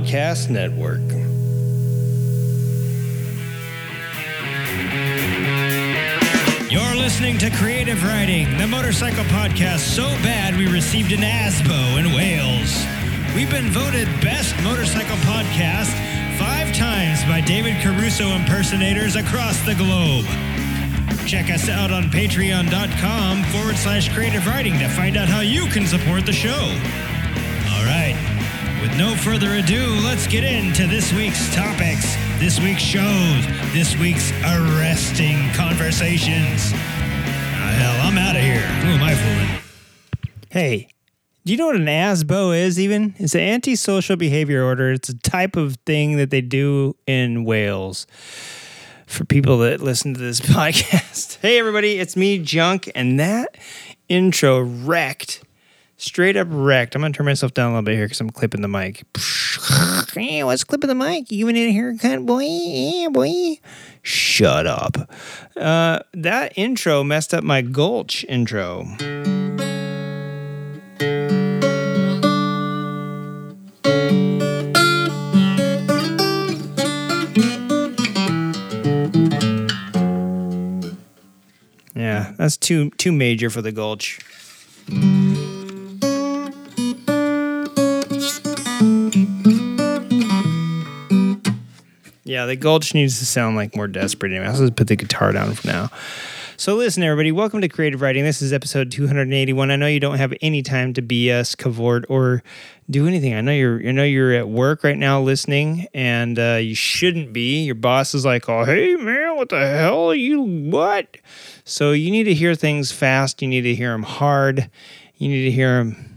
Podcast Network. You're listening to Creative Writing, the motorcycle podcast so bad we received an ASBO in Wales. We've been voted Best Motorcycle Podcast five times by David Caruso impersonators across the globe. Check us out on patreon.com forward slash creative writing to find out how you can support the show. All right, with no further ado, let's get into this week's topics, this week's shows, this week's arresting conversations. Ah, hell, I'm out of here. Who am I fooling? Hey, do you know what an ASBO is even? It's an antisocial behavior order. It's a type of thing that they do in Wales for people that listen to this podcast. Hey, everybody, it's me, Junk, and that intro wrecked. Straight up wrecked. I'm to turn myself down a little bit here because I'm clipping the mic. Hey, what's clipping the mic? You need a haircut, boy? Yeah, boy. Shut up. Uh, that intro messed up my Gulch intro. Yeah, that's too too major for the Gulch. Yeah, the Gulch needs to sound like more desperate. Anyway, I'll just put the guitar down for now. So, listen, everybody, welcome to Creative Writing. This is episode 281. I know you don't have any time to BS, cavort, or do anything. I know you're, I know you're at work right now listening, and uh, you shouldn't be. Your boss is like, "Oh, hey man, what the hell are you? What?" So you need to hear things fast. You need to hear them hard. You need to hear them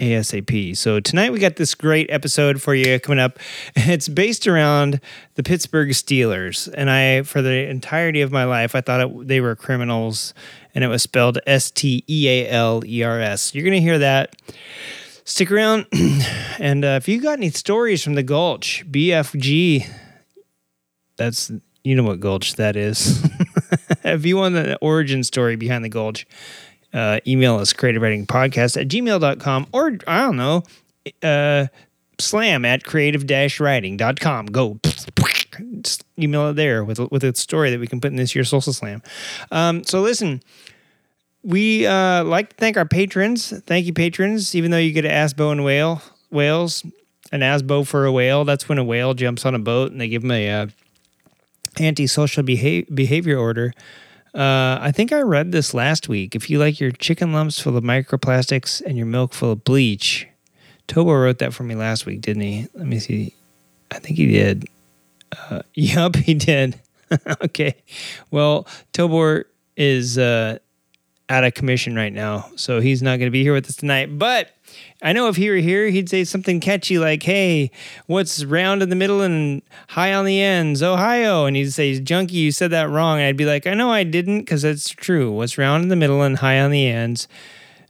ASAP. So tonight we got this great episode for you coming up. It's based around the Pittsburgh Steelers, and I, for the entirety of my life, I thought it, they were criminals, and it was spelled S T E A L E R S. You're gonna hear that. Stick around, and uh, if you got any stories from the Gulch, BFG, that's you know what Gulch that is. if you want the origin story behind the Gulch, uh, email us creative writing podcast at gmail.com or I don't know, uh, slam at creative writing.com. Go just email it there with, with a story that we can put in this year's social slam. Um, so listen, we uh, like to thank our patrons. Thank you, patrons. Even though you get an asbo and whale, whales, an asbo for a whale, that's when a whale jumps on a boat and they give them a uh, antisocial beha- behavior order. Uh, I think I read this last week. If you like your chicken lumps full of microplastics and your milk full of bleach, Tobor wrote that for me last week, didn't he? Let me see. I think he did. Uh, yup, he did. okay. Well, Tobor is uh, out of commission right now, so he's not going to be here with us tonight. But I know if he were here, he'd say something catchy like, "Hey, what's round in the middle and high on the ends? Ohio." And he'd say, "Junkie, you said that wrong." And I'd be like, "I know I didn't, because that's true. What's round in the middle and high on the ends?"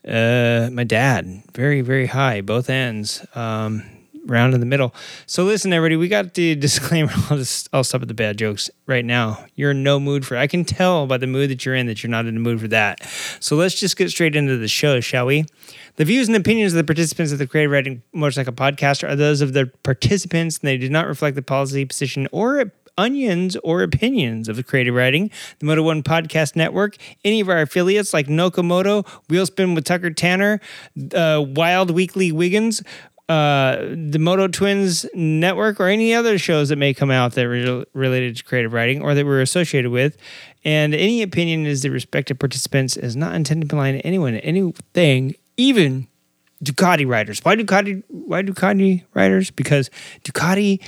Uh, my dad, very very high, both ends. Um, round in the middle. So listen, everybody, we got the disclaimer. I'll just I'll stop at the bad jokes right now. You're in no mood for. I can tell by the mood that you're in that you're not in the mood for that. So let's just get straight into the show, shall we? The views and opinions of the participants of the Creative Writing Motorcycle Podcast are those of the participants, and they do not reflect the policy, position, or onions or opinions of the creative writing, the Moto One Podcast Network, any of our affiliates like Nokomoto, Wheelspin with Tucker Tanner, uh, Wild Weekly Wiggins, uh, the Moto Twins Network, or any other shows that may come out that are related to creative writing or that we're associated with. And any opinion is the respective participants is not intended to belie anyone, anything, even Ducati riders. Why Ducati? Why Ducati riders? Because Ducati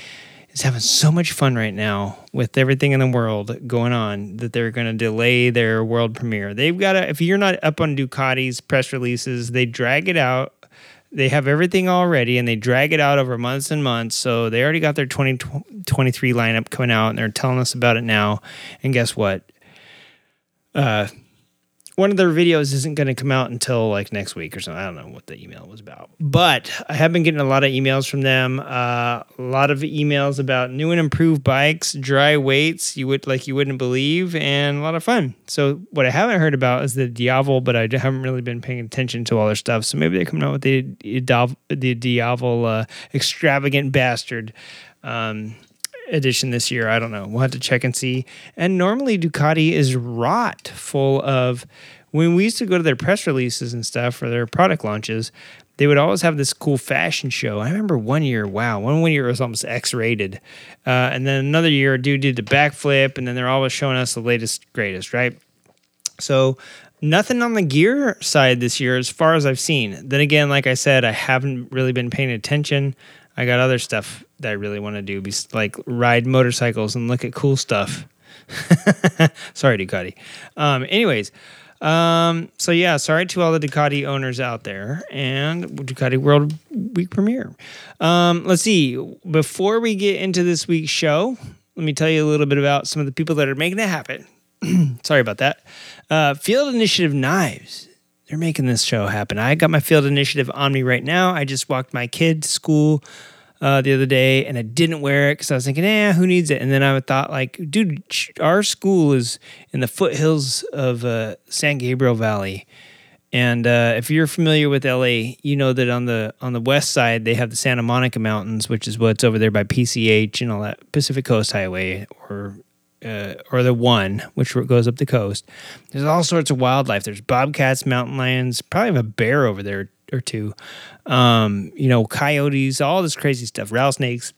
is having so much fun right now with everything in the world going on that they're going to delay their world premiere. They've got to. If you're not up on Ducati's press releases, they drag it out. They have everything already and they drag it out over months and months. So they already got their 2023 lineup coming out and they're telling us about it now. And guess what? Uh, one of their videos isn't going to come out until like next week or something. I don't know what the email was about, but I have been getting a lot of emails from them. Uh, a lot of emails about new and improved bikes, dry weights you would like you wouldn't believe, and a lot of fun. So what I haven't heard about is the Diavel, but I haven't really been paying attention to all their stuff. So maybe they're coming out with the the Diavel uh, extravagant bastard. Um, edition this year. I don't know. We'll have to check and see. And normally Ducati is rot full of when we used to go to their press releases and stuff for their product launches, they would always have this cool fashion show. I remember one year, wow, one one year it was almost X rated. Uh, and then another year, a dude did the backflip, and then they're always showing us the latest, greatest, right? So nothing on the gear side this year as far as I've seen. Then again, like I said, I haven't really been paying attention. I got other stuff that I really want to do, be like ride motorcycles and look at cool stuff. sorry, Ducati. Um, anyways, um, so yeah, sorry to all the Ducati owners out there and Ducati World Week premiere. Um, let's see. Before we get into this week's show, let me tell you a little bit about some of the people that are making it happen. sorry about that. Uh, Field Initiative Knives they're making this show happen. I got my field initiative on me right now. I just walked my kid to school uh, the other day and I didn't wear it because I was thinking, eh, who needs it? And then I thought, like, dude, our school is in the foothills of uh, San Gabriel Valley. And uh, if you're familiar with LA, you know that on the on the west side they have the Santa Monica Mountains, which is what's over there by PCH and all that Pacific Coast Highway, or uh, or the one, which goes up the coast. There's all sorts of wildlife. There's bobcats, mountain lions, probably have a bear over there or two. Um, you know, coyotes, all this crazy stuff, rattlesnakes.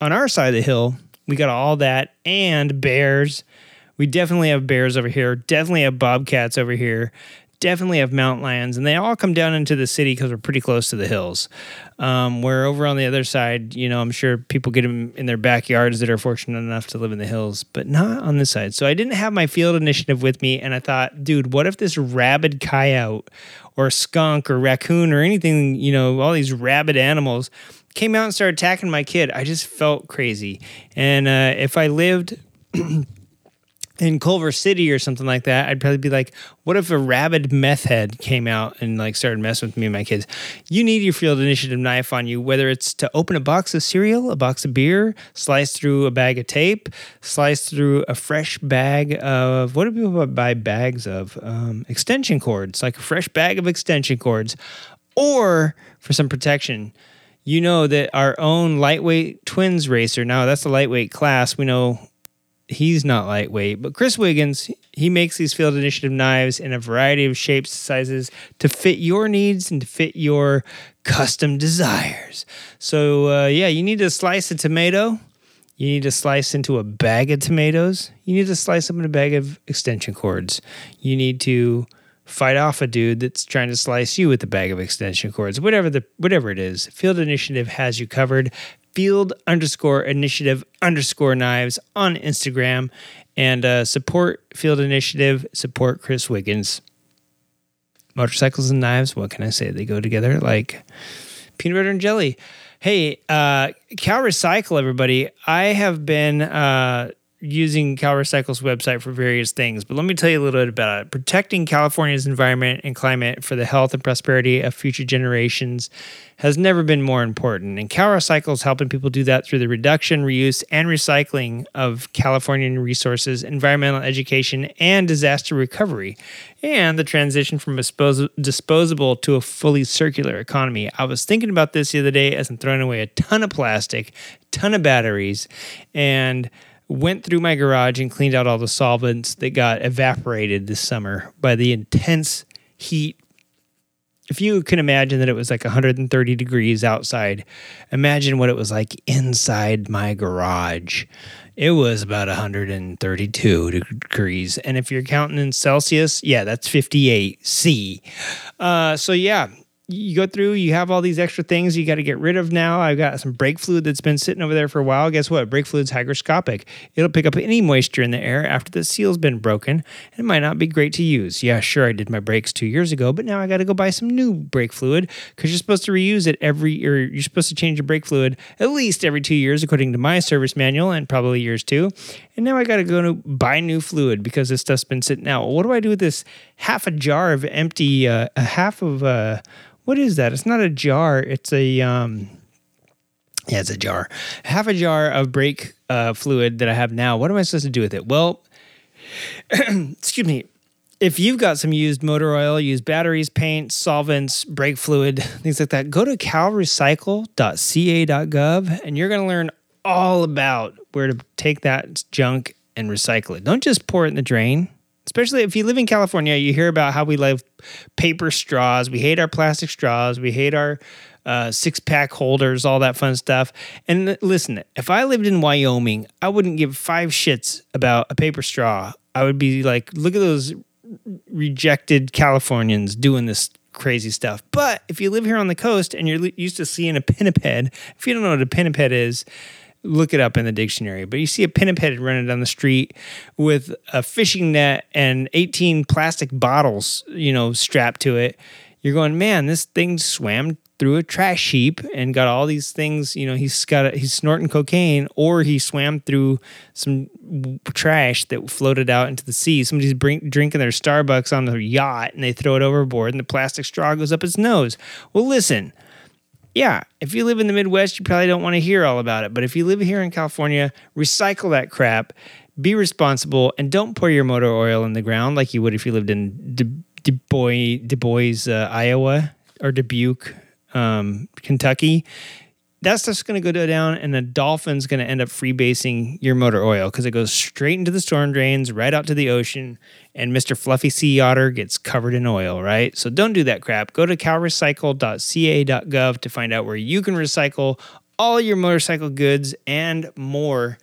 On our side of the hill, we got all that and bears. We definitely have bears over here. Definitely have bobcats over here definitely have mountain lions, and they all come down into the city because we're pretty close to the hills. Um, where over on the other side, you know, I'm sure people get them in their backyards that are fortunate enough to live in the hills, but not on this side. So I didn't have my field initiative with me, and I thought, dude, what if this rabid coyote or skunk or raccoon or anything, you know, all these rabid animals came out and started attacking my kid? I just felt crazy. And uh, if I lived in Culver City or something like that, I'd probably be like, what if a rabid meth head came out and like started messing with me and my kids? You need your field initiative knife on you, whether it's to open a box of cereal, a box of beer, slice through a bag of tape, slice through a fresh bag of what do people buy bags of? Um, extension cords, like a fresh bag of extension cords, or for some protection you know that our own lightweight twins racer now that's the lightweight class we know he's not lightweight, but Chris Wiggins, he makes these field initiative knives in a variety of shapes, sizes to fit your needs and to fit your custom desires. So, uh, yeah, you need to slice a tomato. You need to slice into a bag of tomatoes. You need to slice them in a bag of extension cords. You need to fight off a dude that's trying to slice you with a bag of extension cords. Whatever the whatever it is, Field Initiative has you covered field underscore initiative underscore knives on Instagram and uh, support Field Initiative, support Chris Wiggins. Motorcycles and knives, what can I say? They go together like peanut butter and jelly. Hey, uh, Cal Recycle, everybody. I have been uh, using CalRecycle's website for various things, but let me tell you a little bit about it. Protecting California's environment and climate for the health and prosperity of future generations has never been more important. And Cal Recycle is helping people do that through the reduction, reuse, and recycling of Californian resources, environmental education, and disaster recovery, and the transition from dispos- disposable to a fully circular economy. I was thinking about this the other day as I'm throwing away a ton of plastic, ton of batteries, and went through my garage and cleaned out all the solvents that got evaporated this summer by the intense heat. If you can imagine that it was like 130 degrees outside, imagine what it was like inside my garage. It was about 132 degrees. And if you're counting in Celsius, yeah, that's 58 C. Uh, so, yeah, you go through, you have all these extra things you got to get rid of now. I've got some brake fluid that's been sitting over there for a while. Guess what? Brake fluid's hygroscopic. It'll pick up any moisture in the air after the seal's been broken. It might not be great to use. Yeah, sure, I did my brakes two years ago, but now I got to go buy some new brake fluid because you're supposed to reuse it every, or you're supposed to change your brake fluid at least every two years, according to my service manual, and probably yours too. And now I got to go to buy new fluid because this stuff's been sitting out. what do I do with this half a jar of empty, uh, a half of, uh, what is that? It's not a jar. It's a um, yeah, it's a jar. Half a jar of brake uh, fluid that I have now. What am I supposed to do with it? Well, excuse me. If you've got some used motor oil, used batteries, paint, solvents, brake fluid, things like that, go to calrecycle.ca.gov and you're going to learn all about where to take that junk and recycle it. Don't just pour it in the drain especially if you live in California, you hear about how we love paper straws. We hate our plastic straws. We hate our uh, six pack holders, all that fun stuff. And listen, if I lived in Wyoming, I wouldn't give five shits about a paper straw. I would be like, look at those rejected Californians doing this crazy stuff. But if you live here on the coast and you're used to seeing a pinniped, if you don't know what a pinniped is, look it up in the dictionary. But you see a pinniped running down the street with a fishing net and 18 plastic bottles, you know, strapped to it. You're going, man, this thing swam through a trash heap and got all these things. You know, he's got a, he's snorting cocaine, or he swam through some trash that floated out into the sea. Somebody's bring, drinking their Starbucks on their yacht and they throw it overboard, and the plastic straw goes up his nose. Well, listen yeah, if you live in the Midwest, you probably don't want to hear all about it. But if you live here in California, recycle that crap, be responsible, and don't pour your motor oil in the ground like you would if you lived in Du, Bois uh, Iowa, or Dubuque, um, Kentucky that stuff's going to go down and the dolphin's going to end up freebasing your motor oil because it goes straight into the storm drains right out to the ocean and mr fluffy sea otter gets covered in oil right? So don't do that crap. Go to calrecycle.ca.gov to find out where you can recycle all your motorcycle goods and more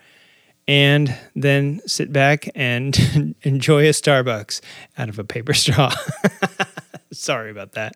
and then sit back and enjoy a starbucks out of a paper straw. Sorry about that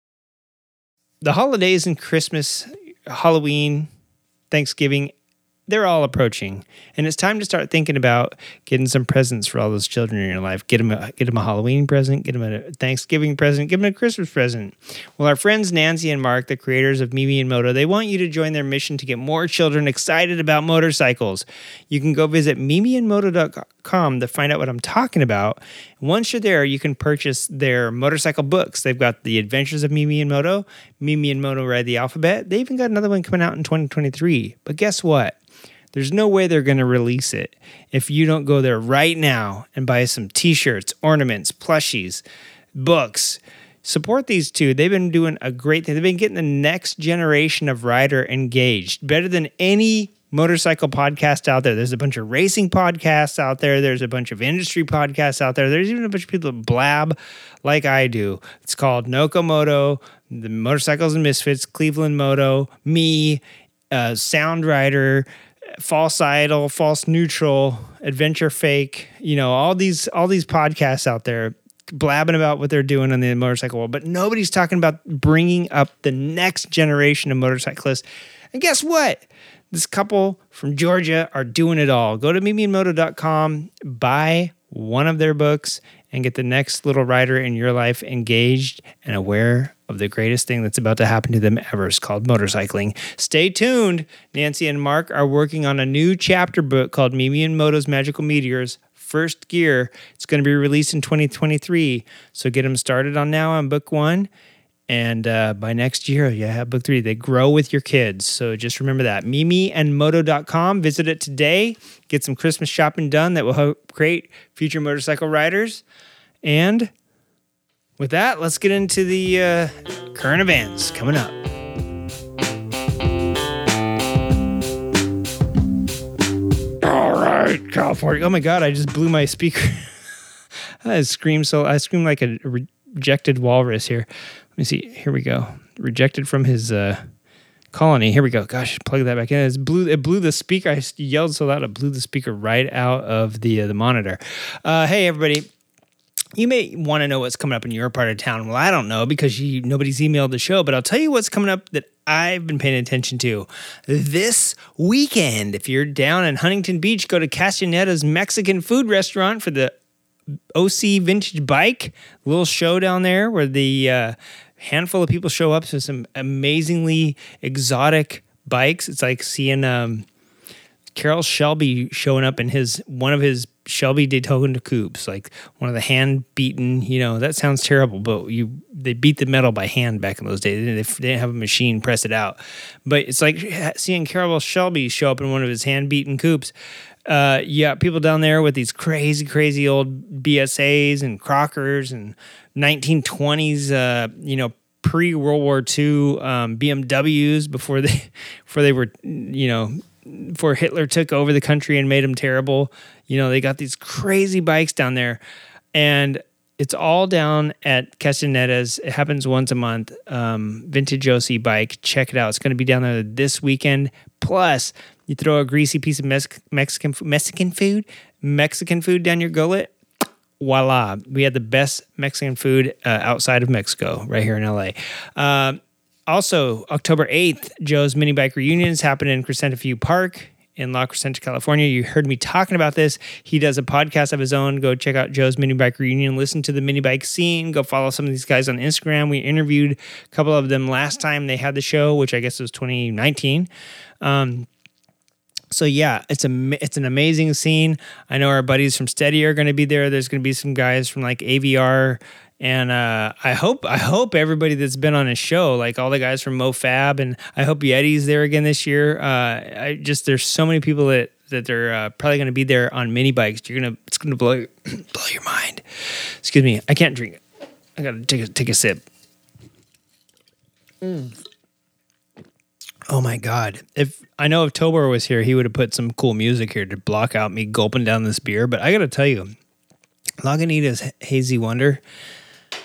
the holidays and Christmas, Halloween, Thanksgiving, they're all approaching, and it's time to start thinking about getting some presents for all those children in your life. Get them a, get them a Halloween present, get them a Thanksgiving present, give them a Christmas present. Well, our friends Nancy and Mark, the creators of Mimi and Moto, they want you to join their mission to get more children excited about motorcycles. You can go visit mimiandmoto.com to find out what I'm talking about. Once you're there, you can purchase their motorcycle books. They've got The Adventures of Mimi and Moto, Mimi and Moto Ride the Alphabet. They even got another one coming out in 2023. But guess what? There's no way they're going to release it if you don't go there right now and buy some t shirts, ornaments, plushies, books. Support these two. They've been doing a great thing. They've been getting the next generation of rider engaged better than any motorcycle podcast out there. There's a bunch of racing podcasts out there. There's a bunch of industry podcasts out there. There's even a bunch of people that blab like I do. It's called Nokomoto, the Motorcycles and Misfits, Cleveland Moto, me, uh, Sound Rider, false idol, false neutral, adventure fake, you know, all these all these podcasts out there blabbing about what they're doing in the motorcycle world, but nobody's talking about bringing up the next generation of motorcyclists. And guess what? This couple from Georgia are doing it all. Go to mimiandmoto.com, buy one of their books, and get the next little rider in your life engaged and aware of the greatest thing that's about to happen to them ever. It's called motorcycling. Stay tuned. Nancy and Mark are working on a new chapter book called Mimi and Moto's Magical Meteors. First gear. It's going to be released in 2023. So get them started on now on book one. And uh, by next year, you have book three. They grow with your kids. So just remember that. MimiandMoto.com. Visit it today. Get some Christmas shopping done that will help create future motorcycle riders. And with that, let's get into the uh, current events coming up. All right, California. Oh my God, I just blew my speaker. I screamed so I screamed like a rejected walrus here. Let me see. Here we go. Rejected from his uh, colony. Here we go. Gosh, plug that back in. It blew. It blew the speaker. I yelled so loud it blew the speaker right out of the uh, the monitor. Uh, hey everybody. You may want to know what's coming up in your part of town. Well, I don't know because you, nobody's emailed the show, but I'll tell you what's coming up that I've been paying attention to this weekend. If you're down in Huntington Beach, go to Castaneda's Mexican food restaurant for the OC Vintage Bike little show down there where the uh, handful of people show up to some amazingly exotic bikes. It's like seeing um, Carroll Shelby showing up in his one of his Shelby Daytona coupes, like one of the hand beaten. You know that sounds terrible, but you they beat the metal by hand back in those days. They didn't have a machine press it out, but it's like seeing Carroll Shelby show up in one of his hand beaten coupes. Uh, yeah, people down there with these crazy, crazy old BSAs and Crockers and 1920s, uh, you know, pre World War II um, BMWs before they before they were, you know, before Hitler took over the country and made them terrible. You know, they got these crazy bikes down there, and it's all down at Castaneda's. It happens once a month. Um, Vintage OC bike. Check it out. It's going to be down there this weekend. Plus, you throw a greasy piece of Mexican Mexican food, Mexican food down your gullet. Voila! We had the best Mexican food uh, outside of Mexico, right here in LA. Uh, also, October 8th, Joe's mini bike reunion is happening in Crescenta View Park in La Crescenta, California. You heard me talking about this. He does a podcast of his own. Go check out Joe's mini bike reunion. Listen to the mini bike scene. Go follow some of these guys on Instagram. We interviewed a couple of them last time they had the show, which I guess was 2019. Um, so yeah, it's a it's an amazing scene. I know our buddies from Steady are going to be there. There's going to be some guys from like AVR and uh, I hope I hope everybody that's been on a show, like all the guys from MoFab, and I hope Yeti's there again this year. Uh, I just there's so many people that that they're uh, probably going to be there on mini bikes. You're gonna it's gonna blow blow your mind. Excuse me, I can't drink it. I gotta take a take a sip. Mm. Oh my god! If I know if Tobor was here, he would have put some cool music here to block out me gulping down this beer. But I gotta tell you, Lagunitas Hazy Wonder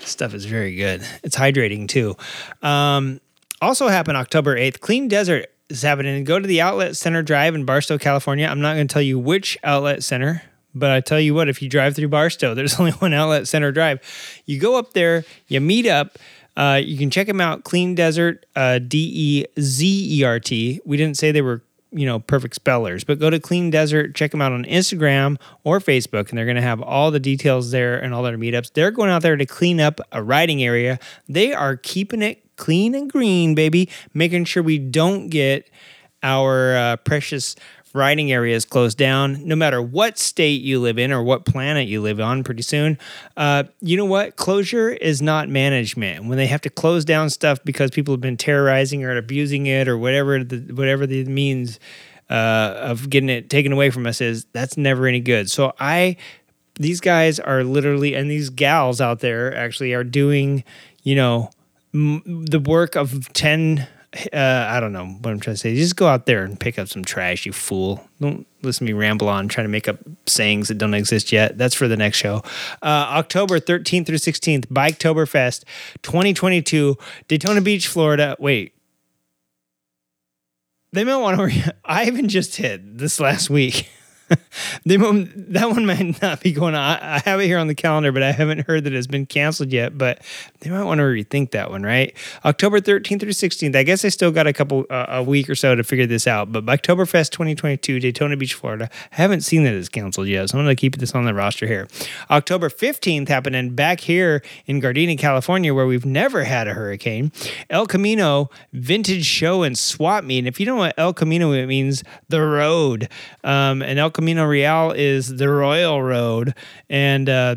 stuff is very good. It's hydrating too. Um, also happened October 8th. Clean Dezert is happening. Go to the Outlet Center Drive in Barstow, California. I'm not going to tell you which outlet center, but I tell you what, if you drive through Barstow, there's only one Outlet Center Drive. You go up there, you meet up. Uh, you can check them out. Clean Dezert, uh, D E Z E R T. We didn't say they were you know, perfect spellers, but go to Clean Dezert, check them out on Instagram or Facebook, and they're going to have all the details there and all their meetups. They're going out there to clean up a riding area. They are keeping it clean and green, baby, making sure we don't get our uh, precious riding areas closed down, no matter what state you live in or what planet you live on pretty soon. Uh, you know what? Closure is not management. When they have to close down stuff because people have been terrorizing or abusing it or whatever the, whatever the means uh, of getting it taken away from us is, that's never any good. So I, these guys are literally, and these gals out there actually are doing, you know, m- the work of 10 uh, I don't know what I'm trying to say. just go out there and pick up some trash, you fool. Don't listen to me ramble on trying to make up sayings that don't exist yet. That's for the next show. Uh, October 13th through 16th, Biketoberfest 2022, Daytona Beach, Florida. Wait. They might want to. I even just hit this last week. they, that one might not be going on. I have it here on the calendar, but I haven't heard that it's been canceled yet. But they might want to rethink that one, right? October 13th through 16th. I guess I still got a couple, uh, a week or so to figure this out. But Oktoberfest 2022, Daytona Beach, Florida. I haven't seen that it's canceled yet, so I'm going to keep this on the roster here. October 15th happening back here in Gardena, California, where we've never had a hurricane. El Camino Vintage Show and Swap Meet. And if you don't know what El Camino means, the road. Um, and El Camino Real is the Royal Road, and uh,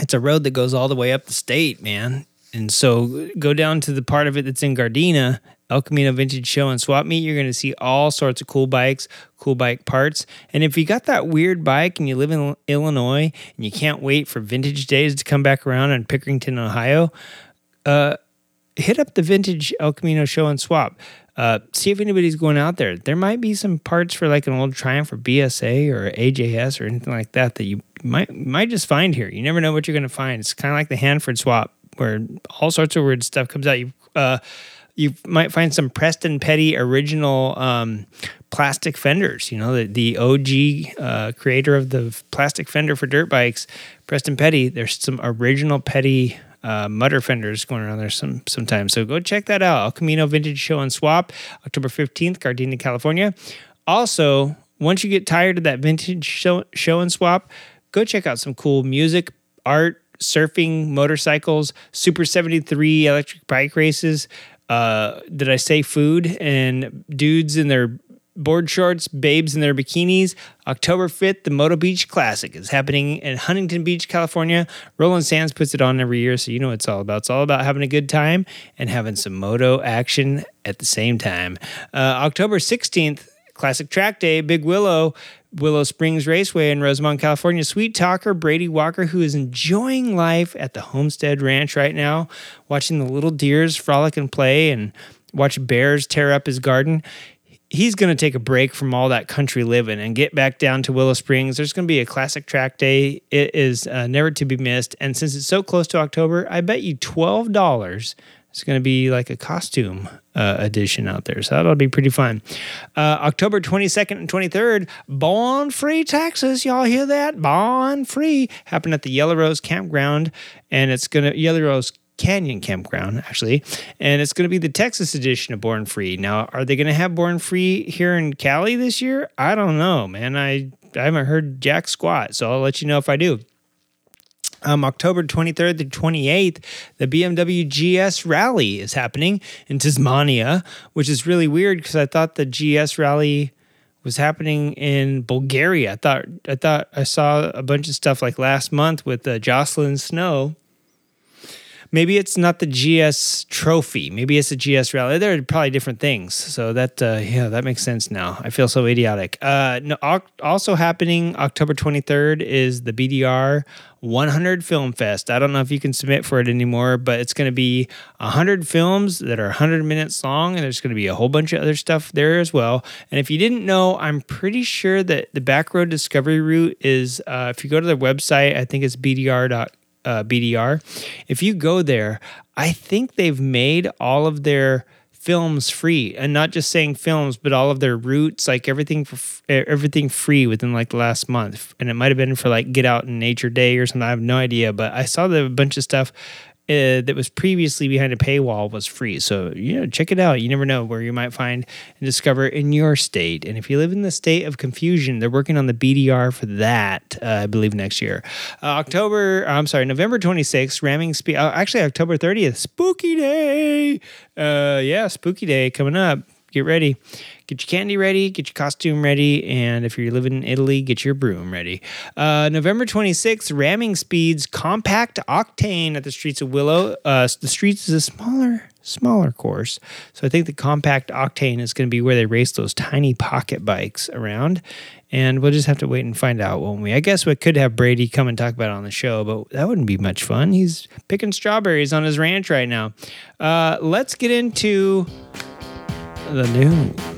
it's a road that goes all the way up the state, man. And so go down to the part of it that's in Gardena, El Camino Vintage Show and Swap Meet. You're going to see all sorts of cool bikes, cool bike parts. And if you got that weird bike and you live in Illinois and you can't wait for vintage days to come back around in Pickerington, Ohio, uh, hit up the Vintage El Camino Show and Swap. Uh, see if anybody's going out there. There might be some parts for like an old Triumph or BSA or AJS or anything like that that you might might just find here. You never know what you're going to find. It's kind of like the Hanford swap where all sorts of weird stuff comes out. You uh, you might find some Preston Petty original um, plastic fenders. You know, the, the OG uh, creator of the plastic fender for dirt bikes, Preston Petty. There's some original Petty uh, mutter fenders going around there some sometimes. So go check that out. El Camino Vintage Show and Swap, October 15th, Gardena, California. Also, once you get tired of that vintage show, show and swap, go check out some cool music, art, surfing, motorcycles, Super 73 electric bike races. Uh, did I say food and dudes in their board shorts, babes in their bikinis. October 5th, the Moto Beach Classic is happening in Huntington Beach, California. Roland Sands puts it on every year, so you know what it's all about. It's all about having a good time and having some moto action at the same time. Uh, October 16th, Classic Track Day, Big Willow. Willow Springs Raceway in Rosamond, California. Sweet talker Brady Walker, who is enjoying life at the Homestead Ranch right now, watching the little deers frolic and play and watch bears tear up his garden he's going to take a break from all that country living and get back down to Willow Springs. There's going to be a classic track day. It is uh, never to be missed. And since it's so close to October, I bet you $12 it's going to be like a costume uh, edition out there. So that'll be pretty fun. Uh, October 22nd and 23rd, Born Free Texas. Y'all hear that? Born Free happened at the Yellow Rose Campground. And it's going to, Yellow Rose Canyon Campground, actually. And it's going to be the Texas edition of Born Free. Now, are they going to have Born Free here in Cali this year? I don't know, man. I, I haven't heard jack squat, so I'll let you know if I do. Um, October 23rd to 28th, the BMW GS Rally is happening in Tasmania, which is really weird because I thought the GS Rally was happening in Bulgaria. I thought I thought I saw a bunch of stuff like last month with uh, Jocelyn Snow maybe it's not the GS trophy. Maybe it's the GS rally. There are probably different things. So that uh, yeah, that makes sense now. I feel so idiotic. Uh, no, also happening October 23rd is the BDR 100 Film Fest. I don't know if you can submit for it anymore, but it's going to be 100 films that are 100 minutes long, and there's going to be a whole bunch of other stuff there as well. And if you didn't know, I'm pretty sure that the Back Road Discovery route is, uh, if you go to their website, I think it's bdr.com uh, BDR. If you go there, I think they've made all of their films free, and not just saying films, but all of their routes, like everything for everything free within like the last month. And it might have been for like Get Out in Nature Day or something. I have no idea, but I saw the, a bunch of stuff uh, that was previously behind a paywall was free. So, you know, check it out. You never know where you might find and discover in your state. And if you live in the state of confusion, they're working on the BDR for that, uh, I believe, next year. Uh, October, I'm sorry, November 26th, ramming speed, uh, actually, October 30th, Spooky Day. Uh, yeah, Spooky Day coming up get ready. Get your candy ready, get your costume ready, and if you're living in Italy, get your broom ready. Uh, November 26th, Ramming Speeds Compact Octane at the Streets of Willow. Uh, the Streets is a smaller, smaller course. So I think the Compact Octane is going to be where they race those tiny pocket bikes around. And we'll just have to wait and find out, won't we? I guess we could have Brady come and talk about it on the show, but that wouldn't be much fun. He's picking strawberries on his ranch right now. Uh, let's get into the news.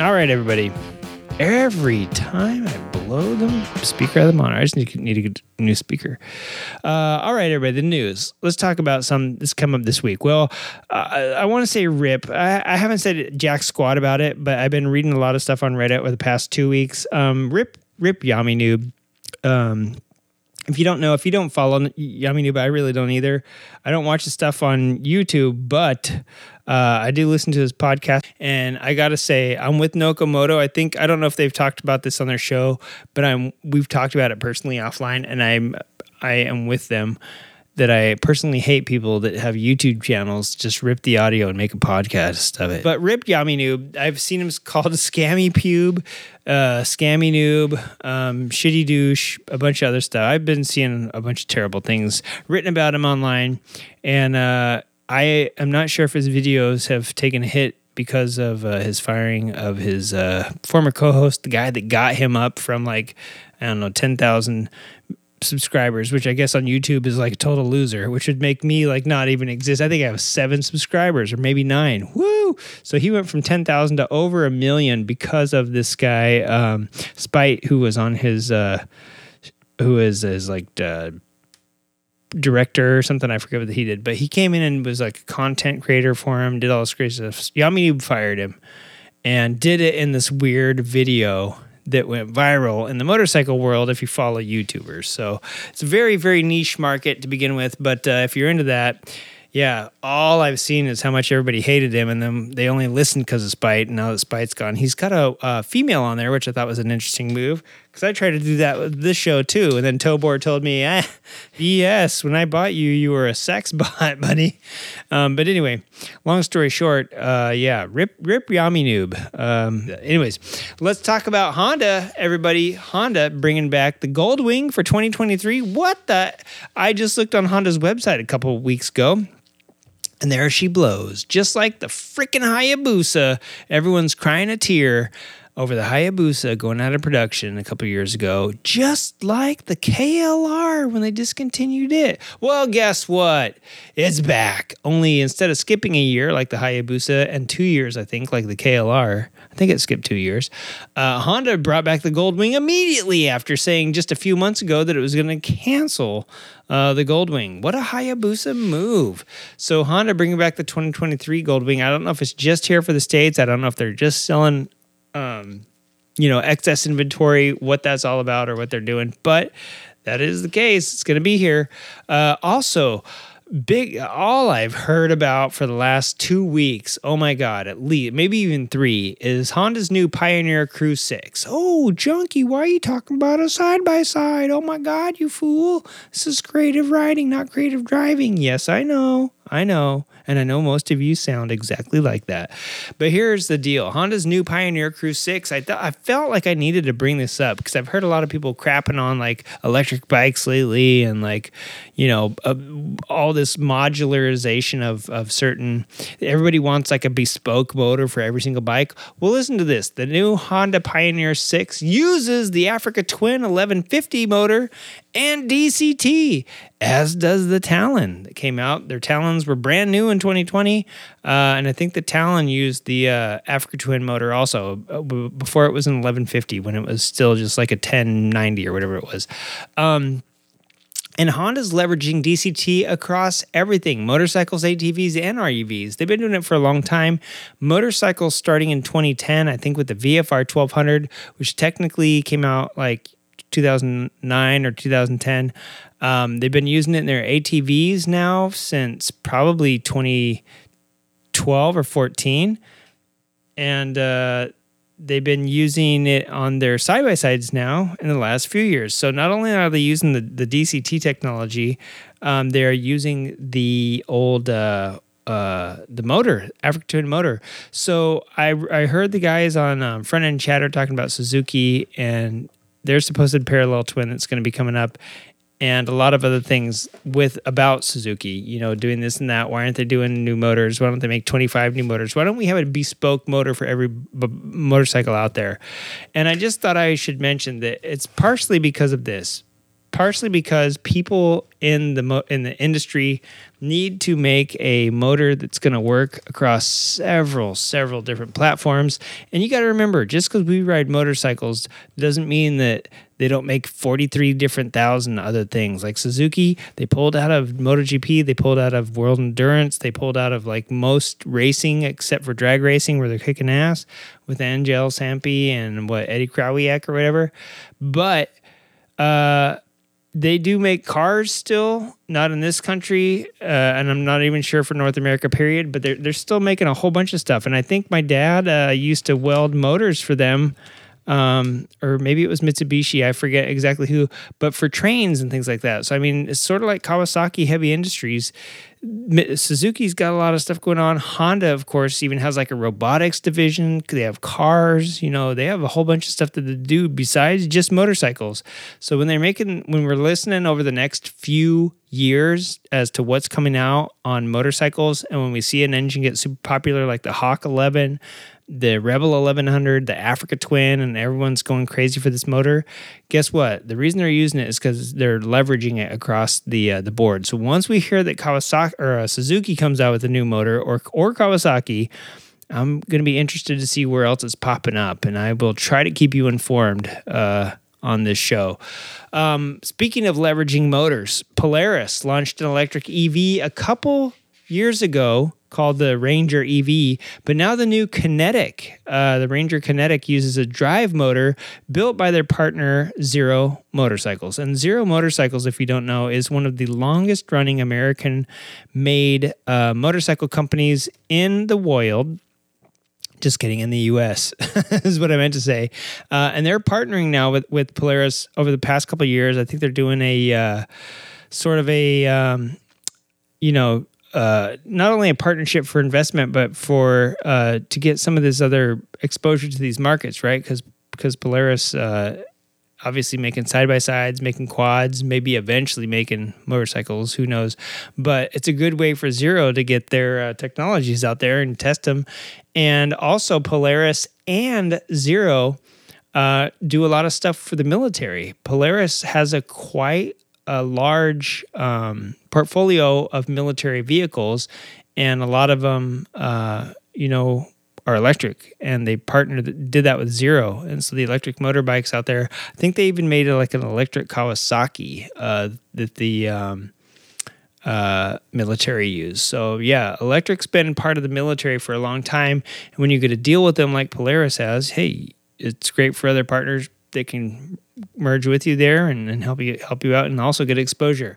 All right, everybody. Every time I blow the speaker out of the monitor, I just need, need a new speaker. Uh, all right, everybody, the news. Let's talk about some this come up this week. Well, uh, I want to say rip. I, I, haven't said jack squat about it, but I've been reading a lot of stuff on Reddit over the past two weeks. Um, rip, rip, Yammie noob um, if you don't know, if you don't follow Yammie Noob, I really don't either. I don't watch the stuff on YouTube, but uh, I do listen to his podcast. And I gotta say, I'm with Nokomoto. I think I don't know if they've talked about this on their show, but I'm we've talked about it personally offline, and I'm I am with them. That I personally hate people that have YouTube channels just rip the audio and make a podcast of it. But Rip Yammie Noob, I've seen him called scammy pube, uh, scammy noob, um, shitty douche, a bunch of other stuff. I've been seeing a bunch of terrible things written about him online, and uh, I am not sure if his videos have taken a hit because of uh, his firing of his uh, former co-host, the guy that got him up from like I don't know ten thousand subscribers, which I guess on YouTube is like a total loser, which would make me like not even exist. I think I have seven subscribers or maybe nine. Woo! So he went from 10,000 to over a million because of this guy, um, Spite, who was on his, uh, who is his like, uh, director or something. I forget what he did, but he came in and was like a content creator for him, did all this crazy stuff. Yammie fired him and did it in this weird video that went viral in the motorcycle world if you follow YouTubers. So it's a very, very niche market to begin with. But uh, if you're into that, yeah, all I've seen is how much everybody hated him, and then they only listened because of Spite. And now that Spite's gone, he's got a, a female on there, which I thought was an interesting move because I tried to do that with this show too. And then Tobor told me, eh, "Yes, when I bought you, you were a sex bot, buddy." Um, but anyway, long story short, uh, yeah, rip rip Yammie noob. Um, anyways, let's talk about Honda. Everybody, Honda bringing back the Goldwing for 2023. What the? I just looked on Honda's website a couple weeks ago. And there she blows, just like the freaking Hayabusa. Everyone's crying a tear over the Hayabusa going out of production a couple years ago, just like the KLR when they discontinued it. Well, guess what? It's back. Only instead of skipping a year like the Hayabusa and two years, I think, like the KLR, I think it skipped two years. Uh, Honda brought back the Goldwing immediately after saying just a few months ago that it was going to cancel uh, the Goldwing. What a Hayabusa move. So Honda bringing back the 2023 Goldwing. I don't know if it's just here for the States. I don't know if they're just selling um, you know, excess inventory, what that's all about or what they're doing. But that is the case. It's going to be here. Uh, also, big all I've heard about for the last two weeks, oh my god, at least maybe even three, is Honda's new Pioneer Crew 6. Oh, junkie, why are you talking about a side by side? Oh my god, you fool. This is creative riding, not creative driving. Yes, I know. I know. And I know most of you sound exactly like that. But here's the deal Honda's new Pioneer Crew 6. I, th- I felt like I needed to bring this up because I've heard a lot of people crapping on like electric bikes lately and like, you know, uh, all this modularization of, of certain. Everybody wants like a bespoke motor for every single bike. Well, listen to this the new Honda Pioneer 6 uses the Africa Twin 1150 motor and DCT, as does the Talon that came out. Their Talons were brand new in 2020, uh, and I think the Talon used the uh, Africa Twin motor also uh, before it was an 1150 when it was still just like a 1090 or whatever it was. Um, and Honda's leveraging DCT across everything motorcycles, ATVs, and RUVs. They've been doing it for a long time. Motorcycles starting in 2010, I think, with the VFR 1200, which technically came out like 2009 or 2010. Um, they've been using it in their ATVs now since probably 2012 or 14. And uh, they've been using it on their side by sides now in the last few years. So not only are they using the, the DCT technology, um, they're using the old. Uh, uh, the motor, Africa Twin motor. So I I heard the guys on um, front end chatter talking about Suzuki and their supposed to parallel twin that's going to be coming up, and a lot of other things with about Suzuki, you know, doing this and that. Why aren't they doing new motors? Why don't they make 25 new motors? Why don't we have a bespoke motor for every b- motorcycle out there? And I just thought I should mention that it's partially because of this. Partially because people in the mo- in the industry need to make a motor that's going to work across several several different platforms. And you got to remember just because we ride motorcycles doesn't mean that they don't make 43 different thousand other things. Like suzuki they pulled out of MotoGP they pulled out of world endurance they pulled out of like most racing except for drag racing where they're kicking ass with Angelle Sampey and what eddie krawiec or whatever. But uh they do make cars still, not in this country, uh, and I'm not even sure for North America. Period. But they're they're still making a whole bunch of stuff, and I think my dad uh, used to weld motors for them um, or maybe it was Mitsubishi. I forget exactly who, but for trains and things like that. So I mean, it's sort of like Kawasaki Heavy Industries. Suzuki's got a lot of stuff going on. Honda, of course, even has like a robotics division. They have cars. You know, they have a whole bunch of stuff that they do besides just motorcycles. So when they're making, when we're listening over the next few years as to what's coming out on motorcycles, and when we see an engine get super popular like the Hawk 11, the Rebel 1100, the Africa Twin, and everyone's going crazy for this motor. Guess what? The reason they're using it is because they're leveraging it across the uh, the board. So once we hear that Kawasaki or uh, Suzuki comes out with a new motor, or or Kawasaki, I'm going to be interested to see where else it's popping up, and I will try to keep you informed. Uh, on this show. Um, speaking of leveraging motors, Polaris launched an electric EV a couple years ago called the Ranger EV, but now the new Kinetic, uh, the Ranger Kinetic uses a drive motor built by their partner Zero Motorcycles. And Zero Motorcycles, if you don't know, is one of the longest running American made uh, motorcycle companies in the world. Just kidding, in the US is what I meant to say. Uh, and they're partnering now with, with Polaris over the past couple years. I think they're doing a uh, sort of a, um, you know, uh, not only a partnership for investment, but for uh, to get some of this other exposure to these markets, right? Because because Polaris uh, obviously making side by sides, making quads, maybe eventually making motorcycles. Who knows? But it's a good way for Zero to get their uh, technologies out there and test them, and also Polaris and Zero. Uh, do a lot of stuff for the military. Polaris has a quite a large um, portfolio of military vehicles, and a lot of them, uh, you know, are electric. And they partnered, did that with Zero, and so the electric motorbikes out there. I think they even made it like an electric Kawasaki uh, that the um, uh, military use. So yeah, electric's been part of the military for a long time, and when you get a deal with them like Polaris has, hey, it's great for other partners. They can merge with you there and, and help you help you out and also get exposure.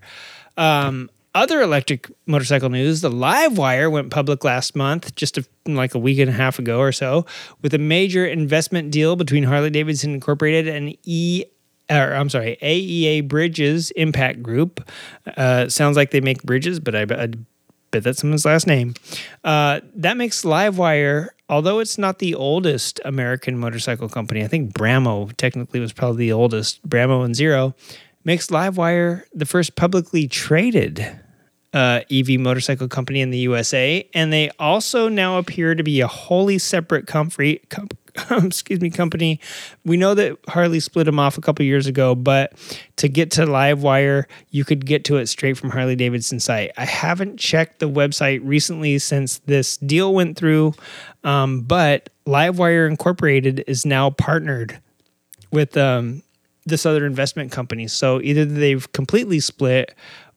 Um, other electric motorcycle news: the Livewire went public last month, just a, like a week and a half ago or so, with a major investment deal between Harley Davidson Incorporated and E. Or, I'm sorry, AEA Bridges Impact Group. Uh, sounds like they make bridges, but I, I bet that's someone's last name. Uh, that makes Livewire although it's not the oldest American motorcycle company, I think Brammo technically was probably the oldest, Brammo and Zero, makes Livewire the first publicly traded uh, EV motorcycle company in the USA. And they also now appear to be a wholly separate comfrey, com- excuse me, company. We know that Harley split them off a couple years ago, but to get to Livewire, you could get to it straight from Harley Davidson site. I haven't checked the website recently since this deal went through, um, but Livewire Incorporated is now partnered with um, this other investment company. So either they've completely split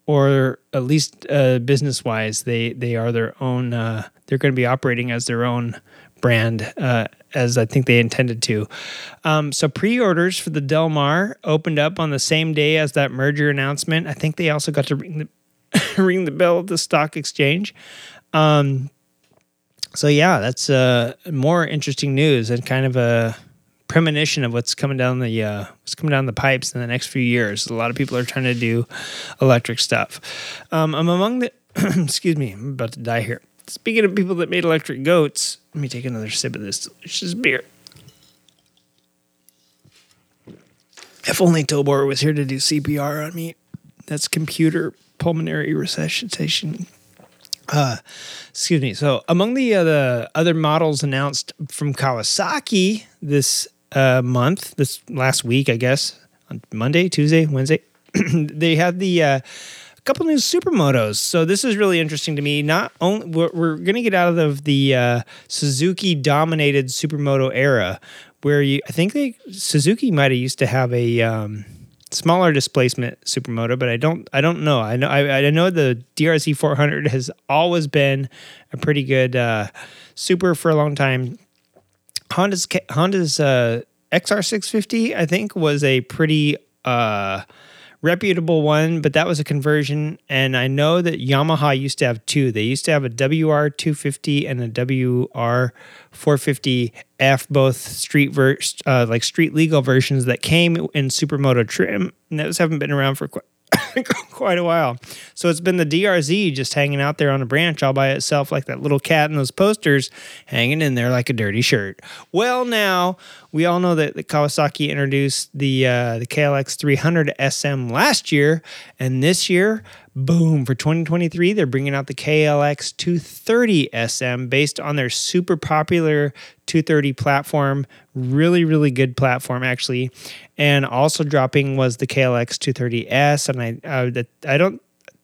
or at least uh, business wise, they they are their own. Uh, they're going to be operating as their own brand uh, as I think they intended to. Um, so pre-orders for the Del Mar opened up on the same day as that merger announcement. I think they also got to ring the ring the bell at the stock exchange. Um, so yeah, that's uh, more interesting news and kind of a premonition of what's coming down the uh, what's coming down the pipes in the next few years. A lot of people are trying to do electric stuff. Um, I'm among the excuse me, I'm about to die here. Speaking of people that made electric goats, let me take another sip of this delicious beer. If only Tobor was here to do CPR on me. That's computer pulmonary resuscitation. Uh, excuse me. So, among the uh, the other models announced from Kawasaki this uh, month, this last week, I guess, on Monday, Tuesday, Wednesday, they had the uh, couple new supermotos. So this is really interesting to me. Not only we're, we're going to get out of the uh, Suzuki dominated supermoto era, where you I think they Suzuki might have used to have a um, smaller displacement supermoto, but I don't I don't know. I know I, I know the DRZ 400 has always been a pretty good uh, super for a long time. Honda's Honda's uh, XR650 I think was a pretty uh, reputable one, but that was a conversion. And I know that Yamaha used to have two. They used to have a WR250 and a WR450F, both street ver- uh, like street legal versions that came in supermoto trim. And those haven't been around for quite quite a while. So it's been the DRZ just hanging out there on a branch all by itself, like that little cat in those posters, hanging in there like a dirty shirt. Well, now we all know that, Kawasaki introduced the uh, the KLX 300 SM last year, and this year, boom, for 2023, they're bringing out the KLX 230 SM based on their super popular 230 platform. Really, really good platform, actually. And also dropping was the KLX 230S. And I, uh, that I don't,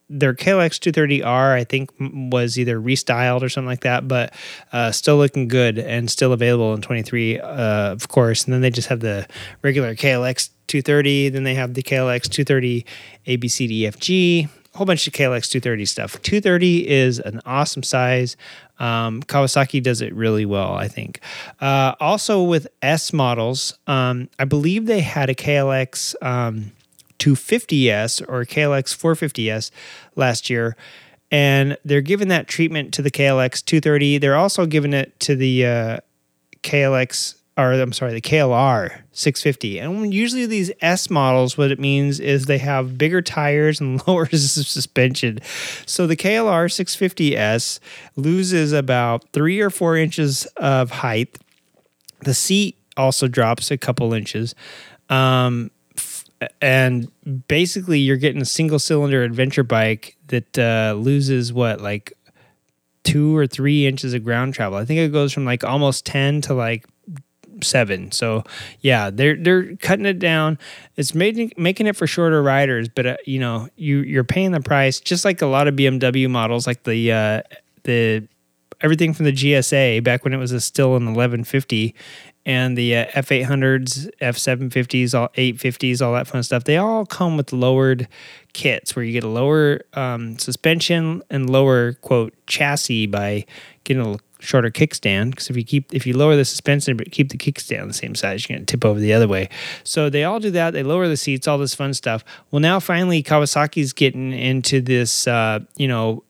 their KLX 230R, I think, was either restyled or something like that, but uh, still looking good and still available in 23, uh, of course. And then they just have the regular KLX 230. Then they have the KLX 230 ABCDFG, a whole bunch of KLX 230 stuff. 230 is an awesome size. Um, Kawasaki does it really well, I think. Uh, also with S models, um, I believe they had a KLX um, 250S or KLX 450S last year, and they're giving that treatment to the KLX 230. They're also giving it to the uh, KLX or I'm sorry, the KLR 650. And usually these S models, what it means is they have bigger tires and lower suspension. So the KLR 650S loses about three or four inches of height. The seat also drops a couple inches. Um, and basically, you're getting a single cylinder adventure bike that uh, loses what, like two or three inches of ground travel. I think it goes from like almost 10 to like seven. So yeah, they're they're cutting it down. It's making making it for shorter riders, but uh, you know you you're paying the price just like a lot of BMW models, like the uh, the everything from the GSA back when it was still an 1150 and the uh, F800s, F750s, all 850s, all that fun stuff. They all come with lowered kits where you get a lower um, suspension and lower quote chassis by getting a shorter kickstand. Because if you keep if you lower the suspension but keep the kickstand the same size you're going to tip over the other way. So they all do that. They lower the seats all this fun stuff. Well now finally kawasaki's getting into this uh, you know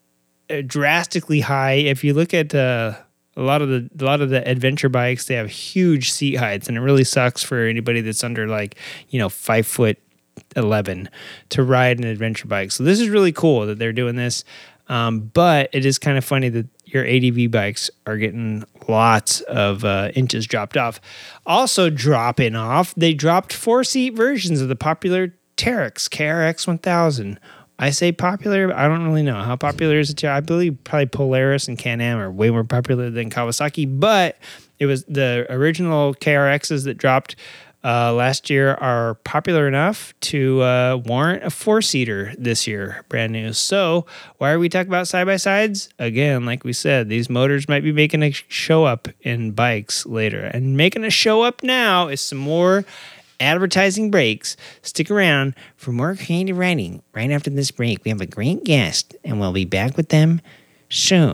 uh, drastically high. If you look at uh, a lot of the a lot of the adventure bikes they have huge seat heights and it really sucks for anybody that's under like you know five foot 11 to ride an adventure bike so this is really cool that they're doing this um, but it is kind of funny that your ADV bikes are getting lots of uh, inches dropped off. Also, dropping off, they dropped four seat versions of the popular Teryx KRX 1000. I say popular, I don't really know. How popular is it? I believe probably Polaris and Can Am are way more popular than Kawasaki, but it was the original KRXs that dropped uh, last year are popular enough to uh, warrant a four seater this year, brand new. So, why are we talking about side by sides? Again, like we said, these motors might be making a show up in bikes later. And making a show up now is some more advertising breaks. Stick around for more creative writing. Right after this break, we have a great guest, and we'll be back with them soon.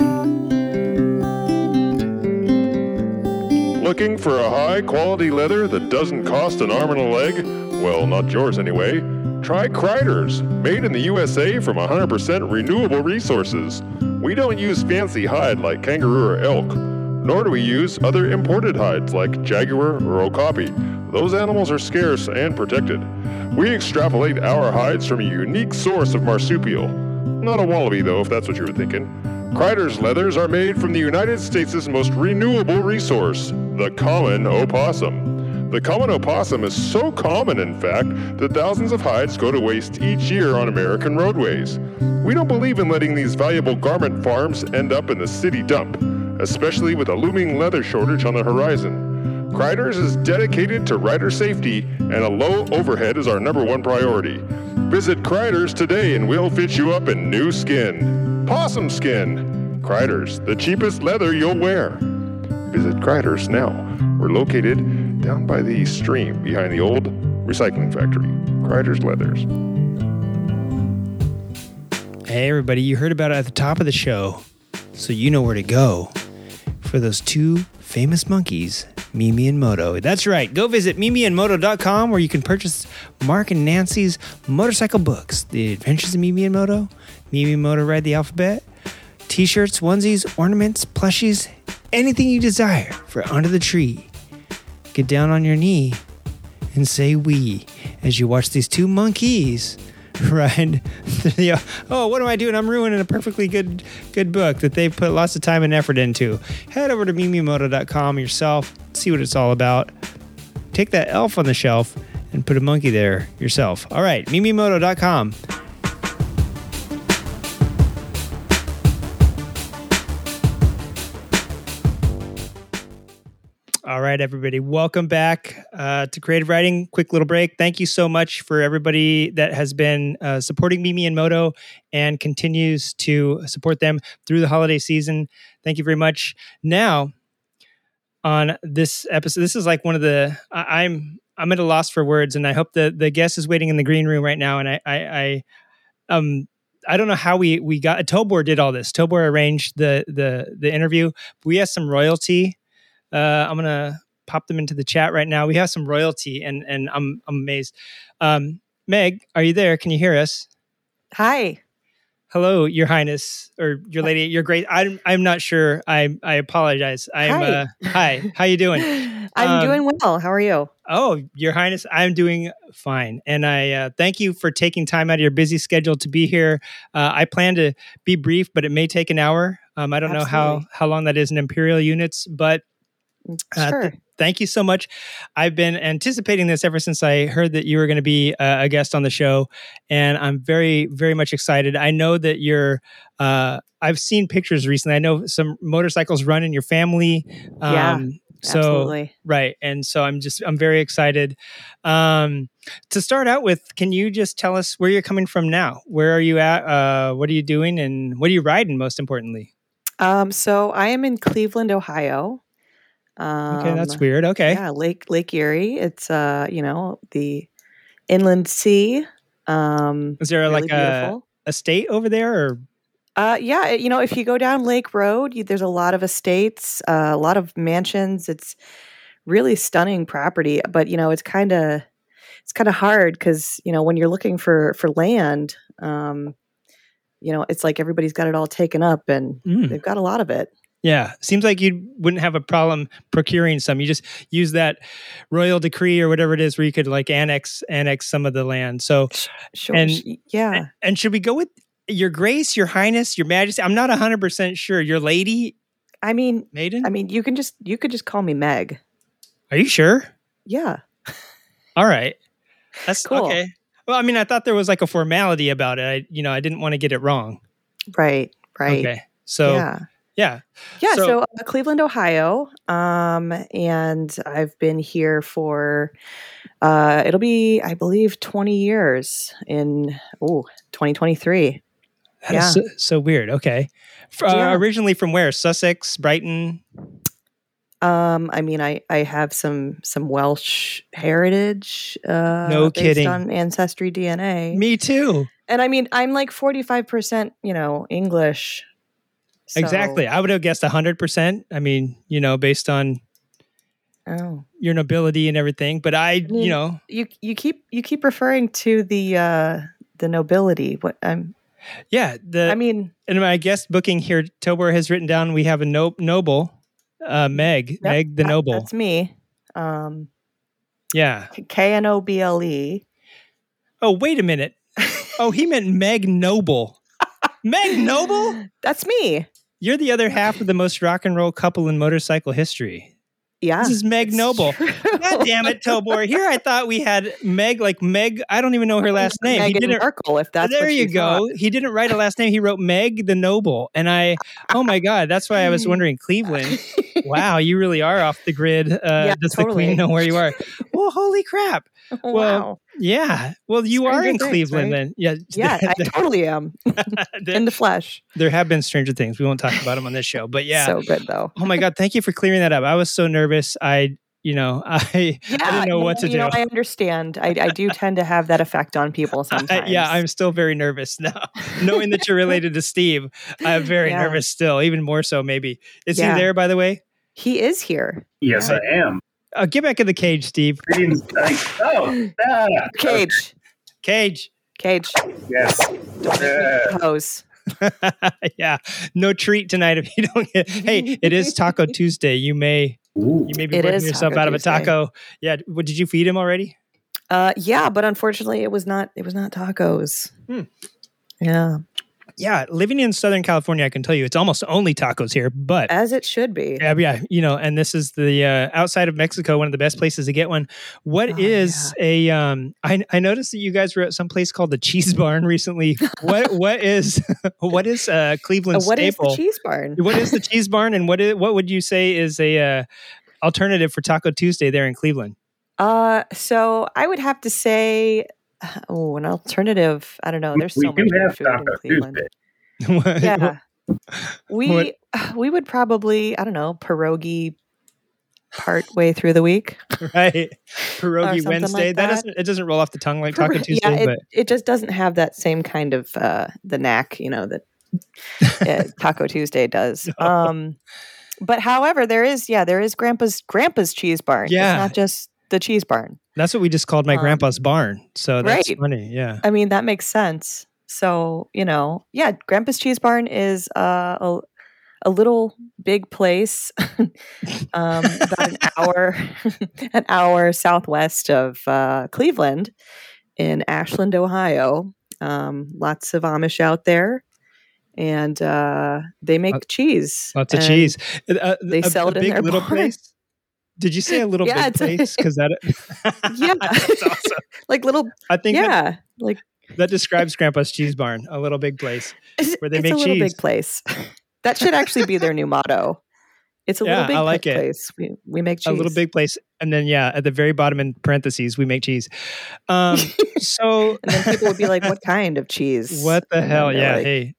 Looking for a high quality leather that doesn't cost an arm and a leg? Well, not yours anyway. Try Kreiders, made in the USA from 100% renewable resources. We don't use fancy hide like kangaroo or elk, nor do we use other imported hides like jaguar or okapi. Those animals are scarce and protected. We extrapolate our hides from a unique source of marsupial. Not a wallaby, though, if that's what you were thinking. Kreiders leathers are made from the United States' most renewable resource, the common opossum. The common opossum is so common, in fact, that thousands of hides go to waste each year on American roadways. We don't believe in letting these valuable garment farms end up in the city dump, especially with a looming leather shortage on the horizon. Kreiders is dedicated to rider safety, and a low overhead is our number one priority. Visit Kreiders today and we'll fit you up in new skin. Possum skin. Kreiders, the cheapest leather you'll wear. Visit Kreiders now. We're located down by the stream behind the old recycling factory. Kreiders Leathers. Hey, everybody, you heard about it at the top of the show, so you know where to go for those two famous monkeys, Mimi and Moto. That's right. Go visit mimiandmoto.com where you can purchase Mark and Nancy's motorcycle books, The Adventures of Mimi and Moto, Mimi and Moto Ride the Alphabet, t shirts, onesies, ornaments, plushies, anything you desire for Under the Tree. Get down on your knee and say we as you watch these two monkeys the oh what am i doing i'm ruining a perfectly good good book that they put lots of time and effort into. Head over to mimimoto.com yourself see what it's all about. Take that elf on the shelf and put a monkey there yourself. All right mimimoto.com All right, everybody. Welcome back uh, to Creative Writing. Quick little break. Thank you so much for everybody that has been uh, supporting Mimi and Moto and continues to support them through the holiday season. Thank you very much. Now, on this episode, this is like one of the I, I'm I'm at a loss for words, and I hope the the guest is waiting in the green room right now. And I I, I um I don't know how we we got Tobor did all this. Tobor arranged the the the interview. We have some royalty uh, I'm gonna pop them into the chat right now. We have some royalty, and and I'm I'm amazed. Um, Meg, are you there? Can you hear us? Hi. Hello, Your Highness, or Your Lady, Your Great. I'm I'm not sure. I I apologize. I'm Hi. uh, hi. How you doing? I'm Um, doing well. How are you? Oh, Your Highness, I'm doing fine, and I uh, thank you for taking time out of your busy schedule to be here. Uh, I plan to be brief, but it may take an hour. Um, I don't know how how long that is in imperial units, but Uh, Sure. th- thank you so much. I've been anticipating this ever since I heard that you were going to be uh, a guest on the show, and I'm very, very much excited. I know that you're. Uh, I've seen pictures recently. I know some motorcycles run in your family. Yeah, Um, so Absolutely. right, and so I'm just I'm very excited. Um, to start out with, can you just tell us where you're coming from now? Where are you at? Uh, what are you doing, and what are you riding? Most importantly. Um, so I am in Cleveland, Ohio. Um, Okay, that's weird. Okay, Yeah, Lake Lake Erie. It's uh, you know, the inland sea. Um, is there really like a beautiful. a state over there, or Uh, yeah, you know, if you go down Lake Road, you, there's a lot of estates, uh, a lot of mansions. It's really stunning property, but you know, it's kind of it's kind of hard because you know when you're looking for for land, um, you know, it's like everybody's got it all taken up, and Mm. they've got a lot of it. Yeah, seems like you wouldn't have a problem procuring some. You just use that royal decree or whatever it is, where you could like annex annex some of the land. So, Sure, And- yeah. and should we go with your grace, your highness, your majesty? I'm not hundred percent sure. Your lady, I mean, maiden. I mean, you can just you could just call me Meg. Are you sure? Yeah, All right, that's Cool. okay. Well, I mean, I thought there was like a formality about it. I, you know, I didn't want to get it wrong. right, right. Okay, so yeah, Yeah. Yeah, So- so, uh, Cleveland, Ohio, um, and I've been here for uh, it'll be, I believe, twenty years in oh 2023. that is yeah. so, so weird. Okay, uh, Yeah. originally from where? Sussex, Brighton. Um, I mean, I I have some some Welsh heritage. Uh, No based kidding. On ancestry DNA, Me too. and I mean, I'm like 45 percent, you know, English. So- Exactly. I would have guessed 100%. I mean, you know, based on Oh, your nobility and everything, but I, you mean- know, you you keep you keep referring to the uh the nobility. What I'm. yeah, the I mean, and my guest booking here Tobor has written down we have a no, noble uh Meg, Yep, Meg the that- noble. That's me. Um, Yeah. K N O B L E. Oh, wait a minute. Oh, he meant Meg Noble. Meg Noble? That's me. You're the other half of the most rock and roll couple in motorcycle history. Yeah. This is Meg Noble. God damn it, Tobor. Here I thought we had Meg, like Meg. I don't even know her last name. he didn't. Markle, if that's there you go. He didn't write a last name. He wrote Meg the Noble. And I, oh my God, that's why I was wondering Cleveland. wow, you really are off the grid. Uh, Yeah, does the queen know where you are? well, holy crap. well, wow. Yeah. Well, you are in Things, Cleveland right? then. Yeah. Yeah, I totally am there, in the flesh. there have been stranger things. We won't talk about them on this show. But yeah. So good though. oh my God. Thank you for clearing that up. I was so nervous. I, you know, I Yeah, I didn't know what to you do. know, I understand. I, I do tend to have that effect on people I- sometimes. yeah, I'm still very nervous now. Knowing that you're related to Steve, I'm very Yeah. nervous still, even more so maybe. Is Yeah. he there, by the way? he is here. Yes, I am. Uh, get back in the cage, Steve. Greetings. Oh, ah, Cage, Cage. Cage, yes. don't make me pose. yeah, no treat tonight if you don't get. Hey, it is Taco Tuesday. You may Ooh. you may be It working yourself Taco out of a Tuesday. taco. Yeah, what did you feed him already? Uh, yeah, but unfortunately, it was not. It was not tacos. Hmm. Yeah, Yeah, living in Southern California, I can tell you it's almost only tacos here. But as it should be. yeah, yeah, you know, and this is the uh, outside of Mexico, one of the best places to get one. What Oh, is a? Um, I I noticed that you guys were at some place called the Cheese Barn recently. what what is what is uh, Cleveland what is staple? the cheese barn? what is the Cheese Barn, and what is what would you say is a uh, alternative for Taco Tuesday there in Cleveland? Uh, so I would have to say, oh, an alternative. I don't know. There's we so do much have food in Cleveland. Yeah, we What- we would probably I don't know pierogi part way through the week. right? Pierogi Wednesday. like that that. doesn't it doesn't roll off the tongue like Taco Tuesday, yeah, it, but it just doesn't have that same kind of uh, the knack, you know, that uh, Taco Tuesday does. No. Um, but however, there is yeah, there is Grandpa's Grandpa's Cheese Barn. Yeah. it's not just the Cheese Barn. that's what we just called my Um, grandpa's barn. So that's right. funny. Yeah. I mean, that makes sense. So, you know, yeah, Grandpa's Cheese Barn is uh, a, a little big place, um, about an hour, an hour southwest of uh, Cleveland in Ashland, Ohio. Um, lots of Amish out there, and uh, they make Lot- cheese. Lots of cheese. Uh, they a, sell a it in big their little barn. place. Did you say a little Yeah, big place? Because that Yeah. that's awesome. Like little, I think that, yeah, like that describes Grandpa's cheese barn. A little big place. Where they it's make a little cheese. big place. that should actually be their new motto. It's a Yeah, little big I like pit it. place. We we make cheese. A little big place, and then yeah, at the very bottom in parentheses, we make cheese. Um, so And then people would be like, "What kind of cheese? what the And hell? Yeah. like, hey.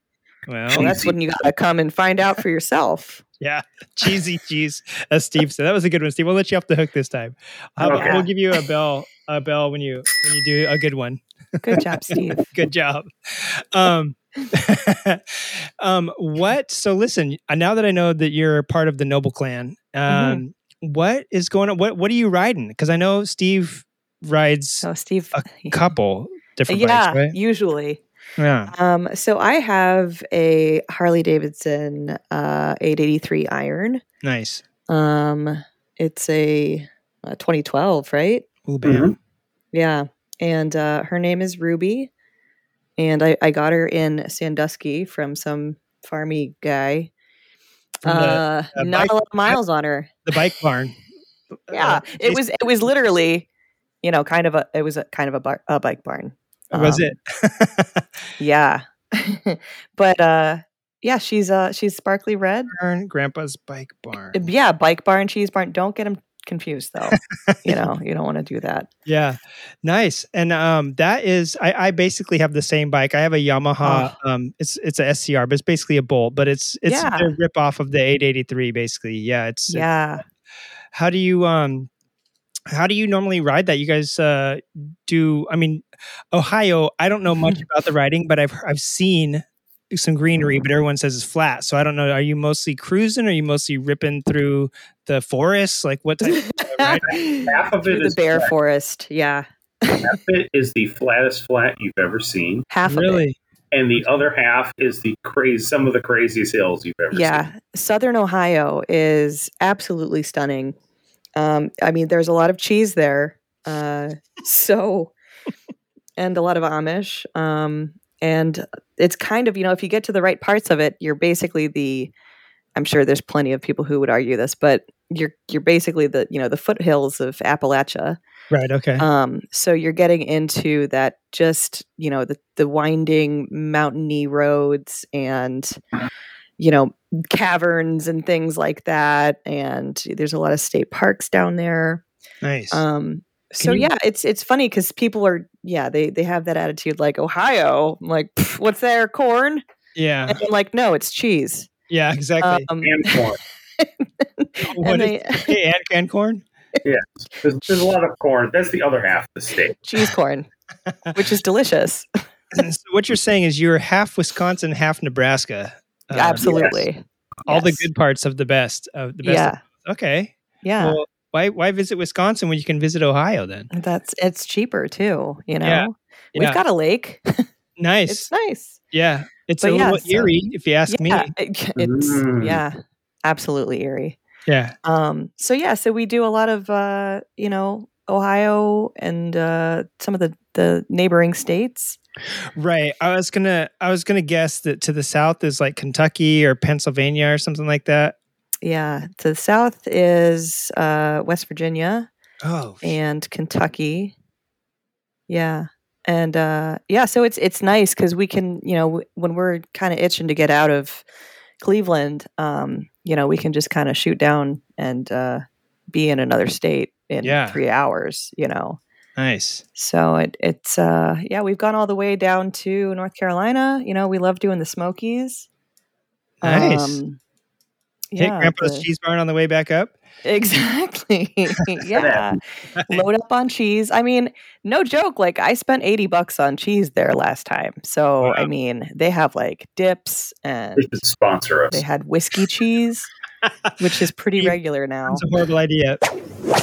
Well, well, that's when you gotta come and find out for yourself. Yeah, cheesy cheese, as Steve said. That was a good one, Steve. We'll let you off the hook this time. How about- Okay. We'll give you a bell, a bell when you when you do a good one. Good job, Steve. Good job. Um, um, what? So listen. uh, Now that I know that you're part of the Noble Clan, um, Mm-hmm. what is going on? What What are you riding? Because I know Steve rides So Steve, a couple different yeah, bikes, right? usually. Yeah. Um, so I have a Harley Davidson uh, 883 Iron. Nice. Um, it's a, uh 2012, right? Ooh, bam. Mhm. Yeah. And uh, her name is Ruby. And I, I got her in Sandusky from some farmy guy. The, uh, uh, not bike- a lot of miles on her. The bike barn. Yeah. Uh, it was it was literally, you know, kind of a it was a kind of a, bar, a bike barn. Was Um, it? Yeah. but uh yeah, she's uh she's sparkly red. barn, Grandpa's bike barn. Yeah, bike barn, cheese barn. Don't get them confused though. you know, you don't want to do that. Yeah, nice. And um, that is, I, I basically have the same bike. I have a Yamaha. Um, it's it's a SCR, but it's basically a Bolt, but it's it's Yeah. a rip off of the 883. Basically, yeah. It's it- Yeah. how do you um, how do you normally ride that? You guys uh do? I mean, Ohio. I don't know much about the riding, but I've I've seen some greenery, but everyone says it's flat. So I don't know. Are you mostly cruising? Or are you mostly ripping through the forest? Like what type? Of riding? Half of it the is bear flat. forest. Yeah. Half of it is the flattest flat you've ever seen, Half of it. really? and the other half is the crazy, some of the craziest hills you've ever Yeah, seen. Yeah. Southern Ohio is absolutely stunning. Um, I mean, there's a lot of cheese there, uh, so and a lot of Amish, um, and it's kind of you know if you get to the right parts of it, you're basically the. I'm sure there's plenty of people who would argue this, but you're you're basically the you know the foothills of Appalachia. Right. Okay. Um, so you're getting into that just you know the the winding mountainy roads and you know caverns and things like that, and there's a lot of state parks down there. nice. Um, so you- yeah, it's it's funny because people are yeah they they have that attitude like Ohio, I'm like what's there corn? yeah. And I'm like no, it's cheese. Yeah. Exactly. Um, And corn. what and is they, hey, and, and corn? There's, there's a lot of corn. That's the other half of the state. cheese corn, which is delicious. so what you're saying is you're half Wisconsin, half Nebraska. Uh, Absolutely. All the good parts of the best of the best. Yeah. of- okay. Yeah. Well, why why visit Wisconsin when you can visit Ohio then? That's it's cheaper too, you know. Yeah. We've Yeah. got a lake. Nice. It's nice. yeah. It's But a yeah, little so- eerie if you ask me. Yeah. it- It's Mm. yeah, absolutely eerie. Yeah. Um so yeah, so we do a lot of uh, you know, Ohio and uh some of the the neighboring states. Right. I was gonna I was gonna guess that to the south is like Kentucky or Pennsylvania or something like that. Yeah, to the south is uh West Virginia Oh. and Kentucky. Yeah. And uh yeah, so it's it's nice cuz we can, you know, w- when we're kind of itching to get out of Cleveland, um, you know, we can just kind of shoot down and uh be in another state in Yeah. 3 hours, you know. Nice. So it it's uh yeah, we've gone all the way down to North Carolina. You know, we love doing the Smokies. Nice. Um, Hit yeah, Grandpa's the- cheese barn on the way back up. Exactly. yeah. Load up on cheese. I mean, no joke. Like I spent 80 bucks on cheese there last time. So, I mean, they have like dips and They sponsor us. they had whiskey cheese, which is pretty regular now. It's a horrible idea.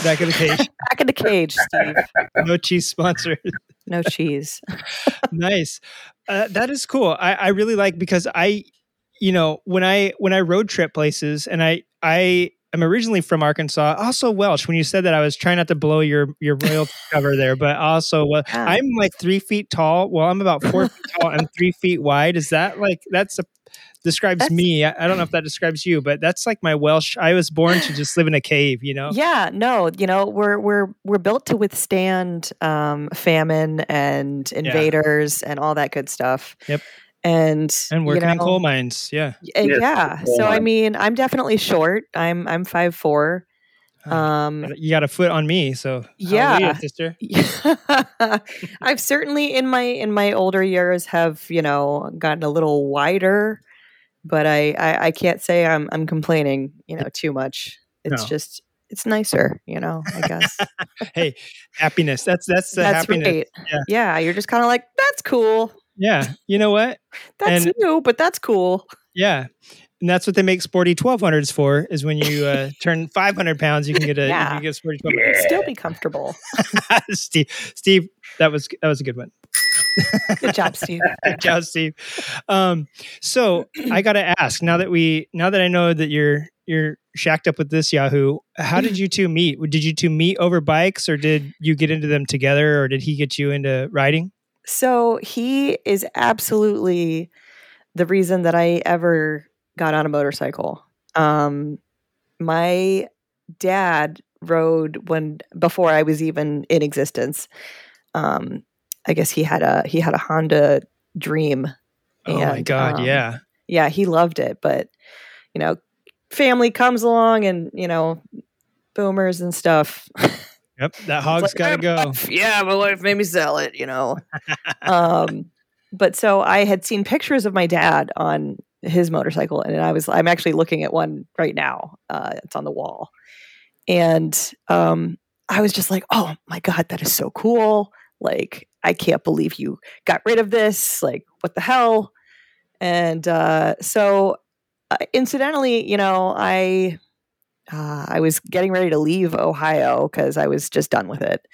Back in the cage. Back in the cage, Steve. No cheese sponsor. No cheese. nice. Uh, that is cool. I, I really like because I, you know, when I when I road trip places, and I I am originally from Arkansas, also Welsh. When you said that, I was trying not to blow your your royal cover there, but also well. I'm like three feet tall. Well, I'm about four feet tall and three feet wide. Is that like that's a describes That's- me? I, I don't know if that describes you, but that's like my Welsh. I was born to just live in a cave. You know. Yeah, no, you know, we're we're we're built to withstand um famine and invaders and all that good stuff. Yep. And And you working in coal mines. Yeah. Y- Yes, yeah. coal So I mean, I'm definitely short. I'm I'm five four. Um, you got a foot on me, so Yeah. hallelujah, sister. I've certainly in my in my older years have you know gotten a little wider, but I I, I can't say I'm I'm complaining you know too much. It's No. just it's nicer, you know. I guess hey, happiness. That's that's the that's happiness. right. Yeah. Yeah. you're just kind of like that's cool. Yeah. You know what? That's And- new, but that's cool. Yeah. And that's what they make sporty 1200s for is when you uh, turn 500 pounds, you can get a, Yeah. you can get sporty 1200. Yeah. Still be comfortable. Steve, Steve, that was, that was a good one. Good job, Steve. Good job, Steve. Um, so I got to ask now that we, now that I know that you're, you're shacked up with this Yahoo, how did you two meet? Did you two meet over bikes or did you get into them together or did he get you into riding? So he is absolutely the reason that I ever got on a motorcycle. Um, my dad rode when before I was even in existence. Um, I guess he had a he had a Honda Dream. Oh my God. um, yeah. Yeah, he loved it, but you know, family comes along and you know, boomers and stuff. Yep. That hog's like, got to go. yeah, my wife made me sell it, you know. um, but so I had seen pictures of my dad on his motorcycle, and I was I'm actually looking at one right now. Uh, it's on the wall, and um, I was just like, oh my god, that is so cool! Like I can't believe you got rid of this. Like what the hell? And uh, so, uh, incidentally, you know, I uh, I was getting ready to leave Ohio because I was just done with it.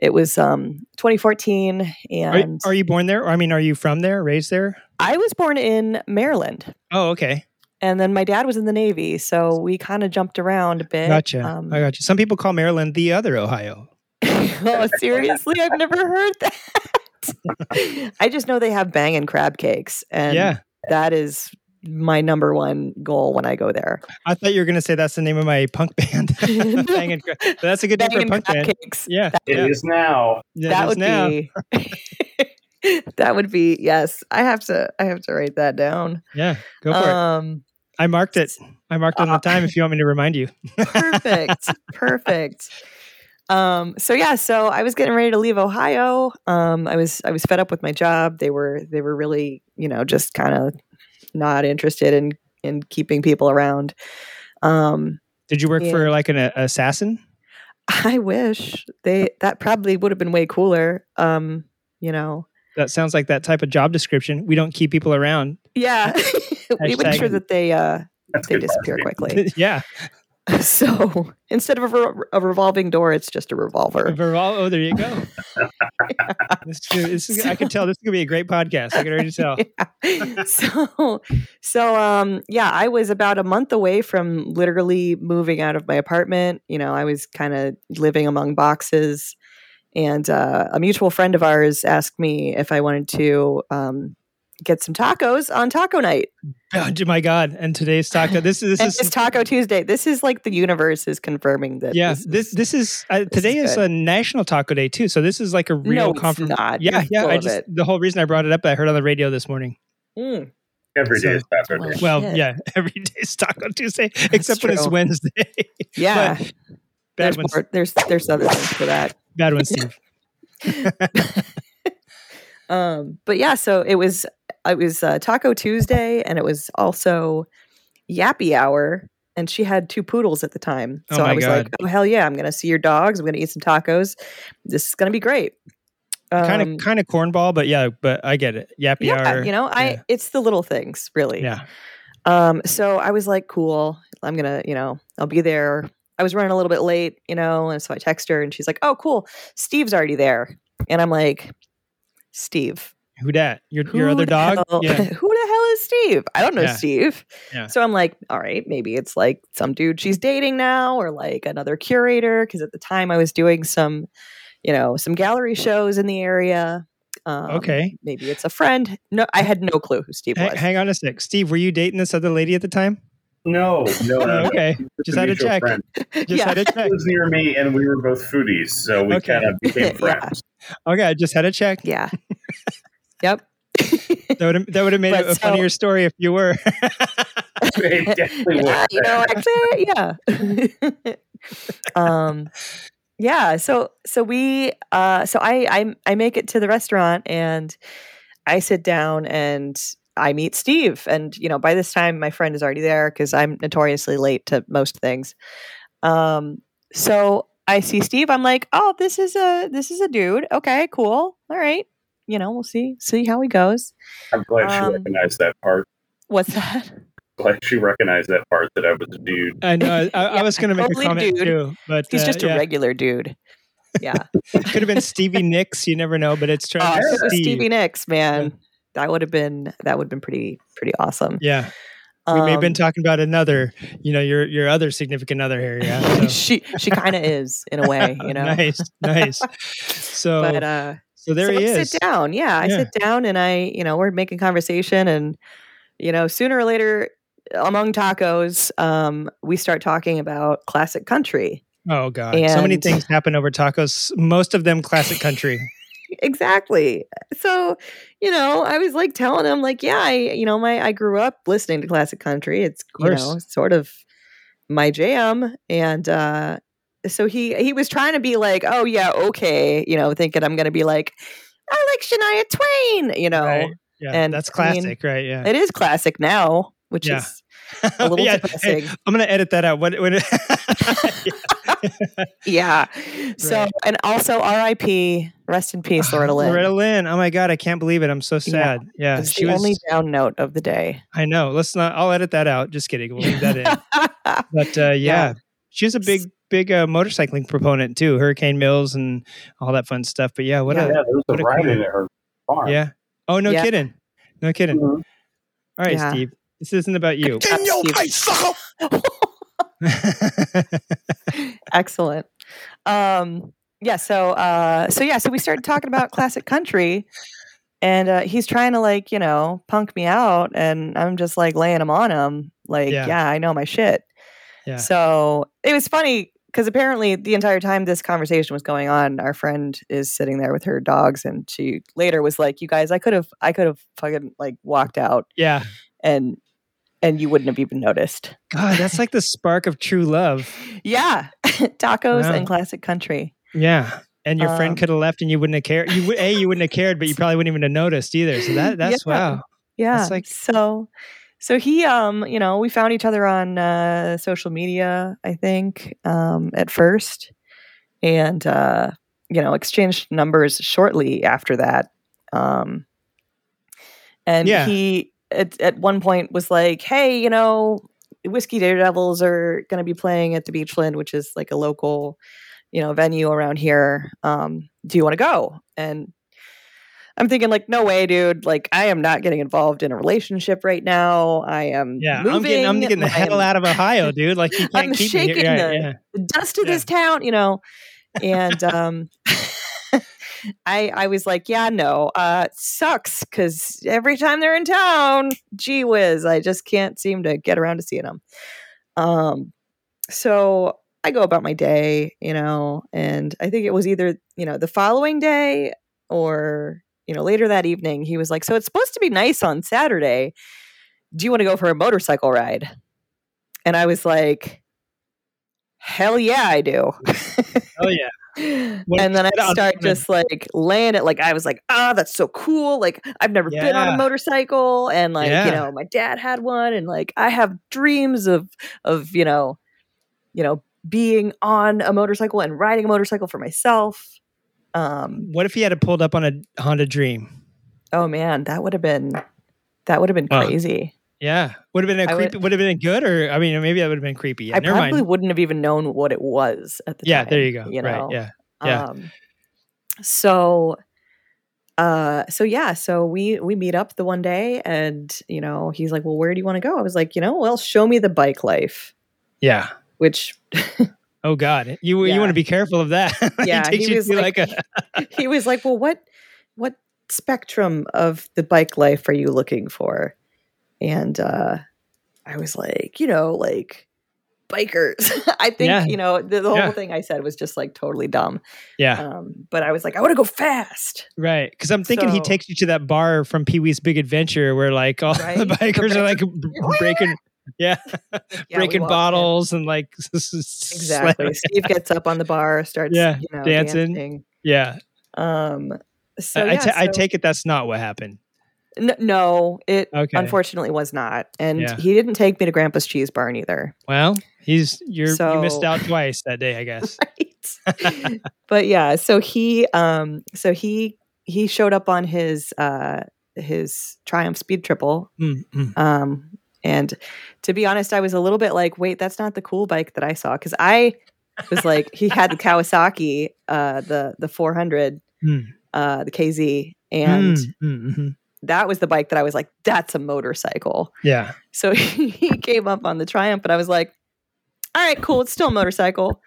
It was um, 2014, Are, and are you born there? Or, I mean, are you from there, raised there? I was born in Maryland, Oh, okay. and then my dad was in the Navy, so we kind of jumped around a bit. Gotcha. Um, I got you. Some people call Maryland the other Ohio. oh, seriously, I've never heard that. I just know they have banging crab cakes, and yeah. that is my number one goal when I go there. I thought you were going to say that's the name of my punk band. Bangin' Cra- that's a good name for a punk crab band. cakes. Yeah. It yeah. is now. Yeah, that it is would now. be that would be yes i have to i have to write that down Yeah. Go for it. um I marked it. I marked it on the uh, time if you want me to remind you. perfect perfect um so yeah so i was getting ready to leave ohio um i was i was fed up with my job they were they were really you know just kind of not interested in in keeping people around um Did you work for like an uh, assassin? I wish they that probably would have been way cooler. Um, you know. That sounds like that type of job description. We don't keep people around. Yeah. we make sure that they uh they disappear quickly. yeah. So instead of a, re- a revolving door, it's just a revolver. Revol- oh, there you go. this is, this is, I can tell this is gonna be a great podcast. I can already tell. Yeah. so so um yeah i was about a month away from literally moving out of my apartment you know i was kind of living among boxes and uh, a mutual friend of ours asked me if i wanted to um, get some tacos on taco night Oh my god! And today's taco. This is and this it's is taco tuesday this is like the universe is confirming that yeah. this, This is- this is uh, today is, good. a National Taco Day too. So this is like a real no it's not Yeah, You're yeah. I just the whole reason I brought it up. I heard on the radio this morning. Mm. Every day is Taco Well, Day. Well, Shit. yeah, every day is Taco Tuesday, except when it's. Wednesday. yeah But bad there's, more, there's there's other things for that Bad one, Steve. Um but yeah so it was it was uh, taco tuesday and it was also yappy hour and she had two poodles at the time Oh so i my was like oh hell yeah i'm gonna see your dogs i'm gonna eat some tacos this is gonna be great kind Um, of kind of cornball, but yeah, but I get it. Yappy yeah hour. you know i yeah. it's the little things really Yeah. um so i was like cool i'm gonna you know i'll be there i was running a little bit late you know and so i text her and she's like oh cool steve's already there and i'm like steve Who dat? Your your Who other dog? hell- Yeah. who the hell is Steve? I don't know Yeah. Steve. Yeah. So I'm like, all right, maybe it's like some dude she's dating now, or like another curator. Because at the time I was doing some, you know, some gallery shows in the area. Um, Okay. Maybe it's a friend. No, I had no clue who Steve was. hang on a sec, Steve. Were you dating this other lady at the time? No, no, no. Okay. Just had a check. friend. Just Yeah. had to He check. was near me, and we were both foodies, so we Okay. kind of became Yeah. friends. Okay, I just had a check. yeah. yep. That would have that would have made But it a so- funnier story if you were. It definitely was. yeah, you know, actually, yeah. um, yeah. So, so we, uh, so I, I, I make it to the restaurant and I sit down and I meet Steve. And you know, by this time, my friend is already there because I'm notoriously late to most things. Um, so I see Steve. I'm like, oh, this is a this is a dude. Okay, cool. All right. You know, we'll see see how he goes. I'm glad she Um, recognized that part. What's that? Glad she recognized that part that I was a dude. I know. I, I Yeah, was going to make totally a comment dude. too, but He's uh, just a yeah. regular dude. Yeah. Could have been Stevie Nicks. You never know, but it's Travis if it was Stevie Nicks, man, that would have been that would have been pretty pretty awesome. Yeah, we may have been Um, talking about another. You know, your your other significant other here. Yeah. So. she she kind of is in a way, you know. nice, nice. So, But uh, so there so he I is. sit down. Yeah, I sit down and I, you know, we're making conversation, and you know, sooner or later, among tacos, um, we start talking about classic country. Oh God, so many things happen over tacos. Most of them classic country. Exactly. So, you know, I was like telling him, like, yeah, I, you know, my I grew up listening to classic country. It's you know sort of my jam, and uh, so he he was trying to be like, oh yeah, okay, you know, thinking I'm going to be like, I like Shania Twain, you know. Right. Yeah, And, that's I mean, classic, right? Yeah. It is classic now, which Yeah. is a little yeah, depressing. hey, I'm gonna edit that out. What? what yeah. So and also R.I.P. Rest in peace, Loretta Lynn. Loretta Lynn. Oh my God, I can't believe it. I'm so sad. Yeah, It's she the was. only down note of the day. I know. Let's not. I'll edit that out. Just kidding. We'll leave that in. But uh, yeah, Yeah. she was a big, big uh, motorcycling proponent too. Hurricane Mills and all that fun stuff. But yeah, what Yeah. a Yeah, there was a a riding at her farm. yeah. Oh no, Yeah. kidding. No kidding. Mhm. All right, Yeah. Steve. This isn't about you. Excellent. Um, yeah. So, uh, so yeah. So we started talking about classic country, and uh, he's trying to like you know punk me out, and I'm just like laying him on him, like Yeah. yeah, I know my shit. Yeah. So it was funny because apparently the entire time this conversation was going on, our friend is sitting there with her dogs, and she later was like, "You guys, I could have, I could have fucking like walked out, yeah. and and you wouldn't have even noticed." God, that's like the spark of true love. Yeah, tacos Wow. and classic country. Yeah. And your friend Um, could have left, and you wouldn't have cared. You would, a, you wouldn't have cared, but you probably wouldn't even have noticed either. So that that's Yeah. wow. Yeah. That's like- so so he um, you know, we found each other on uh social media, I think, um, at first. and uh, you know exchanged numbers shortly after that. Um, and Yeah. he at, at one point was like, "Hey, you know, Whiskey Daredevils are going to be playing at the Beachland, which is like a local, you know, venue around here. Um, do you want to go?" And I'm thinking like, no way, dude. Like, I am not getting involved in a relationship right now. I am Yeah, moving. I'm getting I'm getting the hell out of Ohio, dude. Like you can't I'm keep me here. Yeah, the- yeah. dust of Yeah. this town, you know. And um I I was like, yeah, no, uh sucks because every time they're in town, gee whiz, I just can't seem to get around to seeing them. Um so I go about my day, you know, and I think it was either, you know, the following day or, you know, later that evening, he was like, So it's supposed to be nice on Saturday. Do you want to go for a motorcycle ride? And I was like, Hell yeah, I do. Oh yeah. What and then I start just like laying it. Like I was like, ah, that's so cool. Like I've never been on a motorcycle, and like Yeah. you know, my dad had one, and like I have dreams of of you know, you know, being on a motorcycle and riding a motorcycle for myself. Um, What if he had pulled up on a Honda Dream? oh man, that would have been that would have been crazy. Yeah, would have been a creepy. Would have been good, or I mean, maybe that would have been creepy. Yeah, I probably mind. wouldn't have even known what it was at the Yeah, time. Yeah, there you go. You know, right. Yeah. yeah. Um, so, uh, so yeah, so we we meet up the one day, and you know, he's like, "Well, where do you want to go?" I was like, "You know, well, show me the bike life," Yeah. which Oh God, you you want to be careful of that. Yeah, he he was like- like, a he was like, "Well, what what spectrum of the bike life are you looking for?" And uh, I was like, you know, like bikers. I think Yeah. you know the, the whole Yeah. thing I said was just like totally dumb. yeah, Um, but I was like, I want to go fast. right. Because I'm thinking he takes you to that bar from Pee Wee's Big Adventure where like all Right? the bikers are like breaking, yeah, Yeah, breaking walked in. bottles and like Exactly. Steve gets up on the bar, starts Yeah, you know, dancing. dancing. Yeah, Um, so, I, I yeah, ta- I take it that's not what happened. N- no, it Okay. unfortunately was not, and Yeah. he didn't take me to Grandpa's Cheese Barn either. Well, he's you're you missed out twice that day, I guess. Right. but yeah, so he um so he he showed up on his uh his Triumph Speed Triple. Mm, mm. Um and to be honest, I was a little bit like, wait, that's not the cool bike that I saw cuz I was like he had the Kawasaki uh the the 400 Mm. uh the KZ and Mm, mm, mhm. That was the bike that I was like that's a motorcycle. Yeah, So he came up on the Triumph, and I was like, "All right, cool. It's still a motorcycle."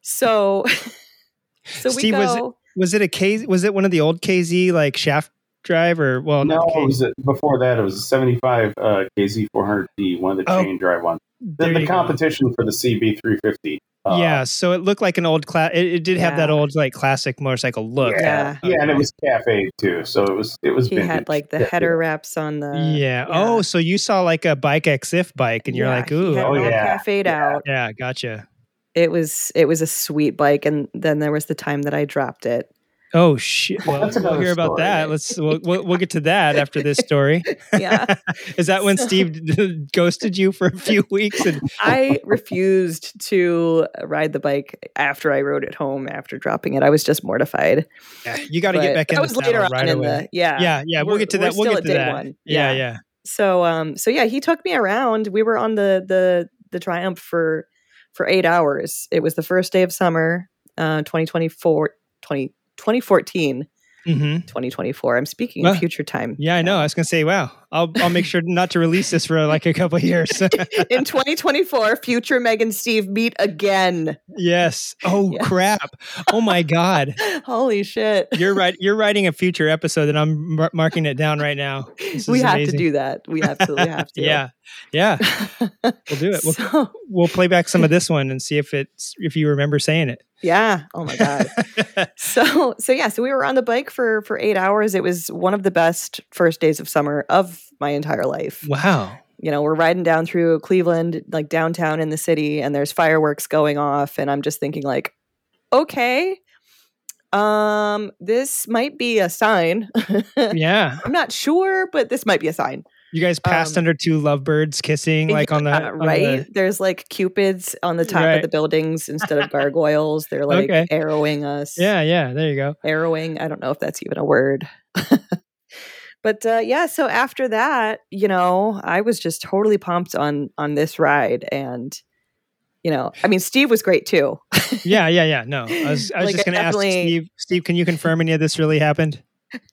So, so we Steve, was it- go. was it a K? Was it one of the old KZ like shaft drive or well? No, it K- was a, before that. It was a 75 uh, KZ400D, one of the Oh, chain drive ones. Then the you go. competition for the CB350. Uh, yeah, so it looked like an old class. It, it did have that old like classic motorcycle look. Yeah. yeah, and it was cafe too, so it was it was. He vintage. had like the Yeah, header wraps on the. yeah. Oh, so you saw like a bike X if bike, and you're Yeah, like, ooh, Oh, yeah. cafe'd out. yeah, gotcha. It was it was a sweet bike, and then there was the time that I dropped it. Oh shit! Well, Well, that's we'll another hear about story. that. Let's we'll, we'll we'll get to that after this story. Yeah. Is that when So- Steve ghosted you for a few weeks? And I refused to ride the bike after I rode it home after dropping it. I was just mortified. yeah, you got to get back in that the was later on right in away. the yeah yeah, yeah. We'll get to that. We'll still get at to day that. one. Yeah, Yeah. yeah. so um so yeah he took me around we were on the the the triumph for for eight hours it was the first day of summer uh 2024 20, 2014 hmm 2024 i'm speaking Well, in future time Yeah, I know. I was gonna say, wow. I'll I'll make sure not to release this for like a couple of years. in 2024 future meg and steve meet again yes. Oh Yes. crap. Oh my god. holy shit You're right. You're writing a future episode, and I'm mar- marking it down right now. We have amazing. to do that we absolutely have to Yeah, yeah. We'll do it. We'll, So- we'll play back some of this one and see if it's if you remember saying it. yeah oh my god so so yeah so we were on the bike for for eight hours it was one of the best first days of summer of my entire life wow. you know we're riding down through cleveland like downtown in the city and there's fireworks going off and i'm just thinking like okay um this might be a sign Yeah. i'm not sure but this might be a sign You guys passed Um, under two lovebirds kissing, like on the Yeah, on the- right. There's like cupids on the top Right. of the buildings instead of gargoyles. They're like Okay. arrowing us. yeah, yeah. There you go. arrowing. I don't know if that's even a word. but uh, yeah, so after that, you know, I was just totally pumped on on this ride, and you know, I mean, Steve was great too. Yeah, yeah, yeah. No, I was, I was Like, just going to ask Steve. Steve, can you confirm any of this really happened?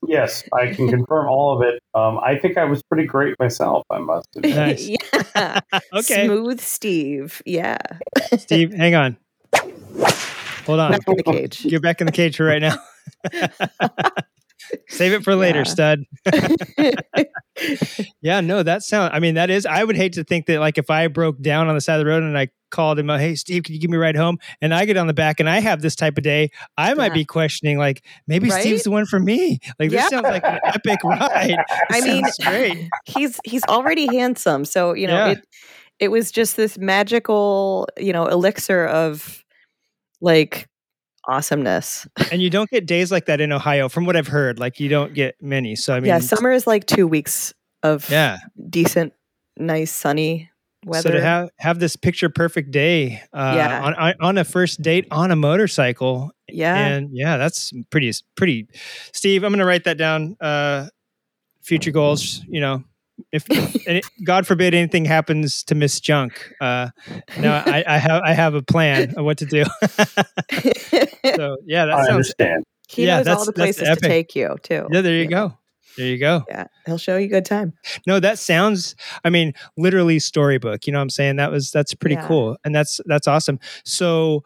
Yes, I can confirm all of it. Um, I think I was pretty great myself. I must admit. Nice. yeah, Okay, smooth Steve. Yeah, Steve, hang on. Hold on. back in the cage. Get back in the cage for right now. Save it for later, Yeah. stud. Yeah, no, that sound. I mean, that is. I would hate to think that, like, if I broke down on the side of the road and I called him, uh, "Hey, Steve, can you give me a ride home?" and I get on the back and I have this type of day, I might Yeah. be questioning, like, maybe Right? Steve's the one for me. Like, this Yeah. sounds like an epic ride. I mean, great. he's he's already handsome, so you know it. It was just this magical, you know, elixir of like awesomeness. And you don't get days like that in Ohio, from what I've heard. Like, you don't get many. So I mean, yeah, summer is like two weeks of yeah. decent, nice, sunny weather. So to have have this picture perfect day uh, Yeah. on, on a first date on a motorcycle, yeah, and yeah, that's pretty pretty. Steve, I'm going to write that down. Uh, future goals, you know. If, if God forbid anything happens to Miss Junk, uh, no, I, I have I have a plan of what to do. so yeah, that I sounds understand. he yeah, knows that's- all the that's places to epic. take you too. yeah. There you you know? go. There you go. Yeah, he'll show you good time. No, that sounds I mean, literally storybook. You know what I'm saying? That was that's pretty Yeah. cool. And that's that's awesome. So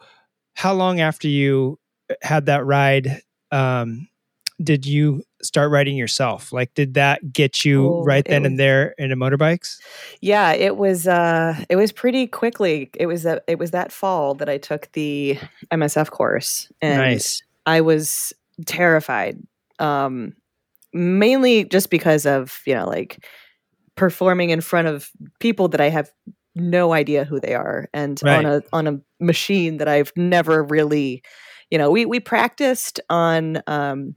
how long after you had that ride um did you start riding yourself? Like did that get you Oh, right then was- and there into motorbikes? Yeah, it was. uh It was pretty quickly. It was. It was that fall that I took the MSF course, and Nice. I was terrified. Um, mainly just because of you know like performing in front of people that I have no idea who they are, and Right. on a on a machine that I've never really, you know, we we practiced on. um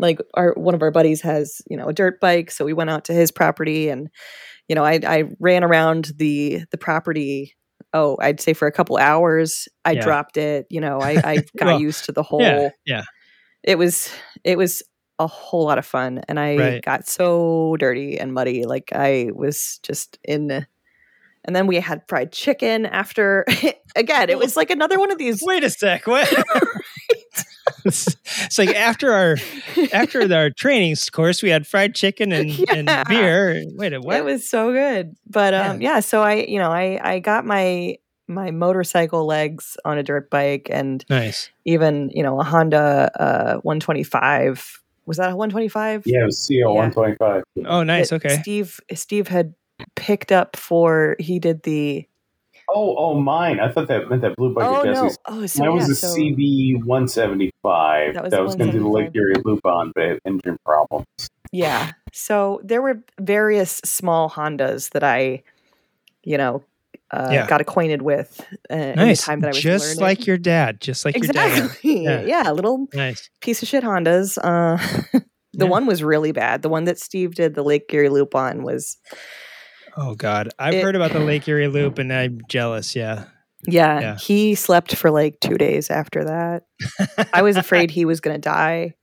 like our one of our buddies has you know a dirt bike so we went out to his property and you know i i ran around the the property oh i'd say for a couple hours i Yeah. dropped it you know i i got Well, used to the whole Yeah. Yeah. it was it was a whole lot of fun and i Right. got so dirty and muddy like i was just in and then we had fried chicken after again it was oh. like another one of these Wait a sec. What? it's, it's like after our after our training course, we had fried chicken and, and beer. Wait a It was so good. But Yeah. um yeah, so I you know, I I got my my motorcycle legs on a dirt bike and nice. even, you know, a Honda uh 125. Was that a 125? Yeah, it was CO one twenty five. Oh, nice. that Okay. Steve Steve had picked up for he did the Oh, oh, mine. I thought that meant that blue bike Oh at no. Jesse's. Oh, so Mine was yeah, a so, CB one seventy five. That That was was, going to do the Lake Erie loop on, but had engine problems. Yeah. So there were various small Hondas that I you know uh, Yeah. got acquainted with uh, in the Nice. time that I was Just learning. like your dad. Just like your dad. exactly. Yeah. yeah, little Nice. piece of shit Hondas. Uh, the Yeah. one was really bad. The one that Steve did the Lake Erie loop on was, Oh God, I've It- heard about the Lake Erie Loop, and I'm jealous. Yeah, yeah, Yeah. he slept for like two days after that. I was afraid he was going to die,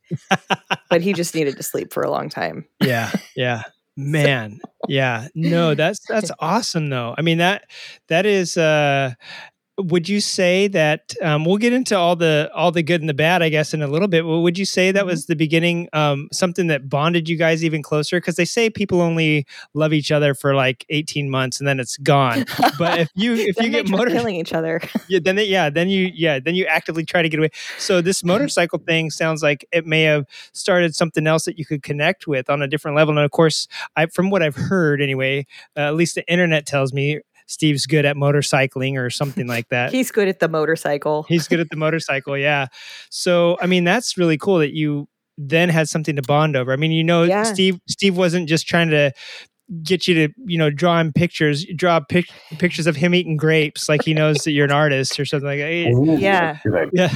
but he just needed to sleep for a long time. yeah, yeah. Man, yeah. No, that's that's awesome though. I mean that that is. uh would you say that um, we'll get into all the all the good and the bad i guess in a little bit but would you say that Mm-hmm. was the beginning um, something that bonded you guys even closer because they say people only love each other for like 18 months and then it's gone but if you if you get motor killing each other. yeah, then they, yeah, then you yeah, then you actively try to get away. So this motorcycle thing sounds like it may have started something else that you could connect with on a different level. And of course, I from what I've heard anyway, uh, at least the internet tells me Steve's good at motorcycling or something like that. He's good at the motorcycle. He's good at the motorcycle, yeah. So I mean, that's really cool that you then had something to bond over. I mean, you know, Yeah. Steve Steve wasn't just trying to get you to you know draw him pictures draw pic- pictures of him eating grapes like he knows that you're an artist or something like that Ooh, Yeah. yeah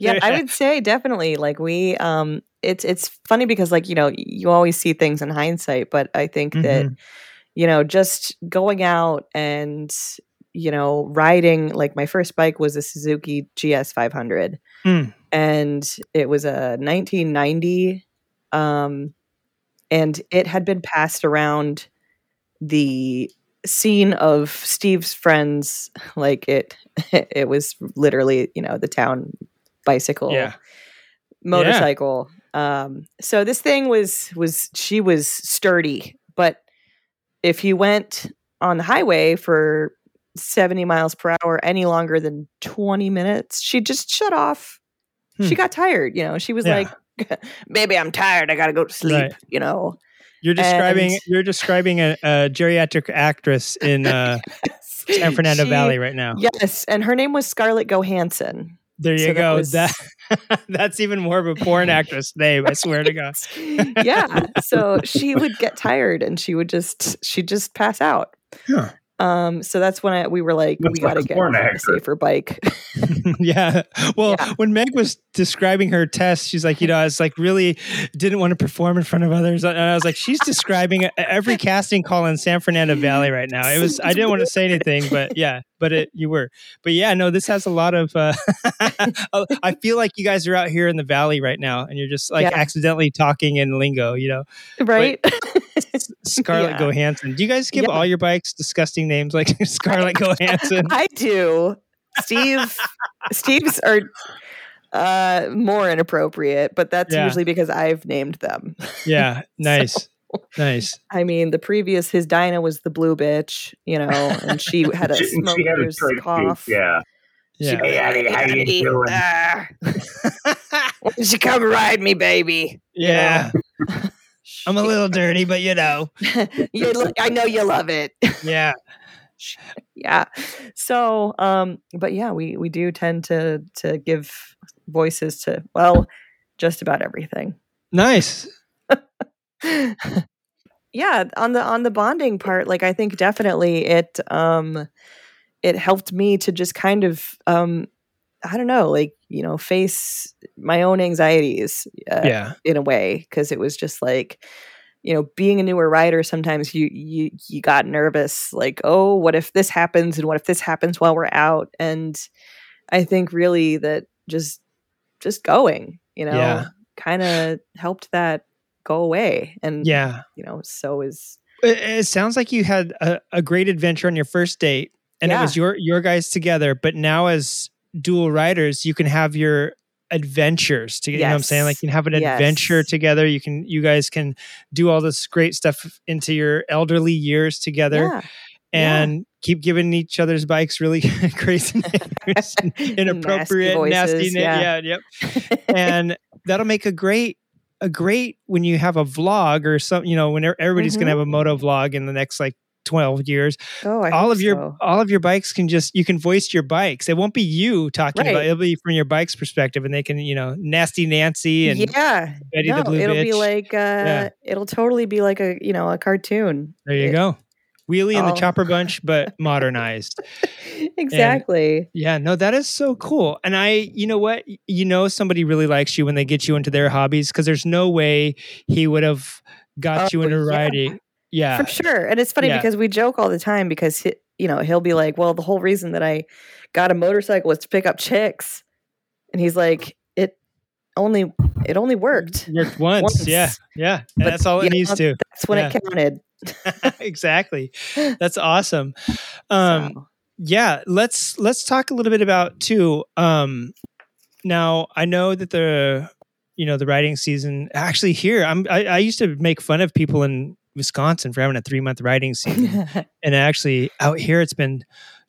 yeah, I would say definitely. Like we, um, it's it's funny because like you know you always see things in hindsight, but I think that Mhm. You know just going out and you know riding like my first bike was a Suzuki GS 500, Mm. and it was a 1990, um, and it had been passed around the scene of Steve's friends like it it was literally you know the town bicycle Yeah. motorcycle um so this thing was was she was sturdy if you went on the highway for 70 miles per hour any longer than 20 minutes she just shut off she Hmm. got tired you know she was Yeah. like baby i'm tired i gotta go to sleep Right. you know You're describing And- you're describing a, a geriatric actress in uh, San Fernando She- Valley right now. Yes, and her name was Scarlett Johansson. There you so that go. was- That that's even more of a porn actress name. I swear to God. yeah, so she would get tired and she would just she'd just pass out. Huh. Um, so that's when I, we were like, That's we got to like a get a safer bike. yeah. Well, Yeah. when Meg was describing her test, she's like, you know, I was like, really didn't want to perform in front of others. And I was like, she's describing every casting call in San Fernando Valley right now. It was, I didn't want to say anything, but yeah, but it, you were. But yeah, no, this has a lot of, uh, I feel like you guys are out here in the valley right now and you're just like Yeah. accidentally talking in lingo, you know, right? Scarlett Yeah. Johansson. Do you guys give Yeah. all your bikes disgusting names like Scarlett Johansson? I do. Steve Steve's are uh more inappropriate, but that's Yeah. usually because I've named them. Yeah, nice. Nice. I mean, the previous his Dinah was the blue bitch, you know, and she had a She, she had a smoker's cough. face, yeah. Yeah. Hey, honey, how you doing? Why don't you come ride me, baby? Yeah. I'm a little dirty, but you know. you I know you love it. Yeah. yeah. So, um, but yeah, we we do tend to to give voices to well, just about everything. Nice. yeah, on the on the bonding part, like I think definitely it um it helped me to just kind of um I don't know, like, you know, face my own anxieties uh, Yeah. in a way because it was just like you know being a newer rider sometimes you you you got nervous like oh what if this happens and what if this happens while we're out and i think really that just just going you know Yeah. kind of helped that go away and Yeah. you know so is It, it sounds like you had a, a great adventure on your first date and it was your your guys together, but now as dual riders, you can have your adventures to you know what I'm saying? Like you can have an adventure together. You can you guys can do all this great stuff into your elderly years together yeah Yeah. and keep giving each other's bikes really crazy names, inappropriate, nasty, voices, na- yeah. yeah, yep. and that'll make a great a great when you have a vlog or some you know when everybody's gonna mm-hmm. have a moto vlog in the next like 12 years oh I all of your so. all of your bikes can just you can voice your bikes it won't be you talking about Right. it. it'll be from your bike's perspective and they can you know nasty nancy and yeah Betty no, the Blue it'll be like uh it'll totally be like a you know a cartoon there you It- go wheelie and the chopper bunch but modernized exactly Yeah, no, that is so cool. And I, you know what? You know, somebody really likes you when they get you into their hobbies because there's no way he would have got you Oh, into yeah. riding. Yeah. for sure and it's funny Yeah. because we joke all the time because he, you know he'll be like well the whole reason that i got a motorcycle was to pick up chicks and he's like it only it only worked Worked once. Once. Yeah. Yeah. And But, that's all it needs know, to. that's when Yeah. it counted exactly. That's awesome. Um, So, yeah let's let's talk a little bit about too um now i know that the you know the riding season actually here i'm i, I used to make fun of people in wisconsin for having a three month riding season and actually out here it's been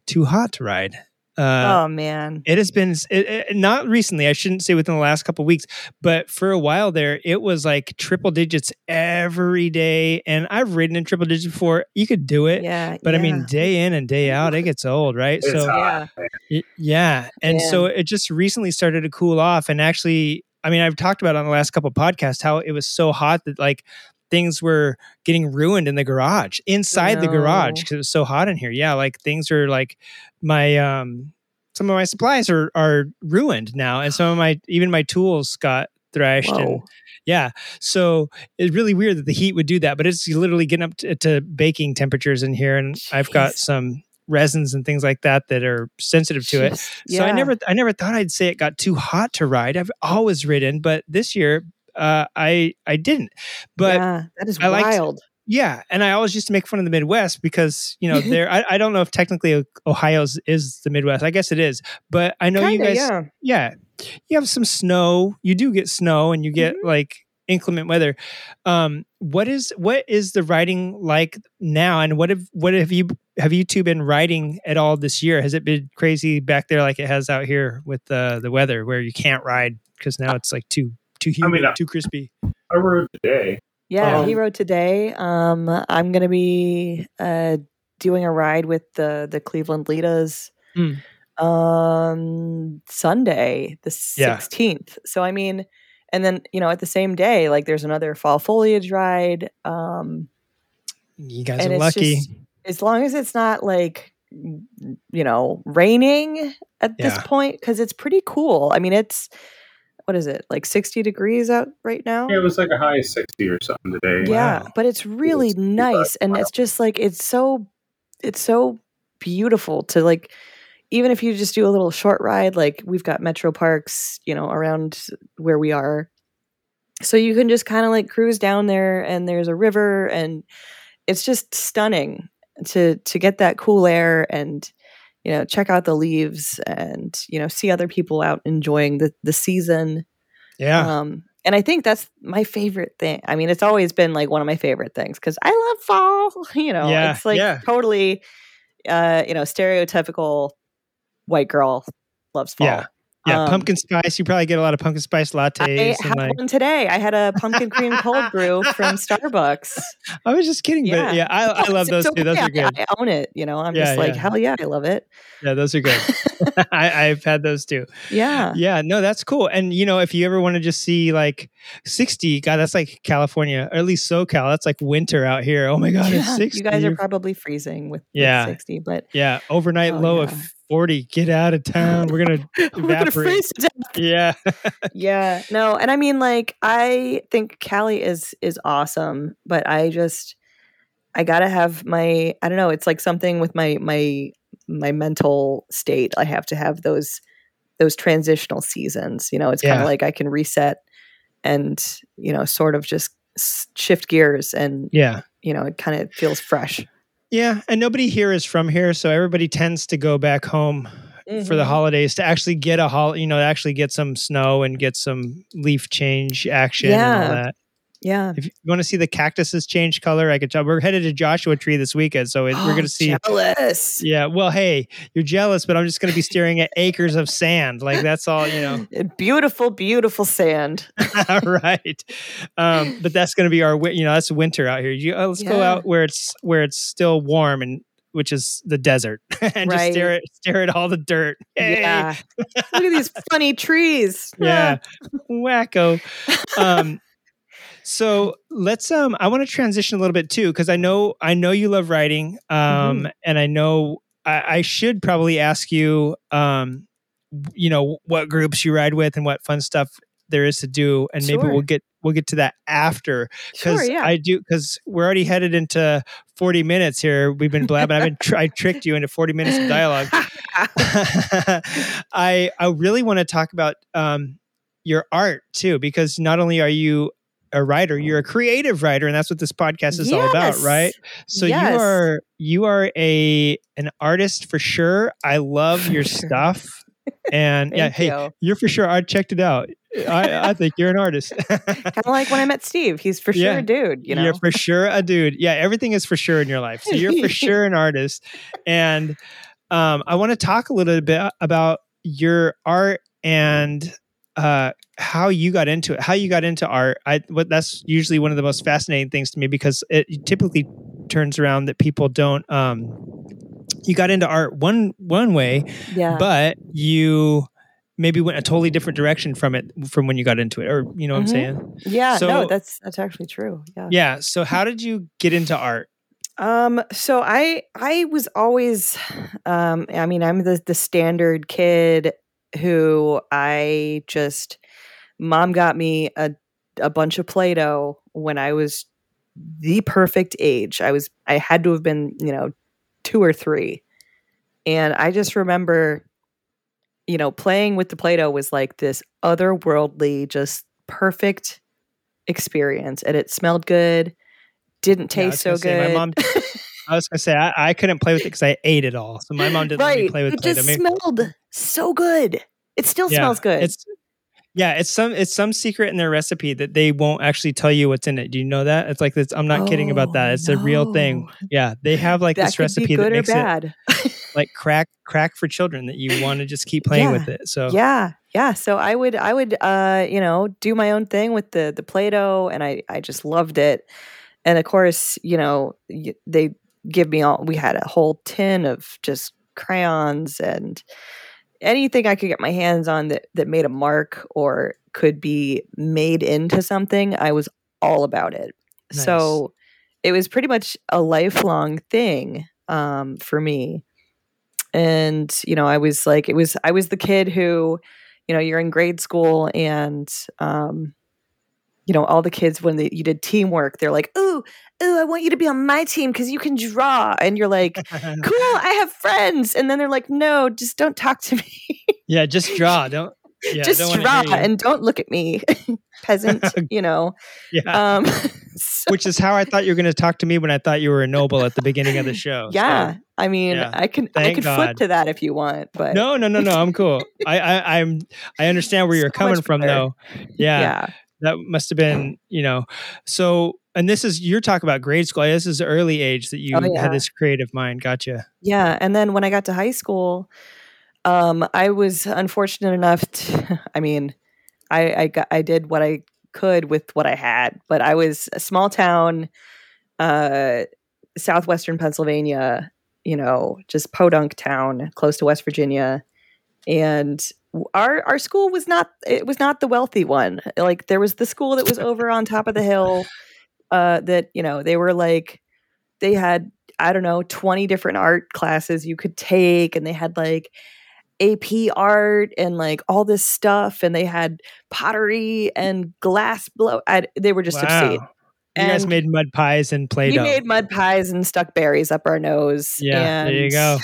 too hot to ride uh oh man it has been it, it- not recently i shouldn't say within the last couple of weeks but for a while there it was like triple digits every day and i've ridden in triple digits before you could do it yeah but I mean, day in and day out, it gets old, right? It's so hot. yeah yeah, and Yeah. so it just recently started to cool off. And actually, I mean, I've talked about on the last couple of podcasts how it was so hot that like things were getting ruined in the garage, inside the garage, because it was so hot in here. Yeah, like things are like my um some of my supplies are are ruined now, and some of my even my tools got thrashed and yeah. So it's really weird that the heat would do that, but it's literally getting up to, to baking temperatures in here, and I've got some resins and things like that that are sensitive to it. Just- So I never I never thought I'd say it got too hot to ride. I've always ridden, but this year uh, I I didn't. But yeah, that is I liked- wild. yeah, and I always used to make fun of the Midwest because you know there. I, I don't know if technically Ohio's is the Midwest. I guess it is, but I know you Kinda, guys. yeah. yeah, you have some snow. You do get snow, and you get Mm-hmm. like inclement weather. Um, what is what is the riding like now? And what have what have you have you two been riding at all this year? Has it been crazy back there like it has out here with the the weather where you can't ride because now it's like too too humid, mean, uh, too crispy? I rode today. Yeah, Um, he rode today. Um, I'm gonna be uh doing a ride with the the Cleveland Litas Mm. um Sunday, the Yeah. 16th. So I mean, and then you know at the same day, like there's another fall foliage ride. Um, You guys are lucky. just as long as it's not like you know raining at this point because it's pretty cool. I mean, it's what is it like 60 degrees out right now? Yeah, it was like a high of 60 or something today. Yeah, Wow. but it's really It's- nice and it's just like it's so it's so beautiful to like even if you just do a little short ride like we've got metro parks, you know, around where we are. So you can just kind of like cruise down there and there's a river and it's just stunning to to get that cool air and you know, check out the leaves and you know, see other people out enjoying the the season. Yeah. Um, and I think that's my favorite thing. I mean, it's always been like one of my favorite things because I love fall. You know, Yeah, it's like yeah. totally, uh, you know, stereotypical white girl loves fall. Yeah. Yeah, Um, pumpkin spice. You probably get a lot of pumpkin spice lattes. I had like, one today. I had a pumpkin cream cold brew from Starbucks. I was just kidding, Yeah. but yeah, I, I love those it's too. Those are good. I, I own it. You know, I'm Yeah, just like, yeah. hell yeah, I love it. Yeah, those are good. I, I've had those too. Yeah. Yeah, no, that's cool. And you know, if you ever want to just see like 60, God, that's like California, or at least SoCal. That's like winter out here. Oh my God, it's 60. You guys are probably freezing with, with Yeah. 60, but yeah, overnight Oh, low of 40. Get out of town. We're gonna we're gonna evaporate. freeze to death. Yeah. yeah no and i mean like i think Cali is is awesome but i just i gotta have my i don't know it's like something with my my my mental state i have to have those those transitional seasons you know it's kind of like i can reset and you know sort of just shift gears and Yeah. you know it kind of feels fresh Yeah. And nobody here is from here. So everybody tends to go back home for the Mhm. holidays to actually get a hol you know, actually get some snow and get some leaf change action and all that. Yeah If you want to see the cactuses change color, I could tell. We're headed to Joshua Tree this weekend, so it, we're going to see. jealous Yeah, well, hey, you're jealous, but I'm just going to be staring at acres of sand. Like that's all, you know. beautiful beautiful sand right. Um, but that's going to be our, you know, that's winter out here. You, uh, let's go out where it's where it's still warm and which is the desert, and just stare at stare at all the dirt. Hey, yeah look at these funny trees yeah, wacko. Um, so let's um, I want to transition a little bit too because I know I know you love riding, um, Mm-hmm. and I know I, I should probably ask you, um, you know, what groups you ride with and what fun stuff there is to do, and maybe Sure. we'll get we'll get to that after because Sure, yeah. I do because we're already headed into forty minutes here. We've been blabbing. I've been tr- I tricked you into forty minutes of dialogue. I I really want to talk about um, your art too, because not only are you a writer, you're a creative writer, and that's what this podcast is all about, right? So Yes. you are you are a an artist for sure. I love your stuff, and yeah, hey, you. you're for sure. I checked it out. I, I think you're an artist. kind of like when I met Steve. He's for sure Yeah. a dude, you know. You're for sure a dude. Yeah, everything is for sure in your life. So you're for sure an artist. And um, I want to talk a little bit about your art and uh, how you got into it, how you got into art. I what that's usually one of the most fascinating things to me because it typically turns around that people don't. Um, you got into art one one way, yeah. but you maybe went a totally different direction from it from when you got into it, or you know what Mhm. I'm saying? yeah, so- no, that's that's actually true. Yeah. Yeah. So how did you get into art? Um, so I I was always um I mean I'm the the standard kid who I just mom got me a a bunch of Play-Doh when I was the perfect age. I was I had to have been, you know, 2 or 3. And I just remember you know, playing with the Play-Doh was like this otherworldly just perfect experience and it smelled good, didn't Yeah, taste so gonna say, my good. mom- I was gonna say I, I couldn't play with it because I ate it all. So my mom didn't let me play with it Play-Doh. just Maybe- smelled so good. It still smells good. It's yeah, it's some it's some secret in their recipe that they won't actually tell you what's in it. Do you know that? It's like this. I'm not kidding about that. Oh, It's a real thing. Yeah, they have like that this recipe that good or makes it bad. like crack crack for children that you want to just keep playing with it. So Yeah, yeah. So I would, I would, uh, you know, do my own thing with the the Play-Doh, and I, I just loved it. And of course, you know, they give me all. We had a whole tin of just crayons and anything I could get my hands on that that made a mark or could be made into something. I was all about it. So it was pretty much a lifelong thing um, for me and you know i was like it was i was the kid who you know you're in grade school and um you know all the kids when they, you did teamwork they're like ooh ooh i want you to be on my team because you can draw and you're like cool i have friends and then they're like no just don't talk to me yeah, just draw. Don't yeah, just don't draw and don't look at me peasant you know yeah. um Which is how I thought you were going to talk to me when I thought you were a noble at the beginning of the show. So- yeah i mean yeah. i can i can flip to that if you want but No, no, no, no. I'm cool. I, I, I'm. I understand where you're coming from, better. though. Yeah, yeah that must have been, you know. So, and this is you're talking about grade school. This is early age that you Oh, yeah. had this creative mind. Gotcha. Yeah, and then when I got to high school, um, I was unfortunate enough to. I mean, I I, got, I did what I could with what I had, but I was a small town, uh, southwestern Pennsylvania. You know, just podunk town, close to West Virginia, and our our school was not it was not the wealthy one. Like there was the school that was over on top of the hill. Uh, that you know they were like they had I don't know, 20 different art classes you could take. And they had like AP art and like all this stuff. And they had pottery and glass blow. I, they were just obscene. Wow. You guys made mud pies and Play we made mud pies and stuck berries up our nose. Yeah, there you go.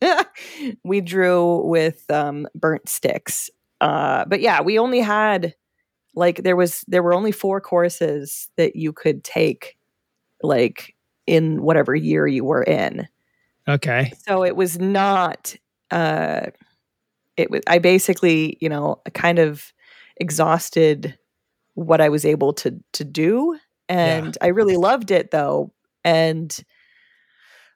go. we drew with um, burnt sticks. Uh, but yeah, we only had like there was there were only four courses that you could take like in whatever year you were in. Okay. So it was not uh it was I basically, you know, kind of exhausted what I was able to to do and I really loved it though and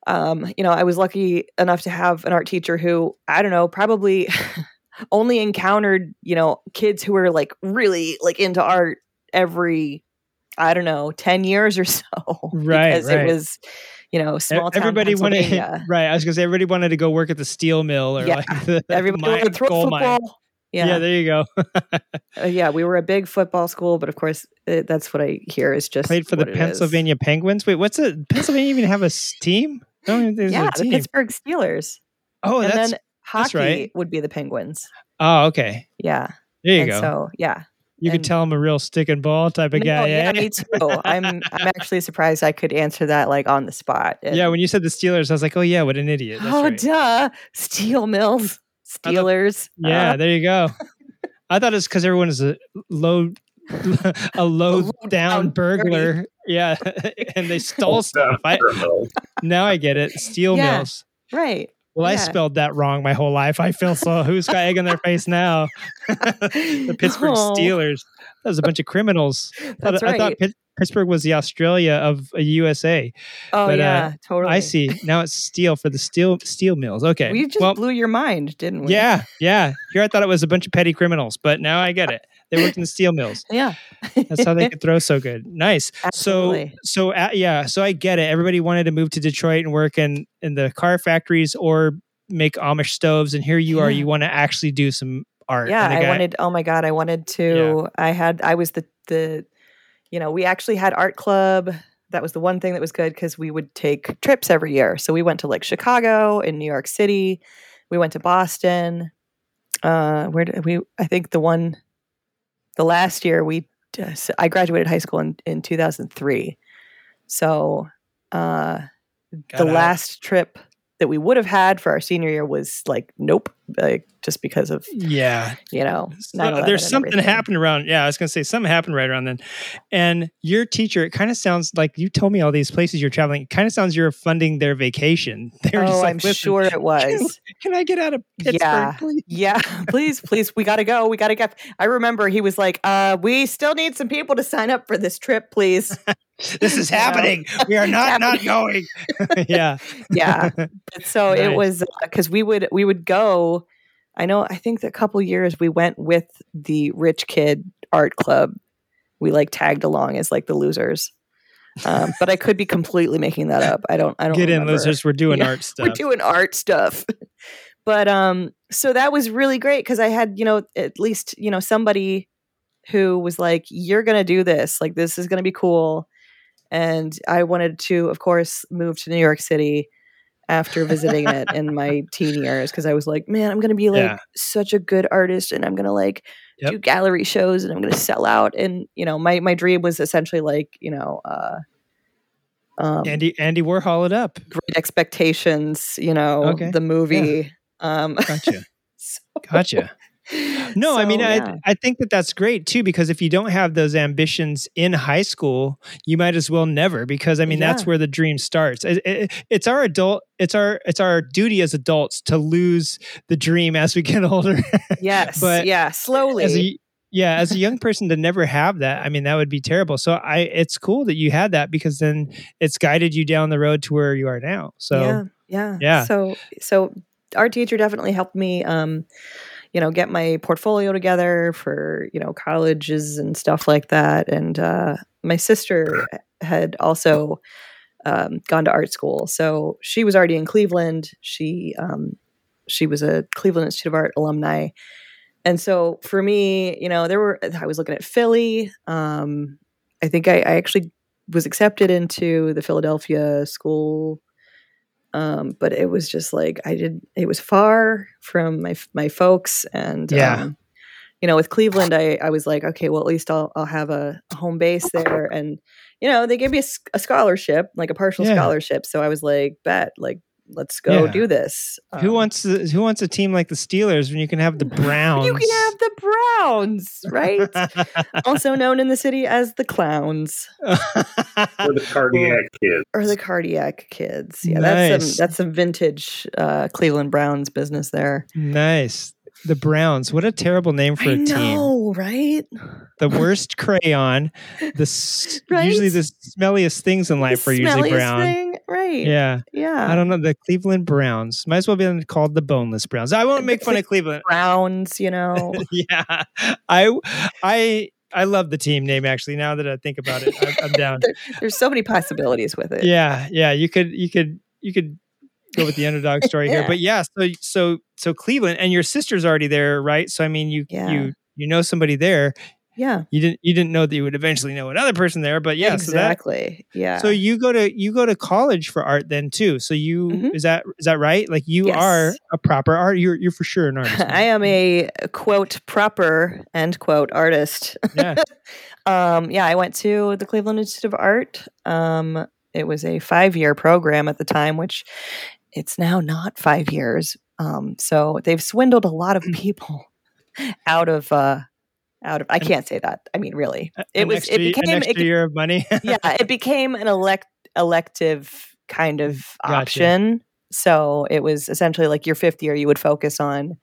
um you know, I was lucky enough to have an art teacher who I don't know, probably only encountered, you know, kids who were like really like into art every I don't know, 10 years or so Right, because right. it was you know, small town Everybody wanted right. I was gonna say everybody wanted to go work at the steel mill or Yeah. like the Everybody wanted to throw coal mine. Yeah, Yeah. there you go. Uh, yeah, we were a big football school, but of course, uh that's what I hear is just Played for the it is. Pennsylvania Penguins. Wait, what's it? Pennsylvania even have a team? Even Yeah, a the. Pittsburgh Steelers. oh, and that's then hockey right. would be the Penguins. oh, okay. Yeah, There you and go. so yeah, you could tell I'm a real stick and ball type of No, guy. yeah, eh? me too. I'm I'm actually surprised I could answer that like on the spot. And- yeah, when you said the Steelers, I was like, oh yeah, what an idiot. That's oh right. duh, steel mills, I thought- Steelers. Yeah, Uh, there you go. I thought it's because everyone is a low, a low, low down down burglar. Yeah, and they stole stuff. I, now I get it. Steel Yeah. mills. right. Well, I spelled that wrong my whole life. I feel so. Who's got egg on their face now? the Pittsburgh Oh. Steelers. That was a bunch of criminals. I thought- That's I thought right. Pitt- Pittsburgh was the Australia of a USA. Oh but, uh, yeah, totally. I see. Now it's steel for the steel steel mills. Okay. We just well, blew your mind, didn't we? yeah, yeah. Here I thought it was a bunch of petty criminals, but now I get it. They worked in the steel mills. yeah. That's how they could throw so good. Nice. Absolutely. So, so uh, yeah. So I get it. Everybody wanted to move to Detroit and work in in the car factories or make Amish stoves, and here you are. You want to actually do some art. yeah the i wanted oh my god i wanted to i had i was the the you know we actually had art club that was the one thing that was good because we would take trips every year. So we went to like Chicago and New York City. We went to Boston. Uh, where did we? I think the one, the last year we, just, I graduated high school in in two thousand three. So uh, Got the out. last trip that we would have had for our senior year was like nope, like just because of Yeah. you know So there's something everything. happened around. Yeah, I was gonna say something happened right around then. And your teacher, it kind of sounds like you told me all these places you're traveling. It kind of sounds you're funding their vacation. They were Oh, just like, I'm sure it was. Can I get out of Pittsburgh, Yeah. please? Yeah, please, please, we got to go. We got to get I remember he was like, uh, "We still need some people to sign up for this trip, please." This is happening. We are not not going. yeah. yeah. But so it was because we would we would go. I know. I think the couple years we went with the rich kid art club. We like tagged along as like the losers. Um, but I could be completely making that up. I don't. I don't Get in, remember. losers. We're doing Yeah, art stuff. We're doing art stuff. but um so that was really great because I had, you know, at least, you know, somebody who was like, You're gonna do this, like this is gonna be cool. And I wanted to, of course, move to New York City after visiting it in my teen years because I was like, man, I'm gonna be like Yeah. such a good artist and I'm gonna like Yep. do gallery shows and I'm gonna sell out. And you know, my my dream was essentially like, you know, uh um, Andy Andy Warhol it up. Great Expectations, you know, Okay. the movie. Um, Gotcha. so- Gotcha. No, I mean, so, I. I think that that's great too, because if you don't have those ambitions in high school, you might as well never, because I mean, that's where the dream starts. It- it- it's our adult, it's our, it's our duty as adults to lose the dream as we get older. yes, but yeah, slowly. as a, yeah, as a young person to never have that, I mean, that would be terrible. So I, it's cool that you had that because then it's guided you down the road to where you are now. So yeah, yeah, yeah. So, so our teacher definitely helped me, um, you know, get my portfolio together for you know colleges and stuff like that. And uh, my sister had also um, gone to art school, so she was already in Cleveland. She um, she was a Cleveland Institute of Art alumni. And so for me, you know, there were I was looking at Philly. Um, I think I, I actually was accepted into the Philadelphia school um, but it was just like I did. It was far from my my folks, and Yeah. um, you know, with Cleveland, I I was like, okay, well, at least I'll I'll have a, a home base there, and you know, they gave me a scholarship, like a partial Yeah. scholarship. So I was like, bet, like, let's go Yeah. do this. who Um, wants the, who wants a team like the Steelers when you can have the Browns? You can have the Browns, right? also known in the city as the Clowns Or the cardiac kids. or the Cardiac Kids. Yeah, that's Nice. some that's some vintage uh, Cleveland Browns business there. nice. The Browns. What a terrible name for a I team. know, right? The worst crayon. The Right? usually the smelliest things in life The are usually brown. thing, right? Yeah. yeah. I don't know. The Cleveland Browns. Might as well be called the Boneless Browns. I won't make fun of Cleveland. Browns, you know. yeah. I I I love the team name actually. Now that I think about it, I'm, I'm down. There- There's so many possibilities with it. Yeah, yeah. You could you could you could go with the underdog story here. But yeah, so so so Cleveland and your sister's already there, right? So I mean you Yeah. you you know somebody there. Yeah, You didn't you didn't know that you would eventually know another person there, but yeah, so that exactly. yeah. so you go to you go to college for art then too. So you Mhm. is that is that right? Like you Yes. are a proper art. You're you're for sure an artist. I am a quote proper end quote artist. yeah. Um, yeah, I went to the Cleveland Institute of Art. Um, it was a five year program at the time, which it's now not five years. Um, so they've swindled a lot of Mm. people out of uh, out of. I can't say that. I mean, really, it was. extra, It became. an extra It, year of money. yeah, it became an elect elective kind of Gotcha. option. So it was essentially like your fifth year, you would focus on,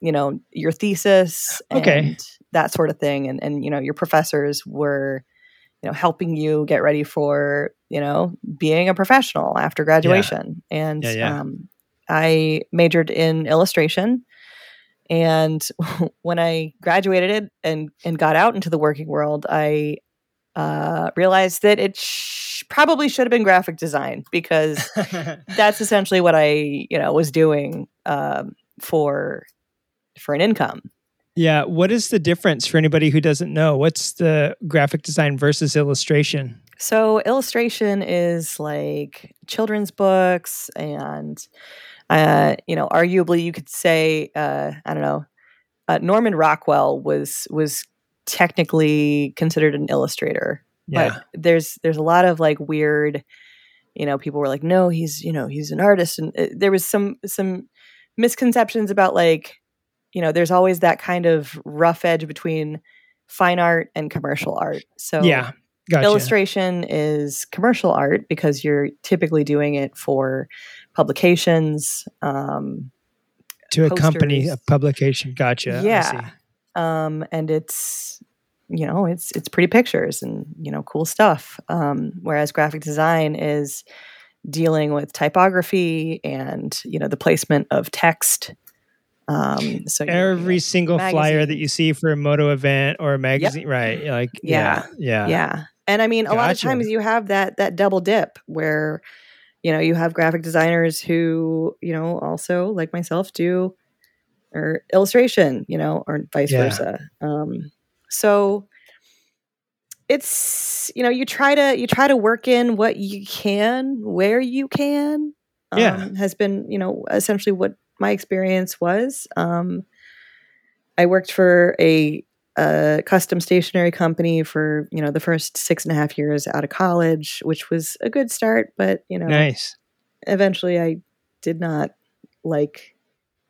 you know, your thesis and Okay. that sort of thing, and and you know, your professors were, you know, helping you get ready for you know being a professional after graduation. And Yeah, yeah. Um, I majored in illustration. And when I graduated and and got out into the working world, I uh, realized that it sh- probably should have been graphic design because that's essentially what I you know was doing um, for for an income. Yeah. What is the difference for anybody who doesn't know? What's the graphic design versus illustration? So illustration is like children's books and uh, you know, arguably you could say uh, I don't know, uh, Norman Rockwell was was technically considered an illustrator. Yeah. But there's there's a lot of like weird, you know, people were like, no, he's you know he's an artist, and uh, there was some some misconceptions about like, you know, there's always that kind of rough edge between fine art and commercial art. So yeah. Gotcha. illustration is commercial art because you're typically doing it for publications. Um, to accompany a publication. Gotcha. Yeah, um, and it's you know it's it's pretty pictures and you know cool stuff. Um, whereas graphic design is dealing with typography and you know the placement of text. Um, so you know, Every single flyer that you see for a moto event or a magazine, right? Like, yeah, yeah, yeah and i mean a lot of times you have that that double dip where you know you have graphic designers who you know also like myself do or illustration you know or vice Yeah. versa um so it's you know you try to you try to work in what you can where you can um, Yeah. has been you know essentially what my experience was um i worked for a a custom stationery company for you know the first six and a half years out of college, which was a good start. But you know, Nice. eventually I did not like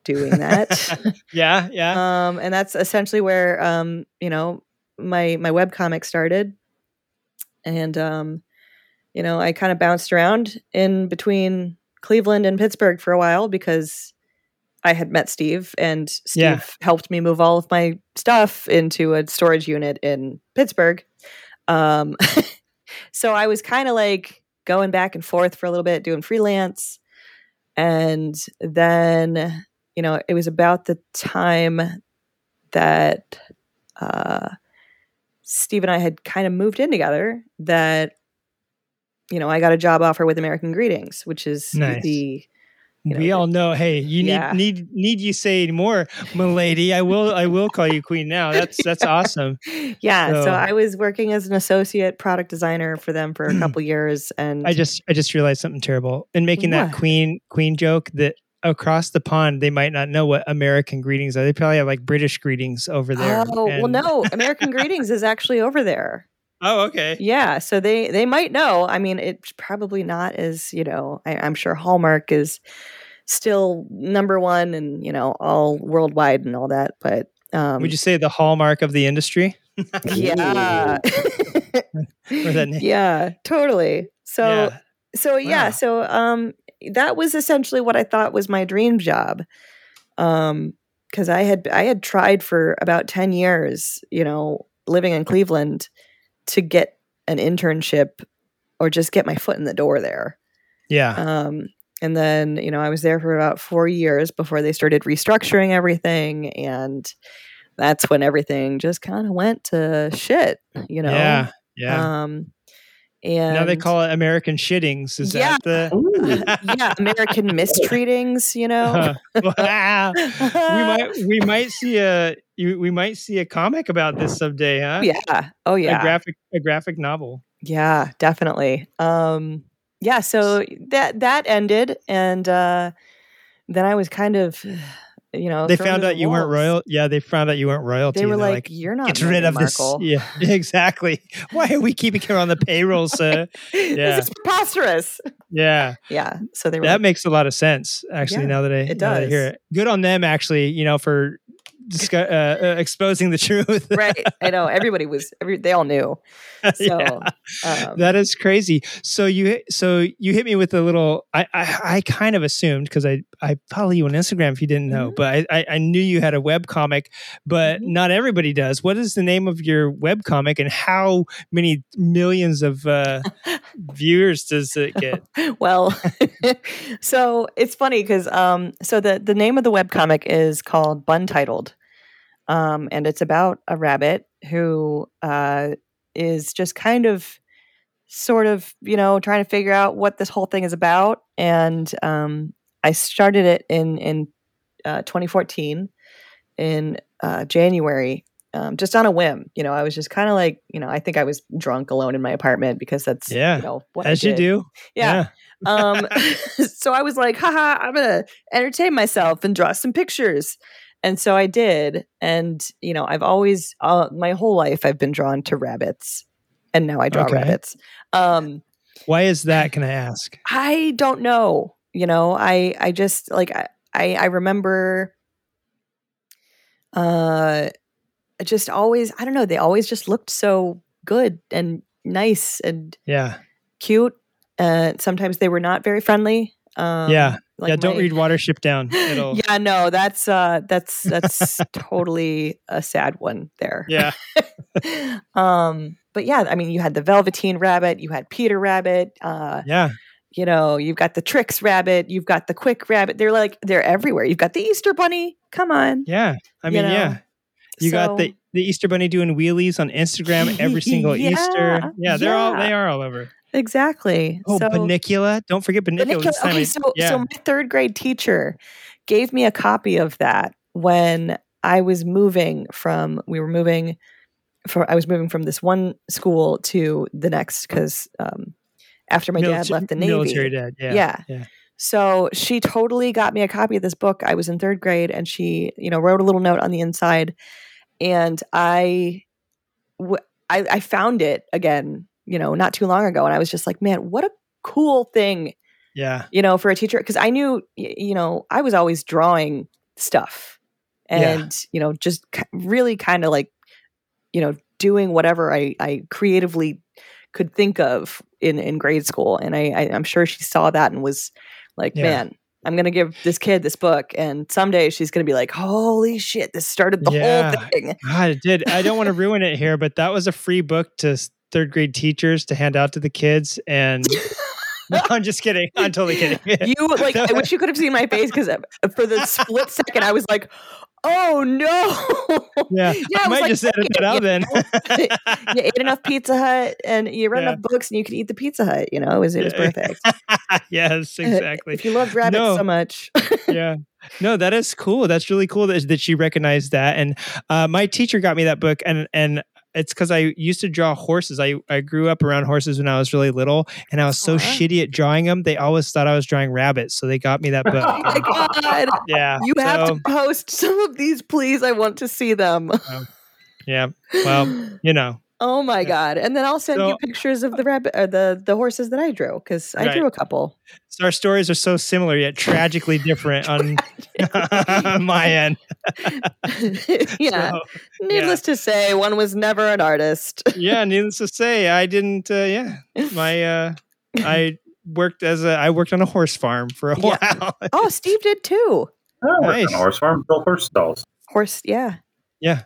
doing that. Yeah, yeah. um, and that's essentially where um, you know my my webcomic started, and um, you know I kind of bounced around in between Cleveland and Pittsburgh for a while because I had met Steve, and Steve Yeah. helped me move all of my stuff into a storage unit in Pittsburgh. Um, so I was kind of like going back and forth for a little bit, doing freelance, and then you know it was about the time that uh, Steve and I had kind of moved in together that you know I got a job offer with American Greetings, which is Nice. the you know, we all know. Hey, you need Yeah. need need you say any more, milady? I will. I will call you queen now. That's that's awesome. yeah. So, So- I was working as an associate product designer for them for a couple years, and I just I just realized something terrible in making that queen queen joke that across the pond they might not know what American greetings are. They probably have like British greetings over there. oh well, no, American Greetings is actually over there. Oh, okay. Yeah, so they they might know. I mean, it's probably not as you know. I, I'm sure Hallmark is still number one, and you know all worldwide and all that. But um, Would you say the hallmark of the industry? yeah, Or that name? yeah, totally. So Yeah. so yeah, Wow. so um, that was essentially what I thought was my dream job. Um, because I had I had tried for about ten years, you know, living in Cleveland, to get an internship or just get my foot in the door there. Yeah. Um, and then, you know, I was there for about four years before they started restructuring everything. And that's when everything just kind of went to shit, you know? Yeah. Yeah. Um, and now they call it American shittings. Is Yeah. that the yeah, American mistreatings, you know? wow. we might we might see a you, we might see a comic about this someday, huh? yeah. Oh, yeah. A graphic a graphic novel. Yeah, definitely. Um yeah, so that that ended and uh then I was kind of you know They found out the you weren't royal. Yeah, they found out you weren't royalty. They were they're like, "You're not get rid of this. Markle." Yeah, exactly. Why are we keeping her on the payroll, sir? Yeah. This is preposterous. Yeah, Yeah. So they were that like, makes a lot of sense. Actually, Yeah, now that I it now that I hear it, good on them. Actually, you know, for discu- uh, uh, exposing the truth. right. I know everybody was every they all knew. So Yeah. um, that is crazy. So you hit- so you hit me with a little. I I, I kind of assumed because I I follow you on Instagram. If you didn't know, Mhm. but I, I I knew you had a web comic, but Mhm. not everybody does. What is the name of your web comic, and how many millions of uh, viewers does it get? well so it's funny because um so the the name of the webcomic is called Buntitled um and it's about a rabbit who uh is just kind of sort of you know trying to figure out what this whole thing is about and um i started it in in uh, 2014 in uh, january um, just on a whim. You know, I was just kind of like, you know, I think I was drunk alone in my apartment because that's, Yeah, you know, what I As you do. Yeah. um, so I was like, haha, I'm going to entertain myself and draw some pictures. And so I did. And, you know, I've always, uh, my whole life, I've been drawn to rabbits. And now I draw Okay. rabbits. Um, Why is that? Can I ask? I don't know. You know, I I just like I I, I remember uh just always I don't know, they always just looked so good and nice and Yeah. cute. Uh sometimes they were not very friendly. Um yeah. Like yeah. Don't my- read Watership Down. It'll. Yeah, no, that's uh that's that's totally a sad one there. Yeah. um but yeah, I mean you had the Velveteen Rabbit, you had Peter Rabbit, uh Yeah. you know, you've got the Trix Rabbit, you've got the Quik Rabbit. They're like they're everywhere. You've got the Easter Bunny. Come on. Yeah. I You mean, know, yeah. You got the the Easter Bunny doing wheelies on Instagram every single Yeah, Easter. Yeah, they're all they are all over. Exactly. Oh, so, Bunnicula! Don't forget. Bunnicula- okay, so yeah, so my third grade teacher gave me a copy of that when I was moving from we were moving for I was moving from this one school to the next because um, after my dad left the Navy. Military dad. Yeah. Yeah. Yeah. So she totally got me a copy of this book. I was in third grade, and she, you know, wrote a little note on the inside, and I, w- I, I found it again, you know, not too long ago, and I was just like, man, what a cool thing, Yeah. you know, for a teacher, because I knew, you know, I was always drawing stuff, Yeah. and you know, just really kind of like, you know, doing whatever I, I creatively could think of in in grade school, and I, I I'm sure she saw that and was like, Yeah. man, I'm gonna give this kid this book, and someday she's gonna be like, holy shit, this started the Yeah. whole thing. God, it did. I don't want to ruin it here, but that was a free book to third grade teachers to hand out to the kids. And no, I'm just kidding. I'm totally kidding. You like, I wish you could have seen my face because for the split second, I was like, oh no. Yeah, Yeah, I was might like, just edit that out then. you ate enough Pizza Hut and you read Yeah. enough books and you could eat the Pizza Hut. You know, it was it was perfect. yes, exactly. if you loved rabbits No. so much, yeah. No, that is cool. That's really cool that, that she recognized that. And uh, my teacher got me that book, and and it's because I used to draw horses. I I grew up around horses when I was really little, and I was so shitty at drawing them. They always thought I was drawing rabbits, so they got me that book. oh my god, yeah, you have to post some of these, please. I want to see them. Yeah. Well, you know. Oh my god! And then I'll send you pictures of the rabbit or the the horses that I drew because I Right. drew a couple. So our stories are so similar yet tragically different on, on my end. yeah. So, Needless to say, one was never an artist. yeah, needless to say, I didn't. Uh, yeah, my uh, I worked as a I worked on a horse farm for a Yeah. while. oh, Steve did too. I worked Nice. on a horse farm, built horse stalls. Horse, yeah. yeah,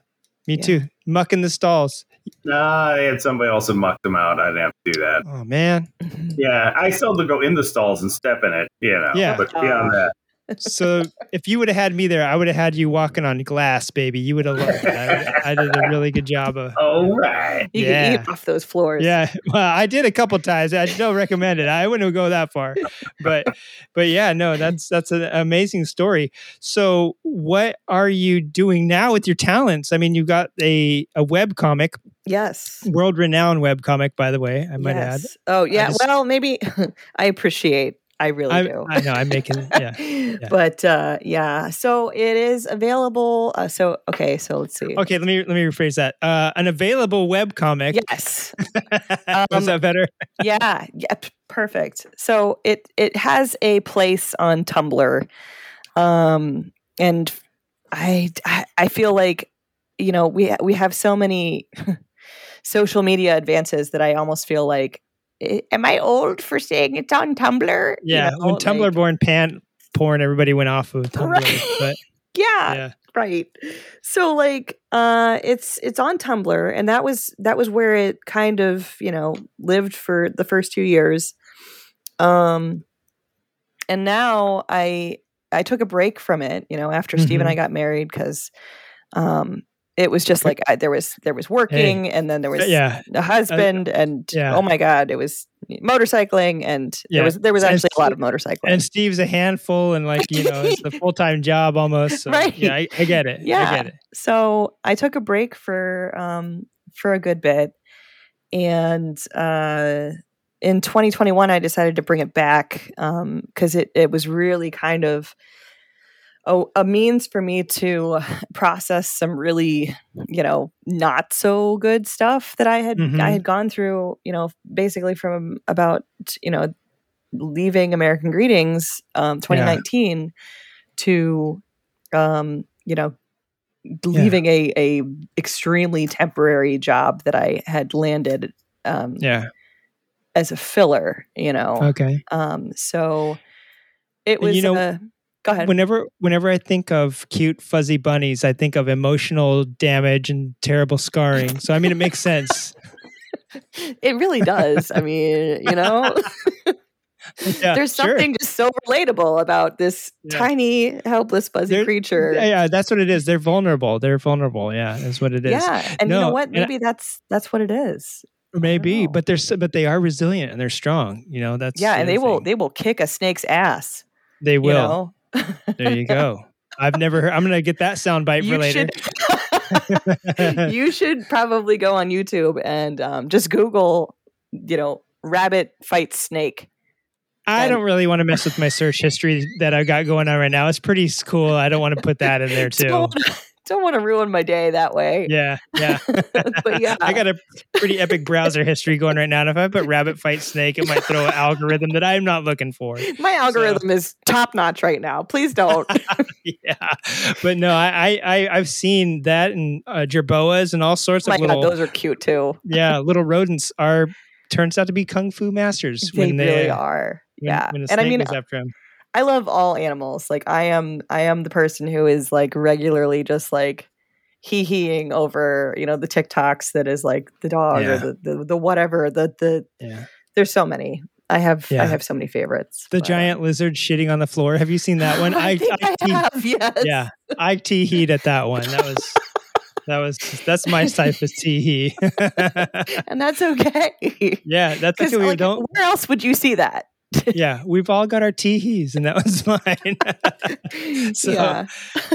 me Yeah. too. Mucking the stalls. Nah, I had somebody else who mucked them out. I didn't have to do that. Oh man. Yeah, I still had to go in the stalls and step in it, you know. Yeah. But beyond uh, that, So if you would have had me there, I would have had you walking on glass, baby. You would have loved it. I, I did a really good job of. all right. You Yeah. could eat off those floors. Yeah, well, I did a couple times. I don't recommend it. I wouldn't go that far, but but yeah, no, that's that's an amazing story. So, what are you doing now with your talents? I mean, you got a a web comic, Yes. world renowned web comic, by the way. I might yes. Oh yeah. just- well, maybe I appreciate. I really add. do. I, I know I'm making yeah. But uh, yeah, so it is available. Uh, so okay, so let's see. Okay, let me let me rephrase that. Uh, an available web comic. Yes. Was Um, that better? yeah. Yeah. Perfect. So it it has a place on Tumblr, um, and I I, I feel like you know we we have so many social media advances that I almost feel like. "Eh, Am I old for saying it's on Tumblr? You Yeah, know, when Tumblr like- born pan porn, everybody went off of Tumblr. Right. But yeah, yeah, right so like uh it's it's on tumblr and that was that was where it kind of you know lived for the first two years um and now i i took a break from it you know after steve and i got married because um it was just like I, there was there was working, and then there was yeah, a husband, and yeah. oh my god, it was motorcycling, and Yeah. there was there was actually a lot of motorcycling. and Steve's a handful, and like you know, it's a full time job almost. So, Right. Yeah, I, I get it. I yeah. get it. So I took a break for um for a good bit, and uh, in 2021 I decided to bring it back because it it was really kind of a, a means for me to process some really you know not so good stuff that I had Mhm. I had gone through you know basically from about you know leaving American Greetings um, 2019 to um, you know leaving a a extremely temporary job that I had landed um, Yeah. as a filler, you know. Okay. Um, so it And was. you know, uh, go ahead. Whenever whenever I think of cute fuzzy bunnies, I think of emotional damage and terrible scarring. So I mean, it makes sense. it really does. I mean, you know, Yeah, there's sure. something just so relatable about this Yeah. tiny, helpless, fuzzy They're- creature. Yeah, yeah, that's what it is. They're vulnerable. They're vulnerable. Yeah, that's what it is. Yeah, and you know what? and I- Maybe that's that's what it is. Maybe, but they're but they are resilient and they're strong. You know, that's yeah, the and they other will they will kick a snake's ass. They You will. know? There you go. I've never heard. I'm gonna get that sound bite for you later. should you should probably go on YouTube and um, just Google, you know, rabbit fight snake. I don't really want to mess with my search history that I've got going on right now. It's pretty cool. I don't want to put that in there too. Don't, want to ruin my day that way. Yeah, yeah. but yeah, I got a pretty epic browser history going right now. And if I put rabbit fight snake, it might throw an algorithm that I'm not looking for. my algorithm is top notch right now. Please don't. yeah, but no, I, I, I I've seen that and uh, jerboas and all sorts my of God, little, those are cute too. yeah, little rodents are turns out to be kung fu masters They when they really are. when- yeah, when a and I mean, goes after 'em. I love all animals. Like I am I am the person who is like regularly just like hee heeing over, you know, the TikToks that is like the dog Yeah. or the, the the whatever. The the Yeah. there's so many. I have Yeah. I have so many favorites. The but, giant um, lizard shitting on the floor. Have you seen that one? I, think I, tee- have, yes. yeah, I tee heat at that one. That was that was that's my type of tee hee. And that's okay. yeah, that's okay. We like, don't. where else would you see that? Yeah, we've all got our tee hees, and that was mine. so yeah.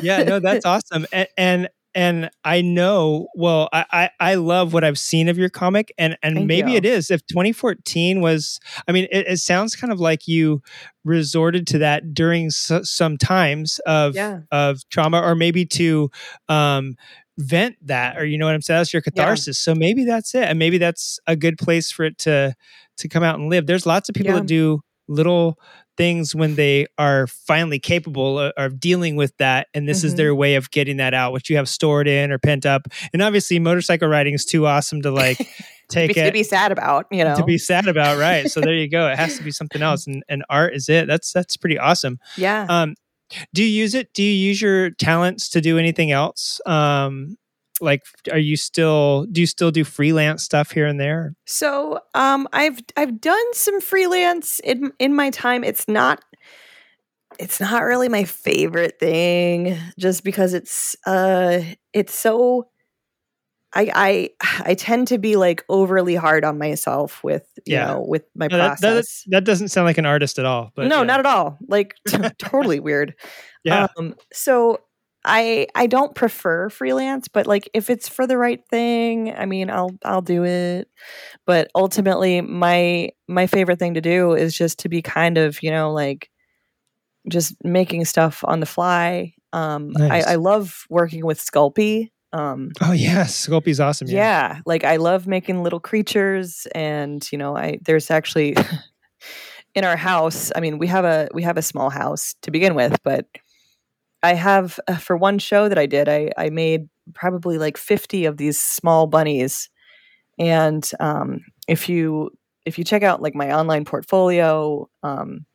yeah, no, that's awesome. And, and and I know, well, I, I I love what I've seen of your comic, and and Thank maybe you. it is. If 2014 was, I mean, it, it sounds kind of like you resorted to that during s- some times of Yeah. of trauma, or maybe to um vent that, or you know what I'm saying? That's your catharsis. So maybe that's it, and maybe that's a good place for it to to come out and live. There's lots of people Yeah. that do little things when they are finally capable of, of dealing with that and this is Mhm. their way of getting that out which you have stored in or pent up. And obviously motorcycle riding is too awesome to like to, take be, it to be sad about, you know. to be sad about right? So there you go. It has to be something else and, and art is it. That's that's pretty awesome. Yeah. um do you use it? Do you use your talents to do anything else? Um like are you still do you still do freelance stuff here and there So, um, I've I've done some freelance in in my time. It's not it's not really my favorite thing, just because it's uh it's so. I I I tend to be like overly hard on myself with you Yeah. know with my No, that, that, process. that doesn't sound like an artist at all but no, yeah. not at all. Like t- totally weird. yeah Um, so I I don't prefer freelance, but like if it's for the right thing, I mean, I'll I'll do it. But ultimately, my my favorite thing to do is just to be kind of you know like just making stuff on the fly. Um, Nice. I, I love working with Sculpey. Um, oh yes sculpey's awesome yeah. like I love making little creatures, and you know, I there's actually in our house. I mean, we have a we have a small house to begin with, but I have uh, for one show that I did, I I made probably like fifty of these small bunnies, and um, if you if you check out like my online portfolio, um,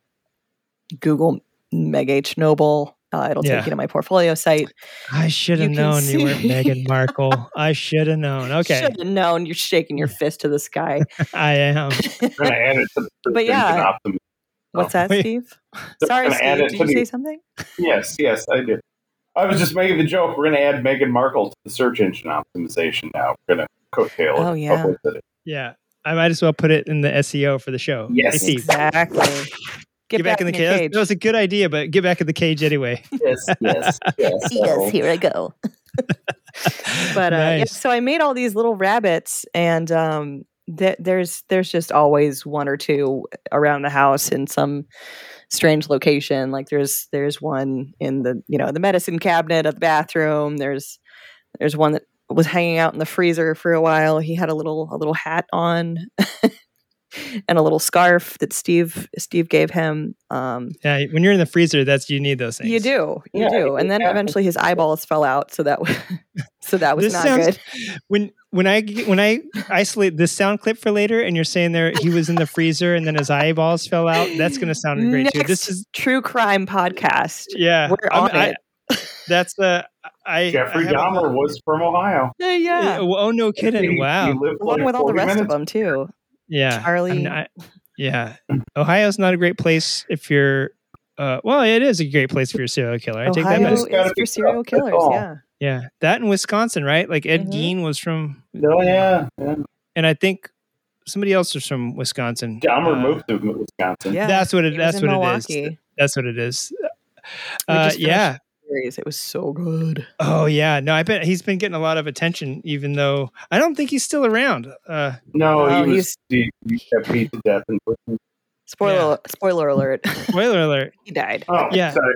Google Meg H Noble. Uh, it'll Yeah. take you to my portfolio site. I should have You can known you weren't Meghan Markle. I should have known. Okay, Should have known. You're shaking your fist to the sky. I am. I'm gonna add it to the But yeah. Thinking Optimism. What's that, Steve? Sorry, Steve. Did you the- say something? Yes, yes, I did. I was just making the joke. We're going to add Meghan Markle to the search engine optimization now. We're going to coattail Oh, yeah. Yeah. I might as well put it in the SEO for the show. Yes. Hey, Steve, Exactly. Get, get, back, in the your cage. That was a good idea, but get back in the cage anyway. Yes, yes, yes. yes, here I go. but uh, yeah, so I made all these little rabbits, and um, th- there's there's just always one or two around the house in some strange location. Like there's there's one in the you know the medicine cabinet of the bathroom. There's there's one that was hanging out in the freezer for a while. He had a little a little hat on. And a little scarf that Steve Steve gave him. Um, Yeah, when you're in the freezer, that's you need those things. you do, you Yeah, do, and then yeah. eventually his eyeballs fell out, so that was so that was This not sounds- good. When when I when I isolate this sound clip for later, and you're saying there he was in the freezer and then his eyeballs fell out, that's going to sound great Next too. This is true crime podcast. yeah. We're I'm- on I- it. That's the I Jeffrey I have a- Dahmer was from Ohio. Yeah, yeah. Oh, oh, no kidding! He- he Wow. lived Along like with all the 40 rest of them too. Yeah, Charlie. I'm not- yeah, Ohio's not a great place if you're. Uh, well, it is a great place for your serial killer. I take that Ohio back. Is for serial killers. Yeah. Yeah, that in Wisconsin, right? Like Ed Mhm. Gein was from, Oh yeah, yeah. and I think somebody else was from Wisconsin. Dahmer Uh, moved to Wisconsin. Yeah. That's what it. That's in what it is. That's what it is. Uh, yeah. series. It was so good. Oh yeah. No, I bet he's been getting a lot of attention, even though I don't think he's still around. Uh, No, he was he, he got beat to death in prison. Spoiler spoiler alert. spoiler alert. he died. Oh, Yeah. sorry.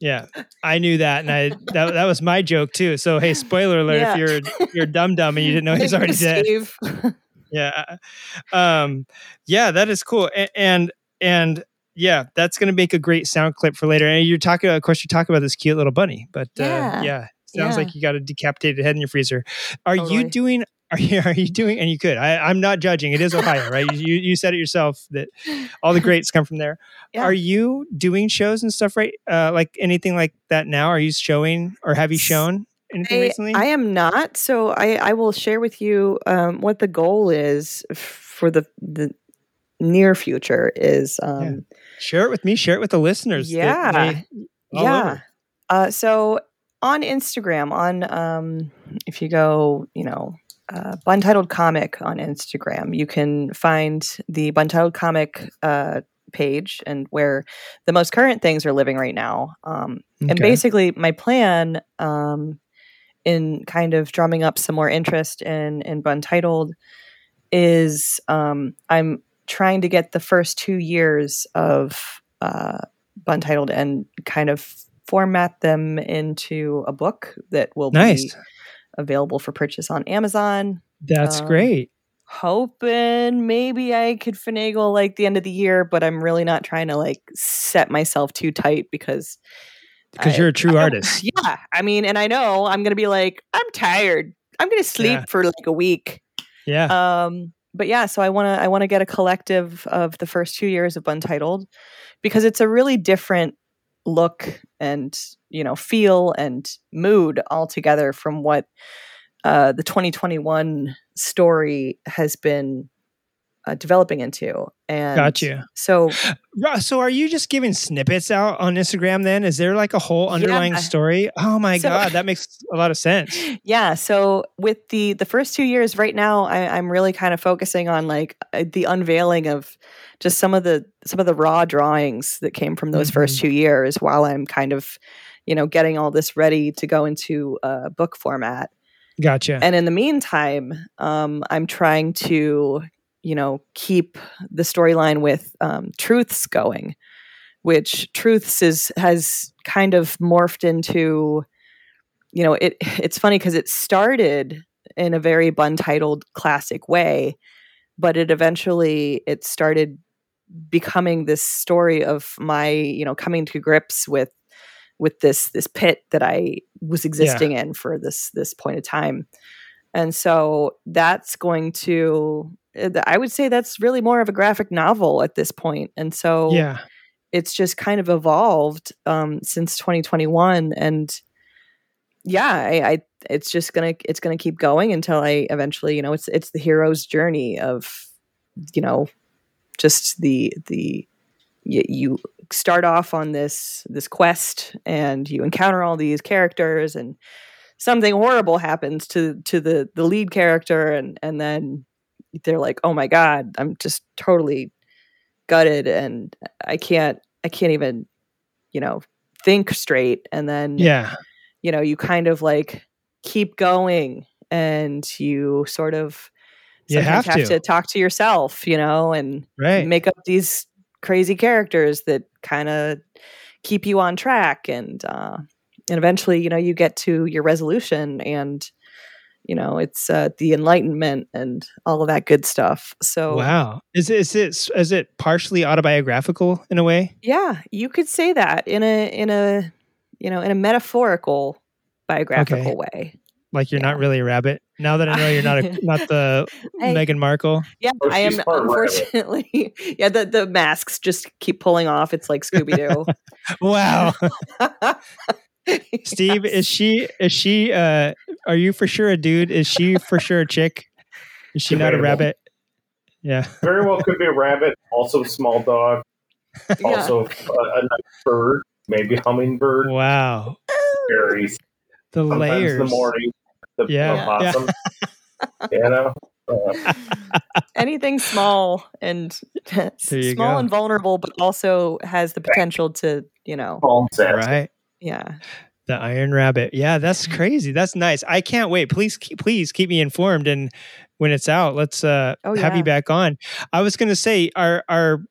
Yeah, I knew that, and I that, that was my joke too. So hey, spoiler alert! Yeah. If you're you're dumb dumb and you didn't know he's already dead. Yeah, um, yeah, that is cool, and and, and yeah, that's gonna make a great sound clip for later. And you're talking, of course, you talk about this cute little bunny, but Yeah. uh, yeah, sounds Yeah. like you got a decapitated head in your freezer. Are you doing? Are you, are you doing? And you could. I, I'm not judging. It is Ohio, right? You you said it yourself that all the greats come from there. Yeah. Are you doing shows and stuff right? Uh, like anything like that now? Are you showing or have you shown anything I, recently? I am not. So I, I will share with you um, what the goal is for the the near future is. Um, share it with me. Share it with the listeners. Yeah. yeah. Uh, so on Instagram, on um, if you go, you know, uh, Buntitled Comic on Instagram, you can find the Buntitled Comic uh, page and where the most current things are living right now. Um, And basically, my plan um, in kind of drumming up some more interest in in Buntitled is um, I'm trying to get the first two years of uh, Buntitled and kind of format them into a book that will Nice. be available for purchase on Amazon. That's um, great. Hoping maybe I could finagle like the end of the year, but I'm really not trying to like set myself too tight because Because I- you're a true I artist. Yeah, I mean, and I know I'm gonna be like, I'm tired. I'm gonna sleep Yeah. for like a week. Yeah. Um, but yeah, so I want to I want to get a collective of the first two years of Untitled because it's a really different look and you know feel and mood altogether from what uh, the 2021 story has been uh, developing into. And Got you. So So are you just giving snippets out on Instagram then? Is there like a whole underlying Yeah. story? Oh my So- god, that makes a lot of sense. yeah so with the the first two years right now I, i'm really kind of focusing on like uh, the unveiling of just some of the some of the raw drawings that came from those first two years while i'm kind of you know getting all this ready to go into uh, book format Gotcha. and in the meantime um, i'm trying to you know keep the storyline with um, truths going which truths is has kind of morphed into you know it it's funny because it started in a very Buntitled classic way but it eventually it started becoming this story of my you know coming to grips with with this this pit that i was existing in for this this point of time. And so that's going to i would say that's really more of a graphic novel at this point and so yeah. it's just kind of evolved um, since 2021 and yeah I, I it's just gonna it's gonna keep going until i eventually you know it's it's the hero's journey of you know just the the you, you start off on this this quest and you encounter all these characters and something horrible happens to to the the lead character and and then they're like oh my god i'm just totally gutted and i can't i can't even you know think straight and then Yeah. you know you kind of like keep going and you sort of You sometimes have to. talk to yourself you know and Right. make up these crazy characters that kind of keep you on track and uh and eventually you know you get to your resolution and you know it's uh the enlightenment and all of that good stuff so Wow. Is it, is it is it partially autobiographical in a way? yeah you could say that in a in a you know in a metaphorical biographical way Like you're not really a rabbit. Now that I know you're not a not the I- Meghan Markle. Yeah, Oh, I am she's rabbit. unfortunately. yeah, the the masks just keep pulling off. It's like Scooby Doo. Wow. Steve, is she is she uh are you for sure a dude? Is she for sure a chick? Is she not a rabbit? Yeah. Very well could be a rabbit, also a small dog, Yeah. also a, a nice bird, maybe hummingbird, Wow. berries. The Sometimes layers. the morning, the Yeah. yeah. you know, uh, Anything small and small go. and vulnerable, but also has the potential to, you know. Right. Yeah. The Iron Rabbit. Yeah, that's crazy. That's nice. I can't wait. Please keep please keep me informed and when it's out, let's uh Oh, have yeah. you back on. I was gonna say our our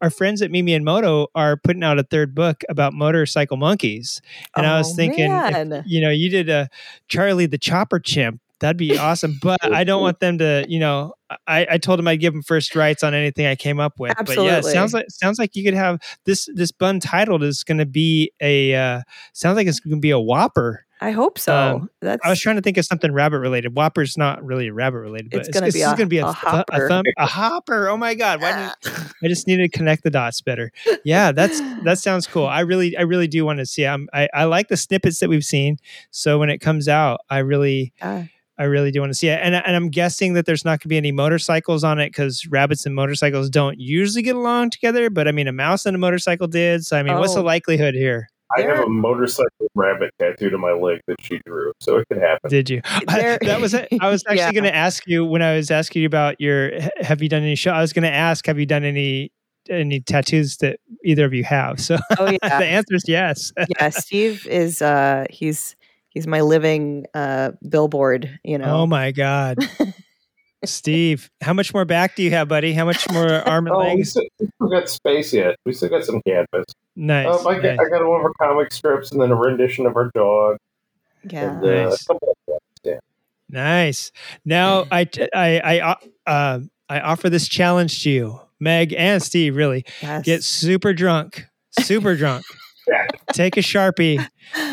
our friends at Mimi and Moto are putting out a third book about motorcycle monkeys. And I was Oh, thinking if, you know, you did a Charlie the Chopper chimp. That'd be awesome. But I don't want them to, you know, I, I told them I'd give them first rights on anything I came up with. Absolutely. But yeah, sounds like sounds like you could have this this Buntitled is gonna be a uh sounds like it's gonna be a whopper. I hope so. Um, That's I was trying to think of something rabbit related. Whopper's not really rabbit related, but It's gonna be this is a- gonna be a, a th- a, hopper. thumb, a hopper. Oh my god! Why didn't I just needed to connect the dots better? Yeah, that's that sounds cool. I really, I really do want to see. I'm, I, I like the snippets that we've seen. So when it comes out, I really. I really do want to see it. And and I'm guessing that there's not going to be any motorcycles on it because rabbits and motorcycles don't usually get along together. But I mean, a mouse and a motorcycle did. So I mean, what's the Oh. likelihood here? I have a motorcycle rabbit tattooed on my leg that she drew, so it could happen. Did you? There- that was it. I was actually Yeah. going to ask you when I was asking you about your. Have you done any show? I was going to ask, have you done any any tattoos that either of you have? So oh yeah. the answer is yes. yeah, Steve is uh he's he's my living uh billboard, you know. Oh my god, Steve, how much more back do you have, buddy? How much more arm and Oh, we legs? still, we still got space yet. We still got some canvas. Nice. Um, I, got, nice. I got one of our comic strips and then a rendition of our dog. yeah. And, uh, Nice. couple of yeah. Nice. Now I I I uh, uh, I offer this challenge to you, Meg and Steve. Really, Yes. get super drunk, super drunk. Yeah. Take a sharpie,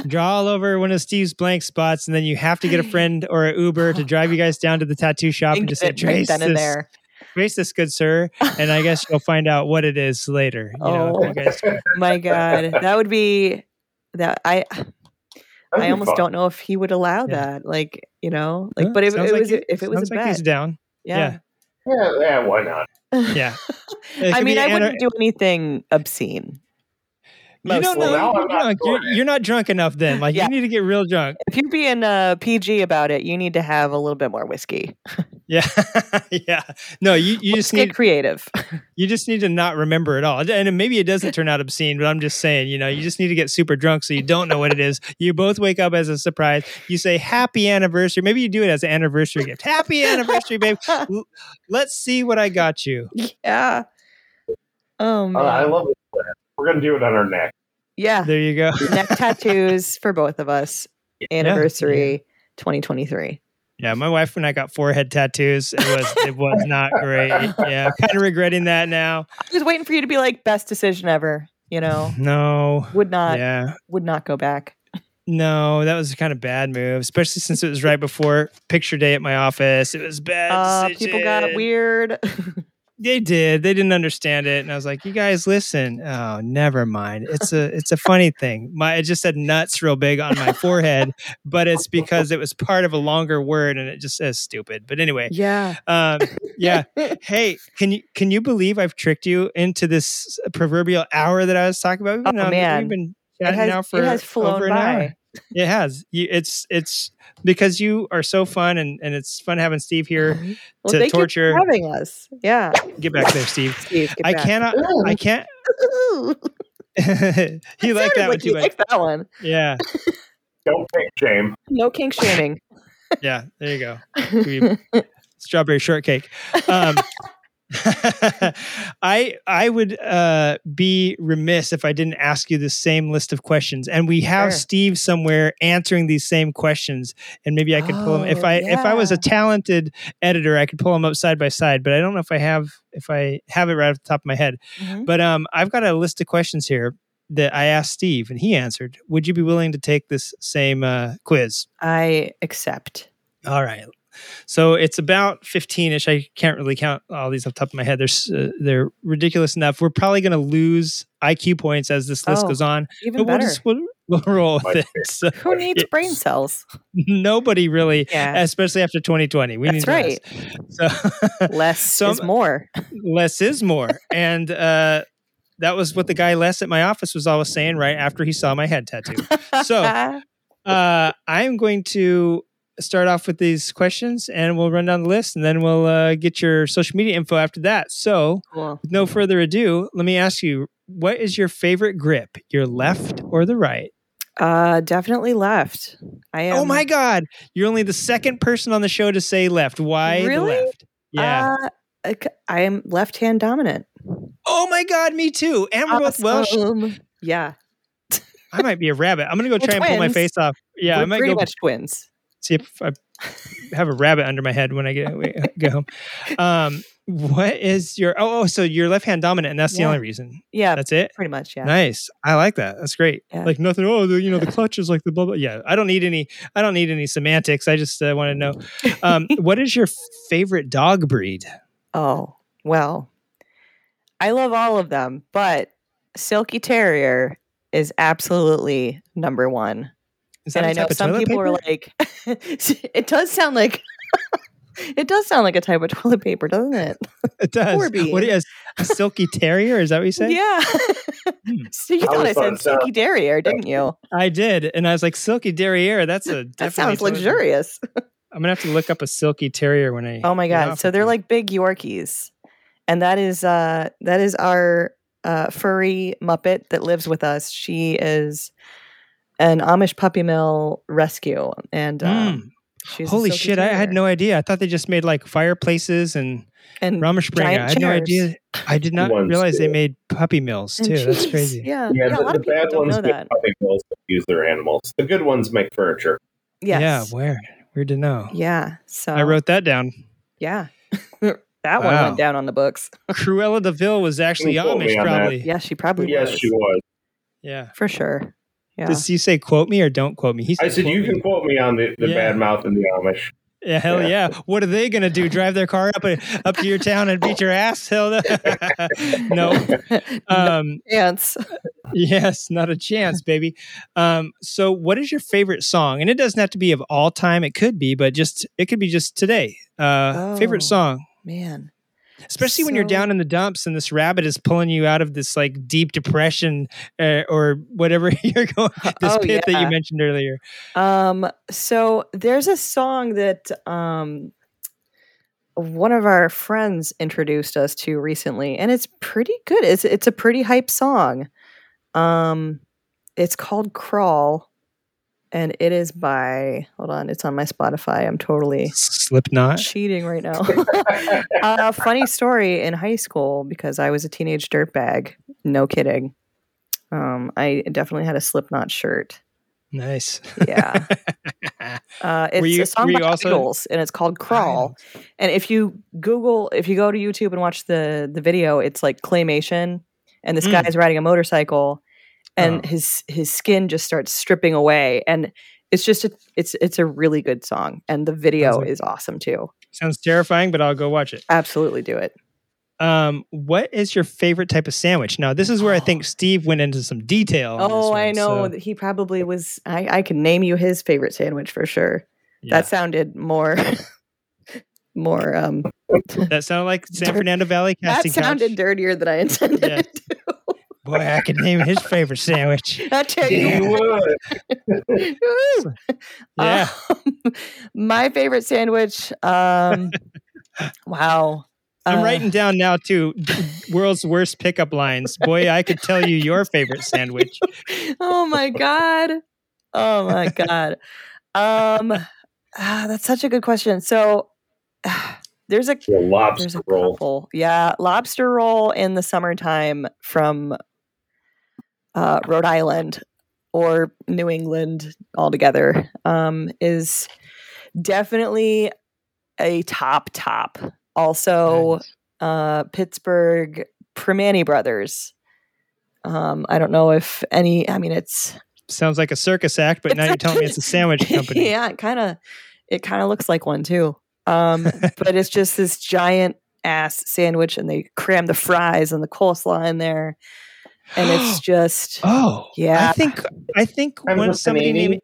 draw all over one of Steve's blank spots, and then you have to get a friend or an Uber to drive you guys down to the tattoo shop and Ink just say, it right "Trace then and this, there. trace this, good sir." And I guess you'll find out what it is later. You know, Oh. if you oh. guys, My God. That would be that I That'd I almost fun. don't know if he would allow Yeah. that. Like, you know, like Huh? but if Sounds it like was he- if it was a sounds like he's down. yeah. Yeah, yeah, why not? Yeah. I mean, I anar- wouldn't do anything obscene. You don't mostly. know. Well, now You're I'm not drunk. You're, you're not drunk enough. Then, like, Yeah. you need to get real drunk. If you're being uh, PG about it, you need to have a little bit more whiskey. Yeah, yeah. No, you, you Let's just get need creative. you just need to not remember it all. And maybe it doesn't turn out obscene, but I'm just saying, you know, you just need to get super drunk so you don't know what it is. You both wake up as a surprise. You say happy anniversary. Maybe you do it as an anniversary gift. Happy anniversary, babe. Let's see what I got you. yeah. Oh man. Uh, I love it. We're gonna do it on our neck. yeah. There you go. Neck tattoos for both of us. Anniversary 2023. Yeah, my wife and I got forehead tattoos. It was it was not great. Yeah, kind of regretting that now. I was waiting for you to be like best decision ever. You know, No. would not Yeah. would not go back. No, that was a kind of bad move, especially since it was right before picture day at my office. It was bad. Uh, people got weird. They did. They didn't understand it, and I was like, "You guys, listen. Oh, never mind. It's a it's a funny thing. My it just said nuts real big on my forehead, but it's because it was part of a longer word, and it just says stupid. But anyway, Yeah. um, yeah. Hey, can you can you believe I've tricked you into this proverbial hour that I was talking about? We've been Oh, on- man. we've been It chatting has, now for it has flown over an hour. By. It has. You, it's it's because you are so fun, and and it's fun having Steve here Well, to thank torture. you for having us. Yeah. Get back there, Steve. Steve, get I back. cannot. I can't. Ooh. he liked Sounded that one too you much. that one. Yeah, Don't take shame. No kink shaming. yeah. There you go. Strawberry shortcake. Um, I I would uh, be remiss if I didn't ask you the same list of questions, and we have Sure. Steve somewhere answering these same questions, and maybe I could pull him if Oh, I if I was a talented editor, I could pull them up side by side, but I don't know if I have if I have it right off the top of my head. Mhm. But um, I've got a list of questions here that I asked Steve, and he answered. Would you be willing to take this same uh, quiz? I accept. All right. So it's about 15ish. I can't really count all these off the top of my head. They're, uh, they're ridiculous enough. We're probably going to lose IQ points as this list Oh, goes on. Even But we'll better. just we'll, we'll roll with it. So Who needs Yeah. brain cells? nobody really, Yeah. especially after 2020. We That's need right. less. So Less So is more. less is more. And uh, that was what the guy Les at my office was always saying right after he saw my head tattoo. So uh, I'm going to start off with these questions and we'll run down the list and then we'll uh, get your social media info after that. So, cool. with no further ado, let me ask you what is your favorite grip, your left or the right? Uh, definitely left. I am. oh my God, you're only the second person on the show to say left. Why Really? the left? Yeah. Uh, I am left hand dominant. oh my God, me too. And we're both Welsh. Yeah. I might be a rabbit. I'm going to go We're try and pull my face off. Yeah, We're I might pretty go much twins. See if I have a rabbit under my head when I get get home. Um, what is your oh, oh so you're left hand dominant and that's the only reason. Yeah, That's it. pretty much. Yeah. Nice. I like that. That's great. Yeah. Like nothing. Oh, the, you know the clutch is like the blah blah. Yeah, I don't need any. I don't need any semantics. I just uh, want to know. Um, what is your favorite dog breed? Oh, well, I love all of them, but Silky Terrier is absolutely number one. Is and I know of some people paper? are like, it does sound like, it does sound like a type of toilet paper, doesn't it? it does. poor bean. What is a silky terrier? Is that what you said? Yeah. Hmm. so you I thought I said it sounded- Silky Terrier, didn't you? I did, and I was like silky derriere. That's a That definitely sounds toilet luxurious. I'm gonna have to look up a silky terrier when I. Oh my god! So they're like big Yorkies, and that is uh that is our uh, furry Muppet that lives with us. She is an Amish puppy mill rescue, and um, Mm. she's Holy silky shit! I had no idea. I thought they just made like fireplaces and and Rumspringa. giant I had no idea. I did not Ones, realize they made puppy mills and too. That's crazy. Yeah, Yeah, yeah. a the, lot the of people bad don't ones know make that. puppy mills to use their animals. The good ones make furniture. Yes. Yeah, where? Weird to know. Yeah. So I wrote that down. Yeah. that one went down on the books. Cruella de Vil was actually Amish, on that. probably. Yeah, she probably Yes, was. she was. Yeah. for sure. Yeah. Does he say quote me or don't quote me? He I said you me. can quote me on the, the Yeah. bad mouth and the Amish. Yeah, hell yeah. Yeah. What are they gonna do? Drive their car up up to your town and beat your ass? Hell no. no. Um, Ants. yes, not a chance, baby. Um, so what is your favorite song? And it doesn't have to be of all time. It could be, but just it could be just today. Uh, favorite Oh. song. Man. Especially when you're down in the dumps and this rabbit is pulling you out of this like deep depression uh, or whatever you're going this Oh, pit that you mentioned earlier Um, so there's a song that um one of our friends introduced us to recently, and it's pretty good. It's it's a pretty hype song. Um, it's called "Crawl," and it is by. Hold on, it's on my Spotify. I'm totally slipknot cheating right now. uh, funny story in high school because I was a teenage dirtbag. No kidding. Um, I definitely had a Slipknot shirt. nice Yeah. Uh, it's you- a song by also- IDLES, and it's called "Crawl." And if you Google, if you go to YouTube and watch the the video, it's like claymation, and this Mm. guy is riding a motorcycle, and Oh. his his skin just starts stripping away, and it's just a, it's it's a really good song, and the video like- is awesome too. sounds terrifying but i'll go watch it Absolutely do it. Um, what is your favorite type of sandwich? Now, this is where I think Steve went into some detail. Oh, I know so- he probably was. I, I can name you his favorite sandwich for sure. Yeah. That sounded more, more. Um, that sounded like San Fernando Valley that sounded couch. dirtier than I intended. Yeah. It to. Boy, I could name his favorite sandwich. I tell You you, would. Yeah. Um, my favorite sandwich. Um, wow. I'm Uh, writing down now too. World's worst pickup lines. Boy, I could tell you your favorite sandwich. oh my god. Oh my god. Um, ah, that's such a good question. So, there's a The there's lobster a roll. couple. Yeah, lobster roll in the summertime from uh, Rhode Island or New England altogether um, is definitely a top top. Also, Nice. uh, Pittsburgh Primanti Brothers. Um, I don't know if any. I mean, it's Sounds like a circus act, but now you're telling me it's a sandwich company. yeah, it kind of it kind of looks like one too. Um, but it's just this giant ass sandwich, and they cram the fries and the coleslaw in there, and it's just Oh, Yeah. I think I think Kind of when somebody panini. named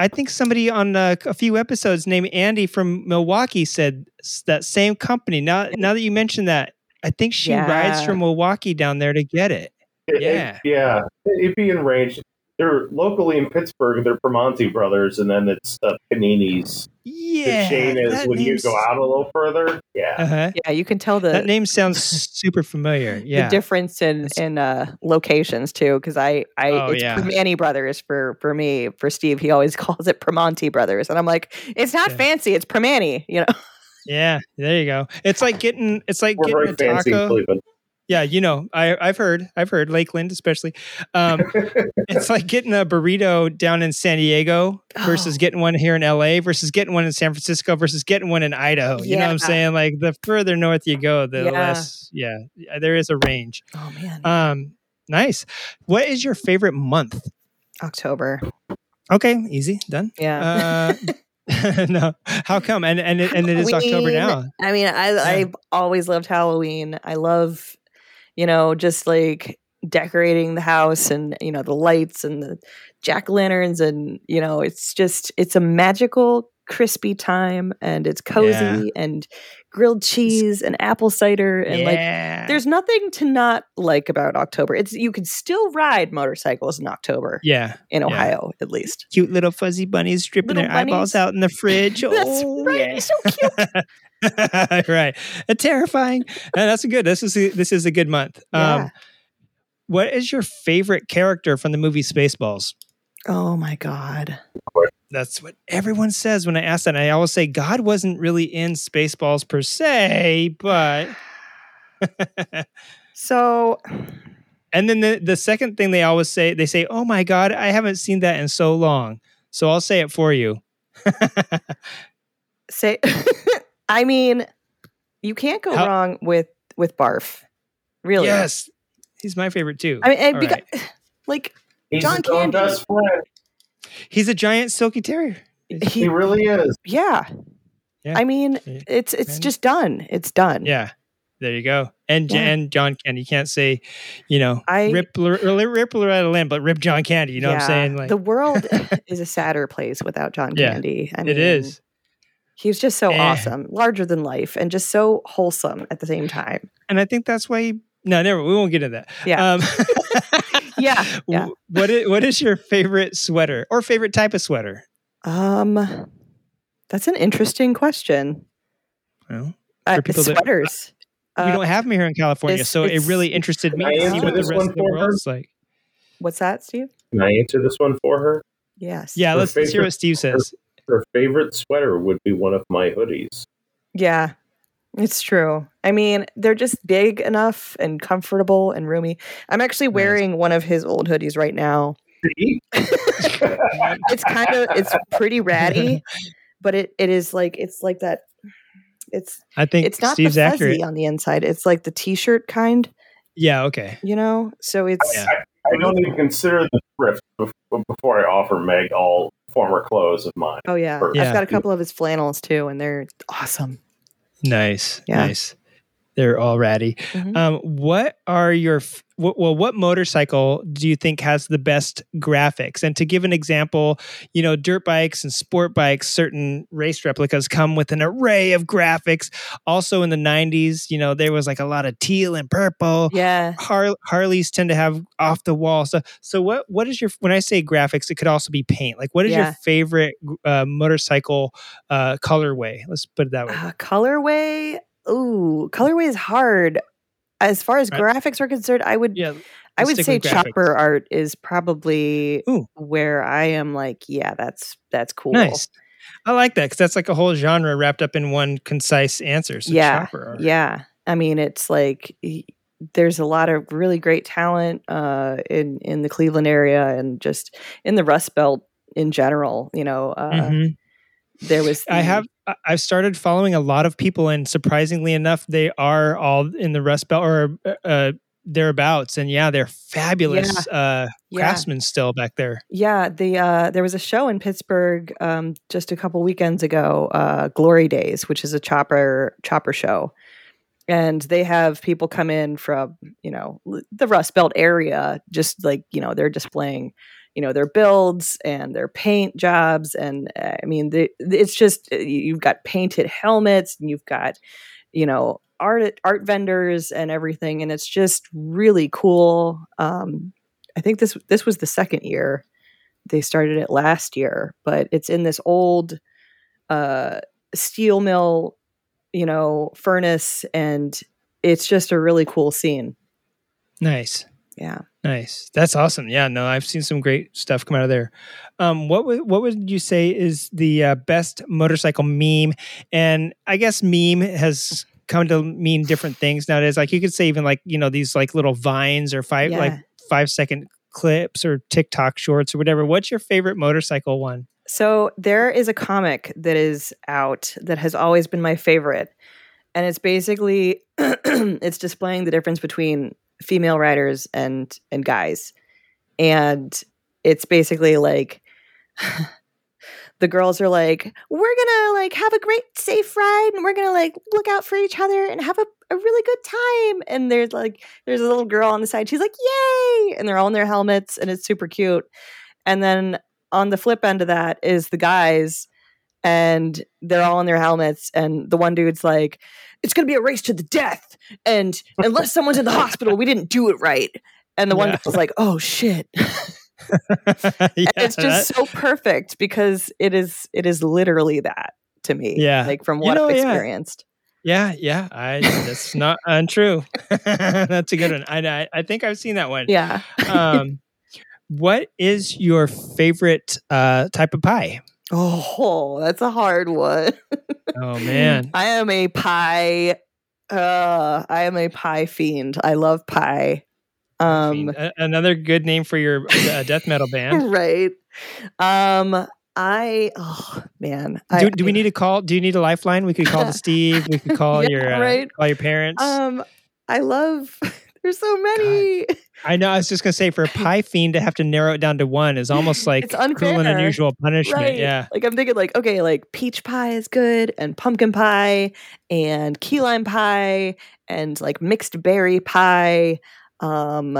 I think somebody on uh, a few episodes named Andy from Milwaukee said that same company. Now, now that you mention that, I think she rides from Milwaukee down there to get it. It- it- Yeah. yeah. It'd be in range. They're locally in Pittsburgh. They're Primanti Brothers, and then it's uh, Panini's. Yeah, the chain is that when you go out a little further. Yeah. Uh-huh. yeah, you can tell the That name sounds super familiar. the Yeah, difference in in uh, locations too. Because I I Oh, it's yeah. Primanti Brothers for for me for Steve. He always calls it Primanti Brothers, and I'm like, it's not Yeah. fancy. It's Primanti. You know. yeah. There you go. It's like getting it's like We're very getting a fancy in taco. Cleveland. Yeah, you know, I I've heard I've heard Lakeland especially. Um, it's like getting a burrito down in San Diego versus Oh. getting one here in LA versus getting one in San Francisco versus getting one in Idaho. You know what I'm saying? Like the further north you go, the Yeah. less yeah, yeah, there is a range. Oh man, Um nice. What is your favorite month? October. Okay, easy, done. Yeah. Uh no. How come? And and it, and it is October now. I mean, I I've always loved Halloween. I love, you know, just like decorating the house and you know the lights and the jack lanterns and you know it's just it's a magical crispy time and it's cozy Yeah. and grilled cheese and apple cider and like there's nothing to not like about October. It's you can still ride motorcycles in October yeah. in yeah. Ohio at least. Cute little fuzzy bunnies stripping Little their eyeballs out in the fridge. That's oh, right. yeah. So cute. right. Uh, terrifying. Uh, that's a good. This is a, this is a good month. Yeah. Um, what is your favorite character from the movie Spaceballs? Oh my god. That's what everyone says when I ask that. And I always say God wasn't really in Spaceballs per se, but So and then the the second thing they always say they say, "Oh my God, I haven't seen that in so long." So I'll say it for you. say I mean, you can't go How- wrong with with barf. Really. Yes, he's my favorite too. I mean, and because, right. like He's John his own Candy. Best friend. he's a giant silky terrier. He, he, really is. yeah. Yeah. I mean, it's it's And- just done. It's done. Yeah. There you go. And Yeah. and John Candy. You can't say, you know, I- rip Lor- Lor- rip Loretta Lynn, but rip John Candy. You know what I'm saying? Like the world is a sadder place without John Yeah, Candy. I it mean, is. He's just so Eh. awesome, larger than life, and just so wholesome at the same time. And I think that's why he, no, never we won't get into that. Yeah. Um, Yeah, yeah. What is, what is your favorite sweater or favorite type of sweater? Um, that's an interesting question. Well, Uh, For people that- sweaters. we Uh, don't have them here in California, it's- so it really interested me to see what the this rest of the for her? world's like. What's that, Steve? Can I answer this one for her? Yes. Yeah, Her let's, let's hear what Steve says. Her favorite sweater would be one of my hoodies. Yeah, it's true. I mean, they're just big enough and comfortable and roomy. I'm actually Nice. wearing one of his old hoodies right now. See? It's kind of it's pretty ratty, but it, it is like it's like that. It's I think it's not Steve's the fuzzy accurate. on the inside. It's like the t-shirt kind, Yeah, okay. you know. So it's Yeah. I don't even consider the thrift before I offer Meg all former clothes of mine. oh yeah. Yeah. I've got a couple of his flannels too, and they're awesome. Nice. Yeah. Nice. They're all ratty. Mhm. Um, what are your well? What motorcycle do you think has the best graphics? And to give an example, you know, dirt bikes and sport bikes, certain race replicas come with an array of graphics. Also, in the '90s, you know, there was like a lot of teal and purple. yeah. Har- Harleys tend to have off the wall So, So, what what is your when I say graphics, it could also be paint. Like, what is Yeah. your favorite uh, motorcycle uh, colorway? Let's put it that way. Uh, colorway. Ooh, colorway is hard. As far as Right. graphics are concerned, I would Yeah, I would say chopper art is probably Ooh. where I am like, yeah, that's that's cool. Nice. I like that because that's like a whole genre wrapped up in one concise answer. So yeah, chopper art. yeah. I mean, it's like there's a lot of really great talent uh, in in the Cleveland area and just in the Rust Belt in general. You know, uh, Mhm. there was. I have I've started following a lot of people, and surprisingly enough, they are all in the Rust Belt or uh, thereabouts. And yeah, they're fabulous uh, Yeah. craftsmen still back there. Yeah, the uh, there was a show in Pittsburgh um, just a couple weekends ago, uh, Glory Days, which is a chopper chopper show, and they have people come in from you know the Rust Belt area, just like you know they're displaying you know their builds and their paint jobs, and uh, I mean the, it's just you- you've got painted helmets and you've got you know art art vendors and everything, and it's just really cool. Um, I think this this was the second year. They started it last year, but it's in this old uh, steel mill, you know, furnace, and it's just a really cool scene. Nice. Yeah. Nice. That's awesome. Yeah, no, I've seen some great stuff come out of there. Um, what would what would you say is the uh, best motorcycle meme? And I guess meme has come to mean different things nowadays. Like you could say even like you know these like little vines or five like five second clips or TikTok shorts or whatever. What's your favorite motorcycle one? So there is a comic that is out that has always been my favorite, and it's basically it's displaying the difference between female riders and and guys, and it's basically like the girls are like, we're gonna like have a great safe ride, and we're gonna like look out for each other and have a, a really good time. And there's like there's a little girl on the side, she's like, yay! And they're all in their helmets, and it's super cute. And then on the flip end of that is the guys and they're all in their helmets and the one dude's like it's going to be a race to the death and unless someone's in the hospital we didn't do it right and the one Yeah. guy's like oh shit yeah, it's just that- so perfect because it is it is literally that to me Yeah. like from You what know, i've experienced yeah, yeah. I that's not untrue. that's a good one. I, I I think I've seen that one. yeah um, what is your favorite uh, type of pie? Oh that's a hard one Oh man, i am a pie uh i am a pie fiend i love pie um a- another good name for your uh, death metal band. right. Um, I oh man, I, Do, do we need to call? Do you need a lifeline? We could call the Steve. We could call Yeah, your uh, right. call your parents. Um, I love. There's so many. I know. I was just gonna say for a pie fiend to have to narrow it down to one is almost like It's cruel and unfair. unusual punishment. Right. Yeah. Like I'm thinking like, okay, like peach pie is good and pumpkin pie and key lime pie and like mixed berry pie, um,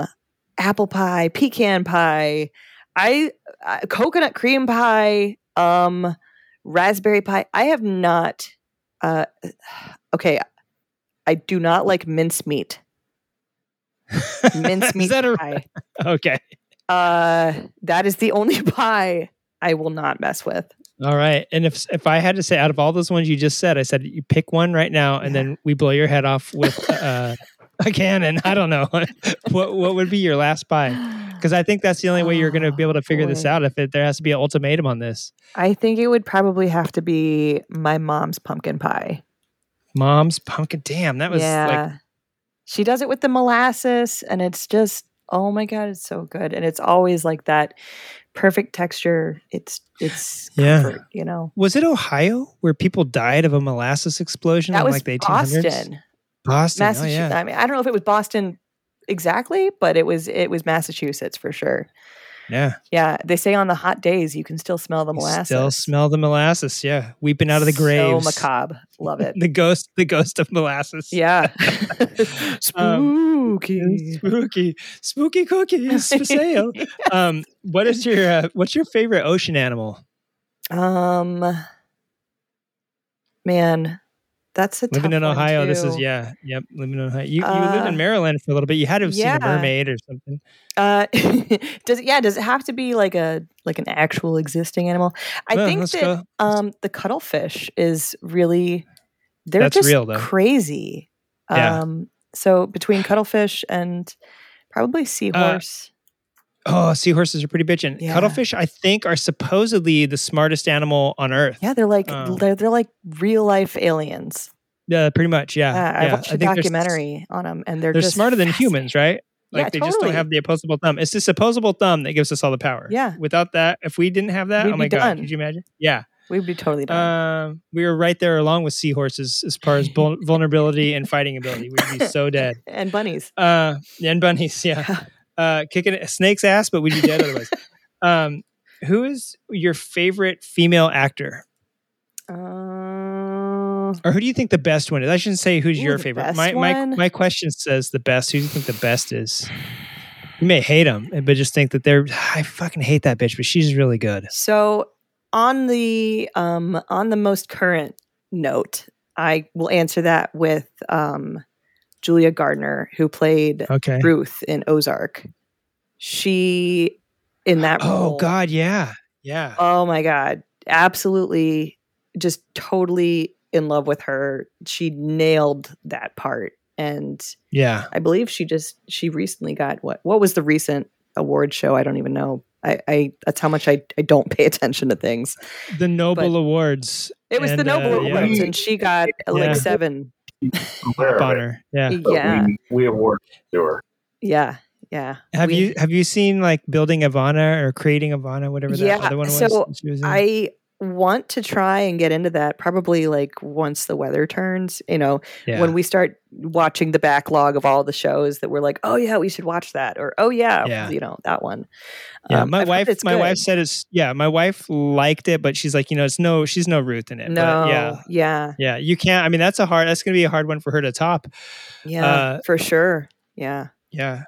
apple pie, pecan pie, I, I coconut cream pie, um, raspberry pie. I have not uh okay. I do not like mincemeat. Mincemeat a, pie. okay? Uh that is the only pie I will not mess with. All right. And if if I had to say out of all those ones you just said, I said you pick one right now, and Yeah. then we blow your head off with uh, a cannon. I don't know what what would be your last pie because I think that's the only way you're going to be able to figure this out. If it, there has to be an ultimatum on this, I think it would probably have to be my mom's pumpkin pie. mom's pumpkin. Damn, that was yeah. like she does it with the molasses and it's just oh my god, it's so good. And it's always like that perfect texture. It's it's Yeah. comfort, you know. was it Ohio where people died of a molasses explosion That was like the 1800s? Boston. Boston. Oh, Massachusetts. yeah. I mean, I don't know if it was Boston exactly, but it was it was Massachusetts for sure. Yeah. Yeah, they say on the hot days you can still smell the molasses. Still smell the molasses. Yeah. Weeping out of the graves. So macabre. Love it. the ghost, the ghost of molasses. yeah. Um, Spooky. Spooky, spooky cookies for sale. um, what is your uh, what's your favorite ocean animal? Um, man, that's a Living in Ohio, this is yeah, yep. Living in Ohio, you you lived Uh, in Maryland for a little bit. You had to have seen a mermaid or something. Uh, does yeah? Does it have to be like a like an actual existing animal? I Well, think that go. um the cuttlefish is really they're That's just real, though. crazy. Yeah. Um, so between cuttlefish and probably seahorse. Oh, seahorses are pretty bitchin'. Yeah. Cuttlefish, I think, are supposedly the smartest animal on Earth. yeah, they're like um, they're, they're like real life aliens. Yeah, pretty much. Yeah, Yeah, I yeah. watched a think documentary on them, and they're They're, just smarter than humans, right? Like Yeah, they just don't totally. have the opposable thumb. It's this opposable thumb that gives us all the power. Yeah. Without that, if we didn't have that, We'd oh my god, done. could you imagine? Yeah. We'd be totally done. Um, we were right there along with seahorses as far as vulnerability and fighting ability. We'd be so dead. and bunnies. Uh, and bunnies, yeah. Uh, kicking a snake's ass, but we'd be dead otherwise. Um, who is your favorite female actor, Uh, or who do you think the best one is? I shouldn't say who's Ooh, your favorite. My my my question says the best. Who do you think the best is? You may hate them, but just think that they're. I fucking hate that bitch, but she's really good. So on the um on the most current note, I will answer that with um Julia Gardner, who played Okay. Ruth in Ozark. She in that Oh role. God, yeah, yeah. Oh my god. Absolutely just totally in love with her. She nailed that part. And Yeah. I believe she just she recently got what what was the recent award show? I don't even know. I, I that's how much I, I don't pay attention to things. The Nobel But- Awards. It was the and, Nobel uh, yeah. Awards, and she got uh, Yeah. like seven. Aware of on it, her. Yeah. but Yeah, we, we award it to her. yeah, yeah. Have We- you have you seen like building Ivana or creating Ivana, whatever that Yeah, other one was? so she was in? I want to try and get into that probably like once the weather turns. You know, yeah. when we start watching the backlog of all the shows that we're like, oh yeah, we should watch that, or oh yeah, Yeah. you know that one. yeah, Um, my I've wife it's my wife said it's yeah, my wife liked it, but she's like, you know, it's no she's no Ruth in it. No, But yeah. yeah, Yeah. You can't I mean that's a hard that's gonna be a hard one for her to top. yeah, Uh, for sure. Yeah, Yeah.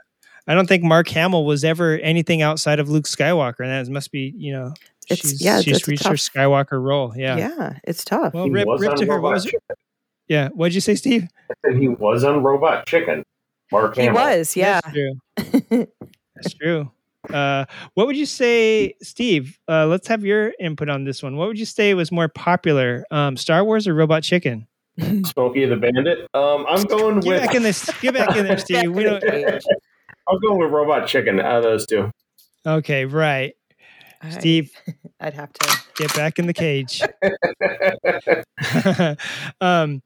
I don't think Mark Hamill was ever anything outside of Luke Skywalker, and that must be, you know, It's- she's, yeah, she's it's a reached her Skywalker role. Yeah. yeah, it's tough. Well, He rip, was rip on to her. What was it? Chicken. Yeah. What'd you say, Steve? I said he was on Robot Chicken. Mark he Hamill. was, yeah. That's true. That's true. Uh, what would you say, Steve? Uh, let's have your input on this one. What would you say was more popular, um, Star Wars or Robot Chicken? Smokey the Bandit. Um, I'm going Get with. back in this. Get back in there, Steve. We don't. I'm going with Robot Chicken. Out of those two. Okay, right. Steve, I'd have to. get back in the cage. um,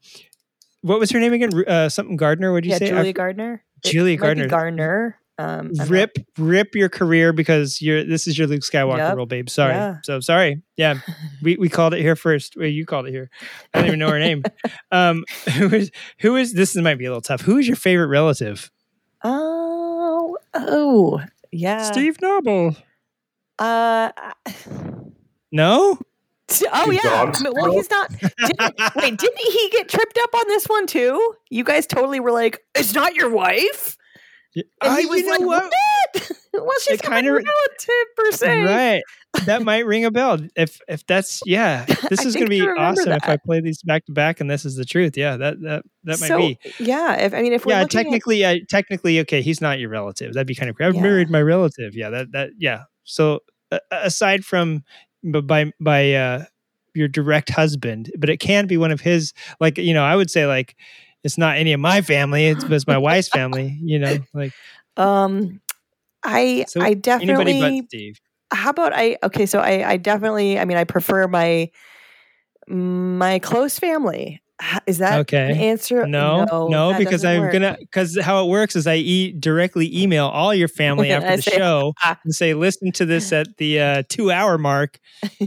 what was her name again? Uh, something Gardner. Did you Yeah, say? Julia I- Gardner. Julia Gardner. Gardner. Um, I'm not- rip, rip your career because you're. This is your Luke Skywalker Yep. role, babe. Sorry. Yeah. So sorry. Yeah, we, we called it here first. Well, you called it here. I don't even know her name. Um, who is who is this? Might be a little tough. Who is your favorite relative? Oh, oh, yeah. Steve Noble. Uh, No. oh His yeah. dog's Well, he's not. Didn't, wait, didn't he get tripped up on this one too? You guys totally were like, "It's not your wife," and Uh, he was you know like, what? "What?" well, she's kind kinda- relative per se. Right. That might ring a bell. If if that's yeah, this is gonna be I remember awesome if I play these back to back and this is the truth. Yeah, that that that might so, be. Yeah, if I mean, if we're Yeah, looking at- technically, yeah, technically, okay, he's not your relative. That'd be kind of. I've Yeah. married my relative. Yeah, that that yeah. So uh, aside from by by uh, your direct husband, but it can be one of his. Like you know, I would say like it's not any of my family. It's, it's my wife's family. You know, like um, I so I definitely anybody but Steve. how about I okay, so I I definitely I mean I prefer my my close family. H- Is that Okay. an answer? No, no, that because I'm work. gonna because how it works is I e- directly email all your family after the say, show "Ah." and say, listen to this at the uh, two hour mark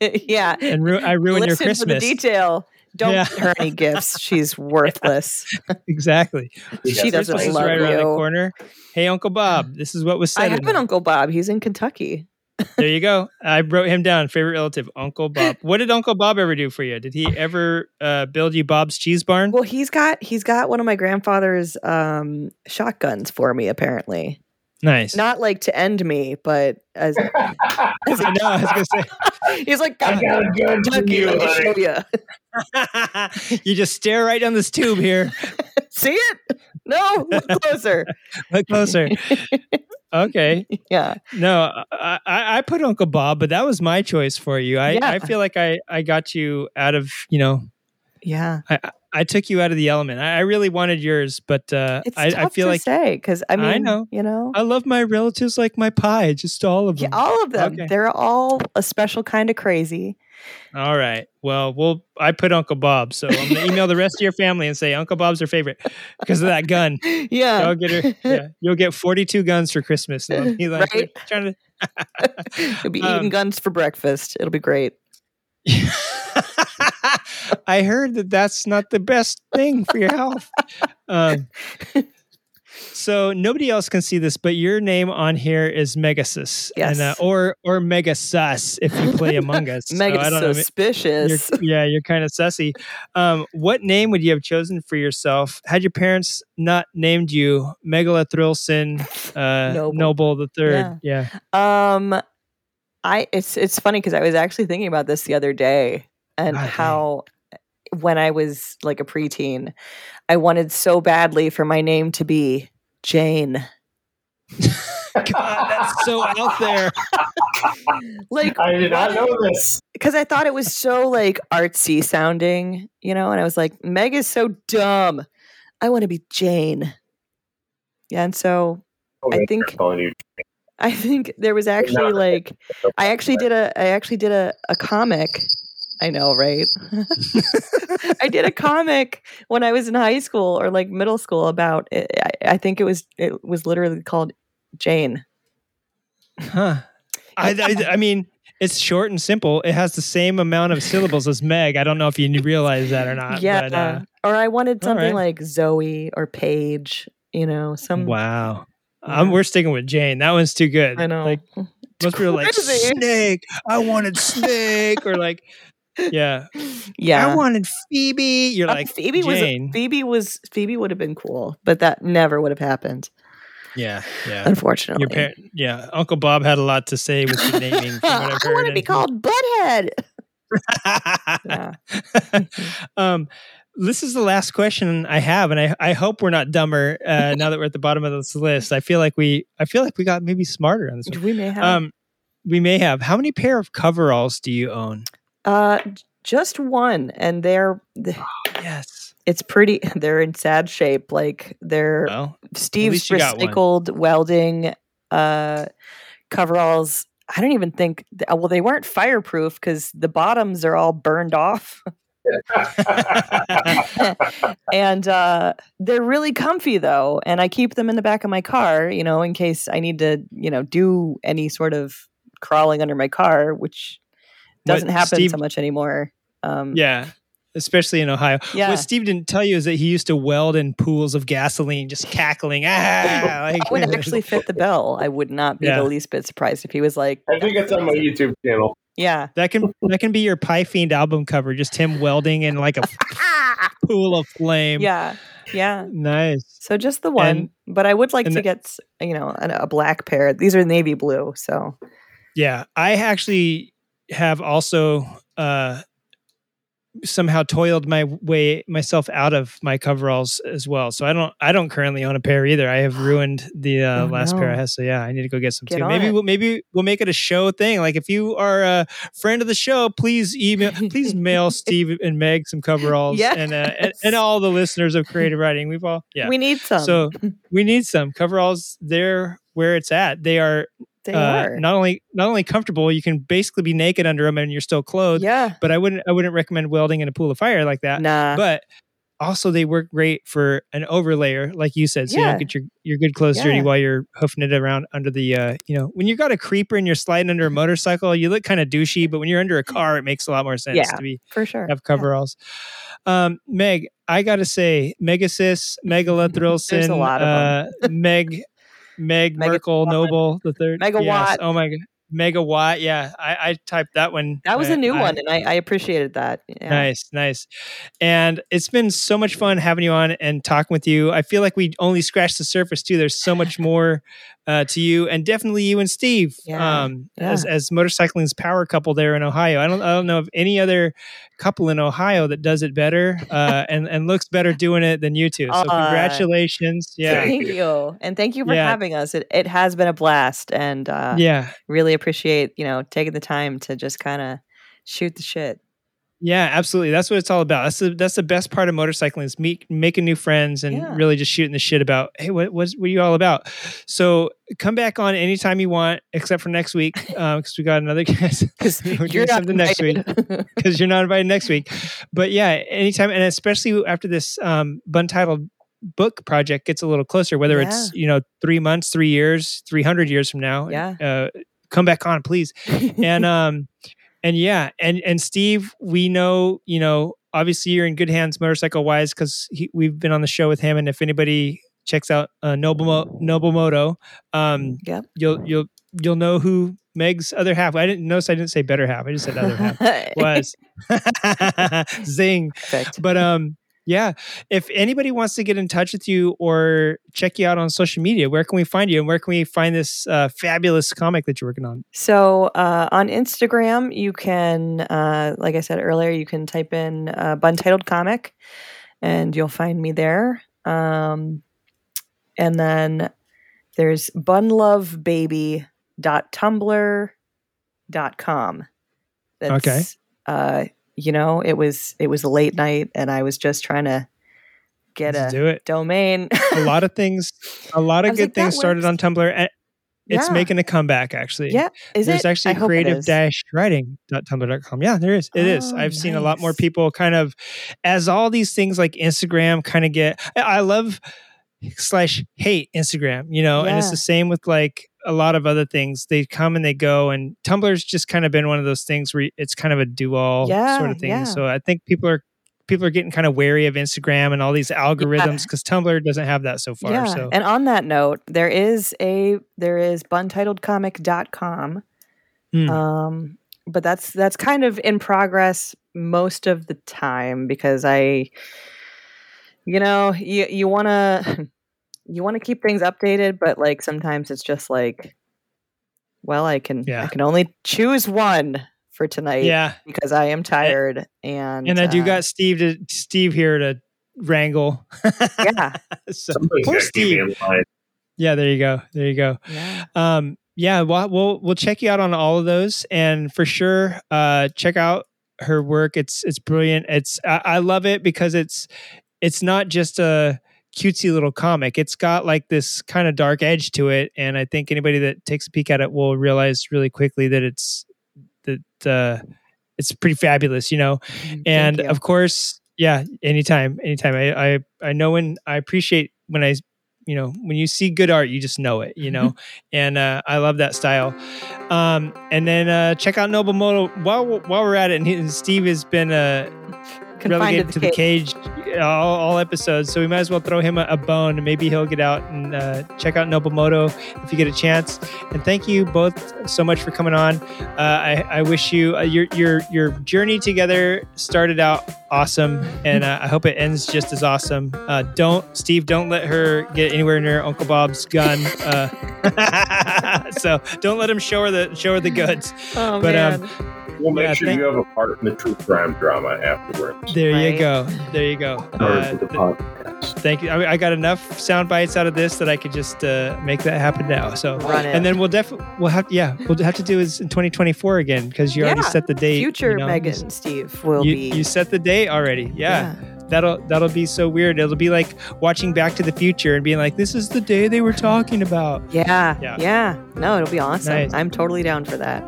yeah. and ru- I ruin your Listen for the Christmas. detail. don't Yeah. get her any gifts. She's worthless. exactly. she doesn't Christmas is love right around the corner. Hey, Uncle Bob, this is what was said. I have there. an Uncle Bob. He's in Kentucky. There you go. I wrote him down. Favorite relative, Uncle Bob. What did Uncle Bob ever do for you? Did he ever uh, build you Bob's cheese barn? Well, he's got he's got one of my grandfather's um, shotguns for me. Apparently, Nice. not like to end me, but as, as I know. I was gonna say. he's like, I got a gun for Kentucky, you, let me show you. you just stare right down this tube here. See it? No, look closer. Look closer. Okay. Yeah, No, I, I, put Uncle Bob, but that was my choice for you. I, Yeah. I feel like I, I got you out of, you know, yeah. I, I took you out of the element. I, I really wanted yours, but uh, It's I, tough I feel to like say because I mean, I know. you know, I love my relatives like my pie, just all of yeah, them. all of them. Okay. They're all a special kind of crazy. All right. Well, we'll. I put Uncle Bob, so I'm gonna email the rest of your family and say Uncle Bob's your favorite because of that gun. Yeah, I'll get her. Yeah, you'll get 42 guns for Christmas. And be like, Right. trying You'll be Um, eating guns for breakfast. It'll be great. I heard that that's not the best thing for your health. Um, so nobody else can see this, but your name on here is Megasus, Yes. and, uh, or or Megasus if you play Among Us. So Mega I don't know, suspicious. You're, yeah, you're kind of sussy. Um, what name would you have chosen for yourself had your parents not named you Megalathrillson uh, Noble. Noble. the Third? Yeah. Um, I it's it's funny because I was actually thinking about this the other day and God dang. how when I was like a preteen, I wanted so badly for my name to be Jane. God, that's so out there. Like I did not know this. because I thought it was so like artsy sounding, you know, and I was like, Meg is so dumb. I want to be Jane. Yeah, and so Okay, I think- they're calling you. I think there was actually like I actually did a I actually did a, a comic. I know, right? I did a comic when I was in high school or like middle school about it. I, I think it was it was literally called Jane. Huh. I, I, I mean, it's short and simple. It has the same amount of syllables as Meg. I don't know if you realize that or not. yeah, But, uh, or I wanted something right. like Zoe or Paige. You know, some wow. Yeah. Um, we're sticking with Jane. That one's too good. I know. Like most people are like Snake. I wanted Snake, or like, yeah, yeah. I wanted Phoebe. You're Uh, like Phoebe Jane. was Phoebe was Phoebe would have been cool, but that never would have happened, Yeah, yeah. unfortunately. Your parent, yeah. Uncle Bob had a lot to say with the naming. I want to be called Butthead. Yeah. um, this is the last question I have, and I, I hope we're not dumber uh, now that we're at the bottom of this list. I feel like we I feel like we got maybe smarter on this. One. We may have. Um, we may have. How many pair of coveralls do you own? Uh, just one, and they're th- Yes. it's pretty. They're in sad shape. Like they're Well, Steve's least you got one. recycled welding uh coveralls. I don't even think. th- Well, they weren't fireproof because the bottoms are all burned off, and uh, they're really comfy though. And I keep them in the back of my car, you know, in case I need to, you know, do any sort of crawling under my car, which What doesn't happen Steve- so much anymore. Um, yeah. Especially in Ohio. Yeah. What Steve didn't tell you is that he used to weld in pools of gasoline, just cackling. Ah, like, I would actually fit the bill. I would not be Yeah. the least bit surprised if he was like, I think it's on my YouTube channel. "Yeah, that can that can be your Pie Fiend album cover, just him welding in like a pool of flame. yeah, yeah." Nice. So just the one, And- but I would like to the- get you know a, a black pair. These are navy blue, so Yeah, I actually have also uh, somehow toiled my way myself out of my coveralls as well. So I don't I don't currently own a pair either. I have ruined the uh, Oh, last pair I no. have. So yeah, I need to go get some Get too. Maybe it. we'll maybe we'll make it a show thing. Like if you are a friend of the show, please email please mail Steve and Meg some coveralls and, uh, and and all the listeners of creative writing. We've all yeah. we need some. so we need some coveralls. They're where it's at. They are they uh, are, not only not only comfortable, you can basically be naked under them and you're still clothed. yeah, But I wouldn't I wouldn't recommend welding in a pool of fire like that. nah, But also they work great for an overlayer, like you said, so you Yeah. don't get your your good clothes dirty while you're hoofing it around under the. Uh, you know, when you got a creeper and you're sliding under a motorcycle, you look kind of douchey, but when you're under a car, it makes a lot more sense Yeah. to be For sure. have coveralls. Um, Meg, I gotta say, Megasis, Megalathrillson, There's a lot of uh, Meg, Meg Merkel Noble the third, Megawatt. Yes. Oh my god, Megawatt. Yeah, I, I typed that one. That was I- a new I- one, and I, I appreciated that. Yeah. Nice, nice. And it's been so much fun having you on and talking with you. I feel like we only scratched the surface too. There's so much more uh, to you, and definitely you and Steve, Yeah, um, yeah. as as motorcycling's power couple there in Ohio. I don't I don't know of any other couple in Ohio that does it better uh, and and looks better doing it than you two. So Uh, congratulations. Yeah, Thank you. And thank you for Yeah. having us. It it has been a blast and uh yeah. really appreciate, you know, taking the time to just kind of shoot the shit. Yeah, absolutely. That's what it's all about. That's the that's the best part of motorcycling is meet making new friends and Yeah. really just shooting the shit about. Hey, what what's, what are you all about? So come back on anytime you want, except for next week because we got another guest. Because you're not something next week invited. because you're not invited next week. But yeah, anytime and especially after this um, Buntitled book project gets a little closer, whether it's you know three months, three years, three hundred years from now. Yeah. uh, come back on, please and um and yeah and and steve we know you know obviously you're in good hands motorcycle wise because we've been on the show with him and if anybody checks out uh, noble Mo- noble moto um Yep. you'll you'll you'll know who meg's other half i didn't notice i didn't say better half i just said other half was zing Perfect. but um yeah if anybody wants to get in touch with you or check you out on social media where can we find you and where can we find this uh, fabulous comic that you're working on So uh, on Instagram, you can, uh, like I said earlier, you can type in uh, Buntitled Comic, and you'll find me there. Um, and then there's bunlovebaby.tumblr.com. That's, Okay. You know, it was it was late night, and I was just trying to get Let's a do it domain. a lot of things a lot of good like, things started on tumblr and it's Yeah. making a comeback actually yeah, is there's it? Actually creative is. dash writing.tumblr.com yeah there is It is. Oh, i've seen a lot more people kind of as all these things like instagram kind of get I, I love slash hate instagram you know and it's the same with like a lot of other things they come and they go and tumblr's just kind of been one of those things where it's kind of a do-all Yeah, sort of thing yeah. so i think people are people are getting kind of wary of instagram and all these algorithms because tumblr doesn't have that so far Yeah. so And on that note, there is a there is buntitledcomic.com. Hmm. Um but that's that's kind of in progress most of the time because I you know, you you want to you want to keep things updated but like sometimes it's just like well, I can Yeah. I can only choose one for tonight yeah because I am tired and and I do uh, got Steve to Steve here to wrangle. yeah. so, Somebody's poor got to keep me Steve. Yeah, there you go. There you go. Yeah. Um, yeah, we'll, we'll we'll check you out on all of those, and for sure, uh, check out her work. It's it's brilliant. It's I, I love it because it's it's not just a cutesy little comic. It's got like this kind of dark edge to it, and I think anybody that takes a peek at it will realize really quickly that it's that uh, it's pretty fabulous. You know, Thank and you. of course yeah anytime anytime I, I i know when i appreciate when i you know when you see good art you just know it you know and uh, i love that style um and then uh check out noble moto while while we're at it and, he, and steve has been uh relegated to the cage. all, all episodes so we might as well throw him a, a bone. And maybe he'll get out and uh, check out noble moto if you get a chance. And thank you both so much for coming on. Uh, I, I wish you uh, your your your journey together started out awesome and uh, i hope it ends just as awesome. Uh, don't steve don't let her get anywhere near uncle bob's gun uh, so don't let him show her the show her the goods. Oh but, um, man. We'll make Yeah, sure thank- you have a part in the true crime drama afterwards. there you go there you go Uh, the podcast. Thank you. I, mean, I got enough sound bites out of this that I could just uh, make that happen now. So, Run it. and then we'll definitely we'll have yeah we'll have to do is in 2024 again because you already set the date. Future you know? Megan and Steve will You, be. you set the date already. Yeah. That'll that'll be so weird. It'll be like watching Back to the Future and being like, "This is the day they were talking about." yeah, Yeah. yeah, No, it'll be awesome. Nice. I'm totally down for that.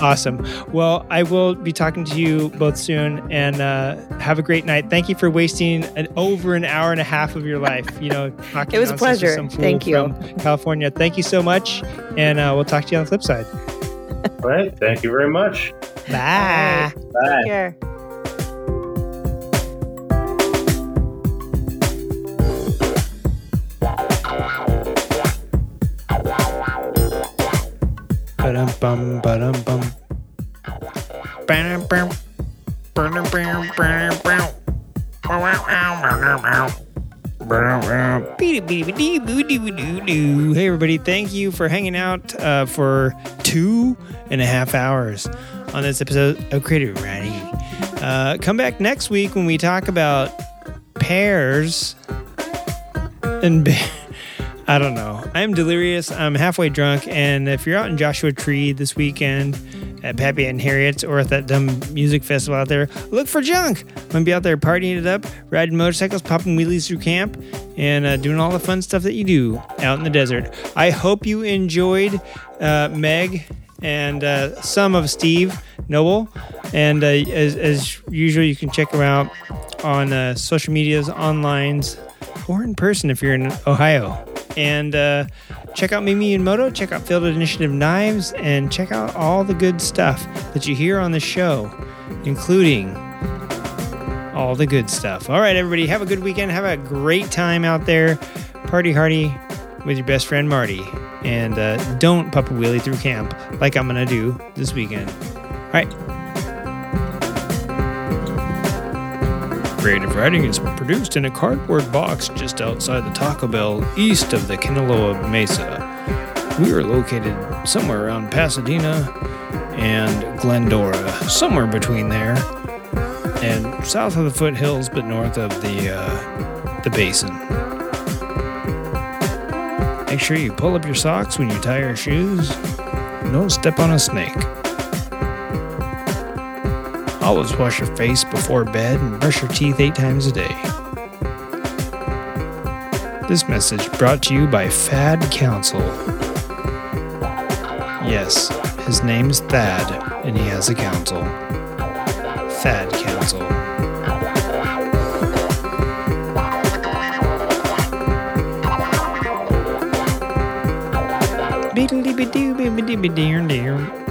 Awesome. Well, I will be talking to you both soon and uh, have a great night. Thank you for wasting an over an hour and a half of your life. You know, talking It was a pleasure. Thank you. California. Thank you so much. And uh, we'll talk to you on the flip side. All right. Thank you very much. Bye. Bye. Take care. Ba-dum bum ba-dum bum. Hey everybody, thank you for hanging out uh, for two and a half hours on this episode of Creative Writing. Uh, come back next week when we talk about pears and ba- I don't know. I'm delirious. I'm halfway drunk. And if you're out in Joshua Tree this weekend at Pappy and Harriet's or at that dumb music festival out there, look for junk. I'm going to be out there partying it up, riding motorcycles, popping wheelies through camp, and uh, doing all the fun stuff that you do out in the desert. I hope you enjoyed uh, Meg and uh, some of Steve Noble. And uh, as, as usual, you can check them out on uh, social medias, onlines, or in person if you're in Ohio. And uh, check out Mimi and Moto, check out Field Initiative Knives, and check out all the good stuff that you hear on the show, including all the good stuff. All right, everybody, have a good weekend. Have a great time out there. Party hardy with your best friend Marty. And uh, don't pup a wheelie through camp like I'm going to do this weekend. All right. Creative Writing is produced in a cardboard box just outside the Taco Bell, east of the Kinneloa Mesa. We are located somewhere around Pasadena and Glendora, somewhere between there, and south of the foothills, but north of the uh, the basin. Make sure you pull up your socks when you tie your shoes. Don't step on a snake. Always wash your face before bed and brush your teeth eight times a day. This message brought to you by Thad Council. Yes, his name's Thad, and he has a council. Thad Council. Beedly-bee-doo, beedly-bee-doo, dear.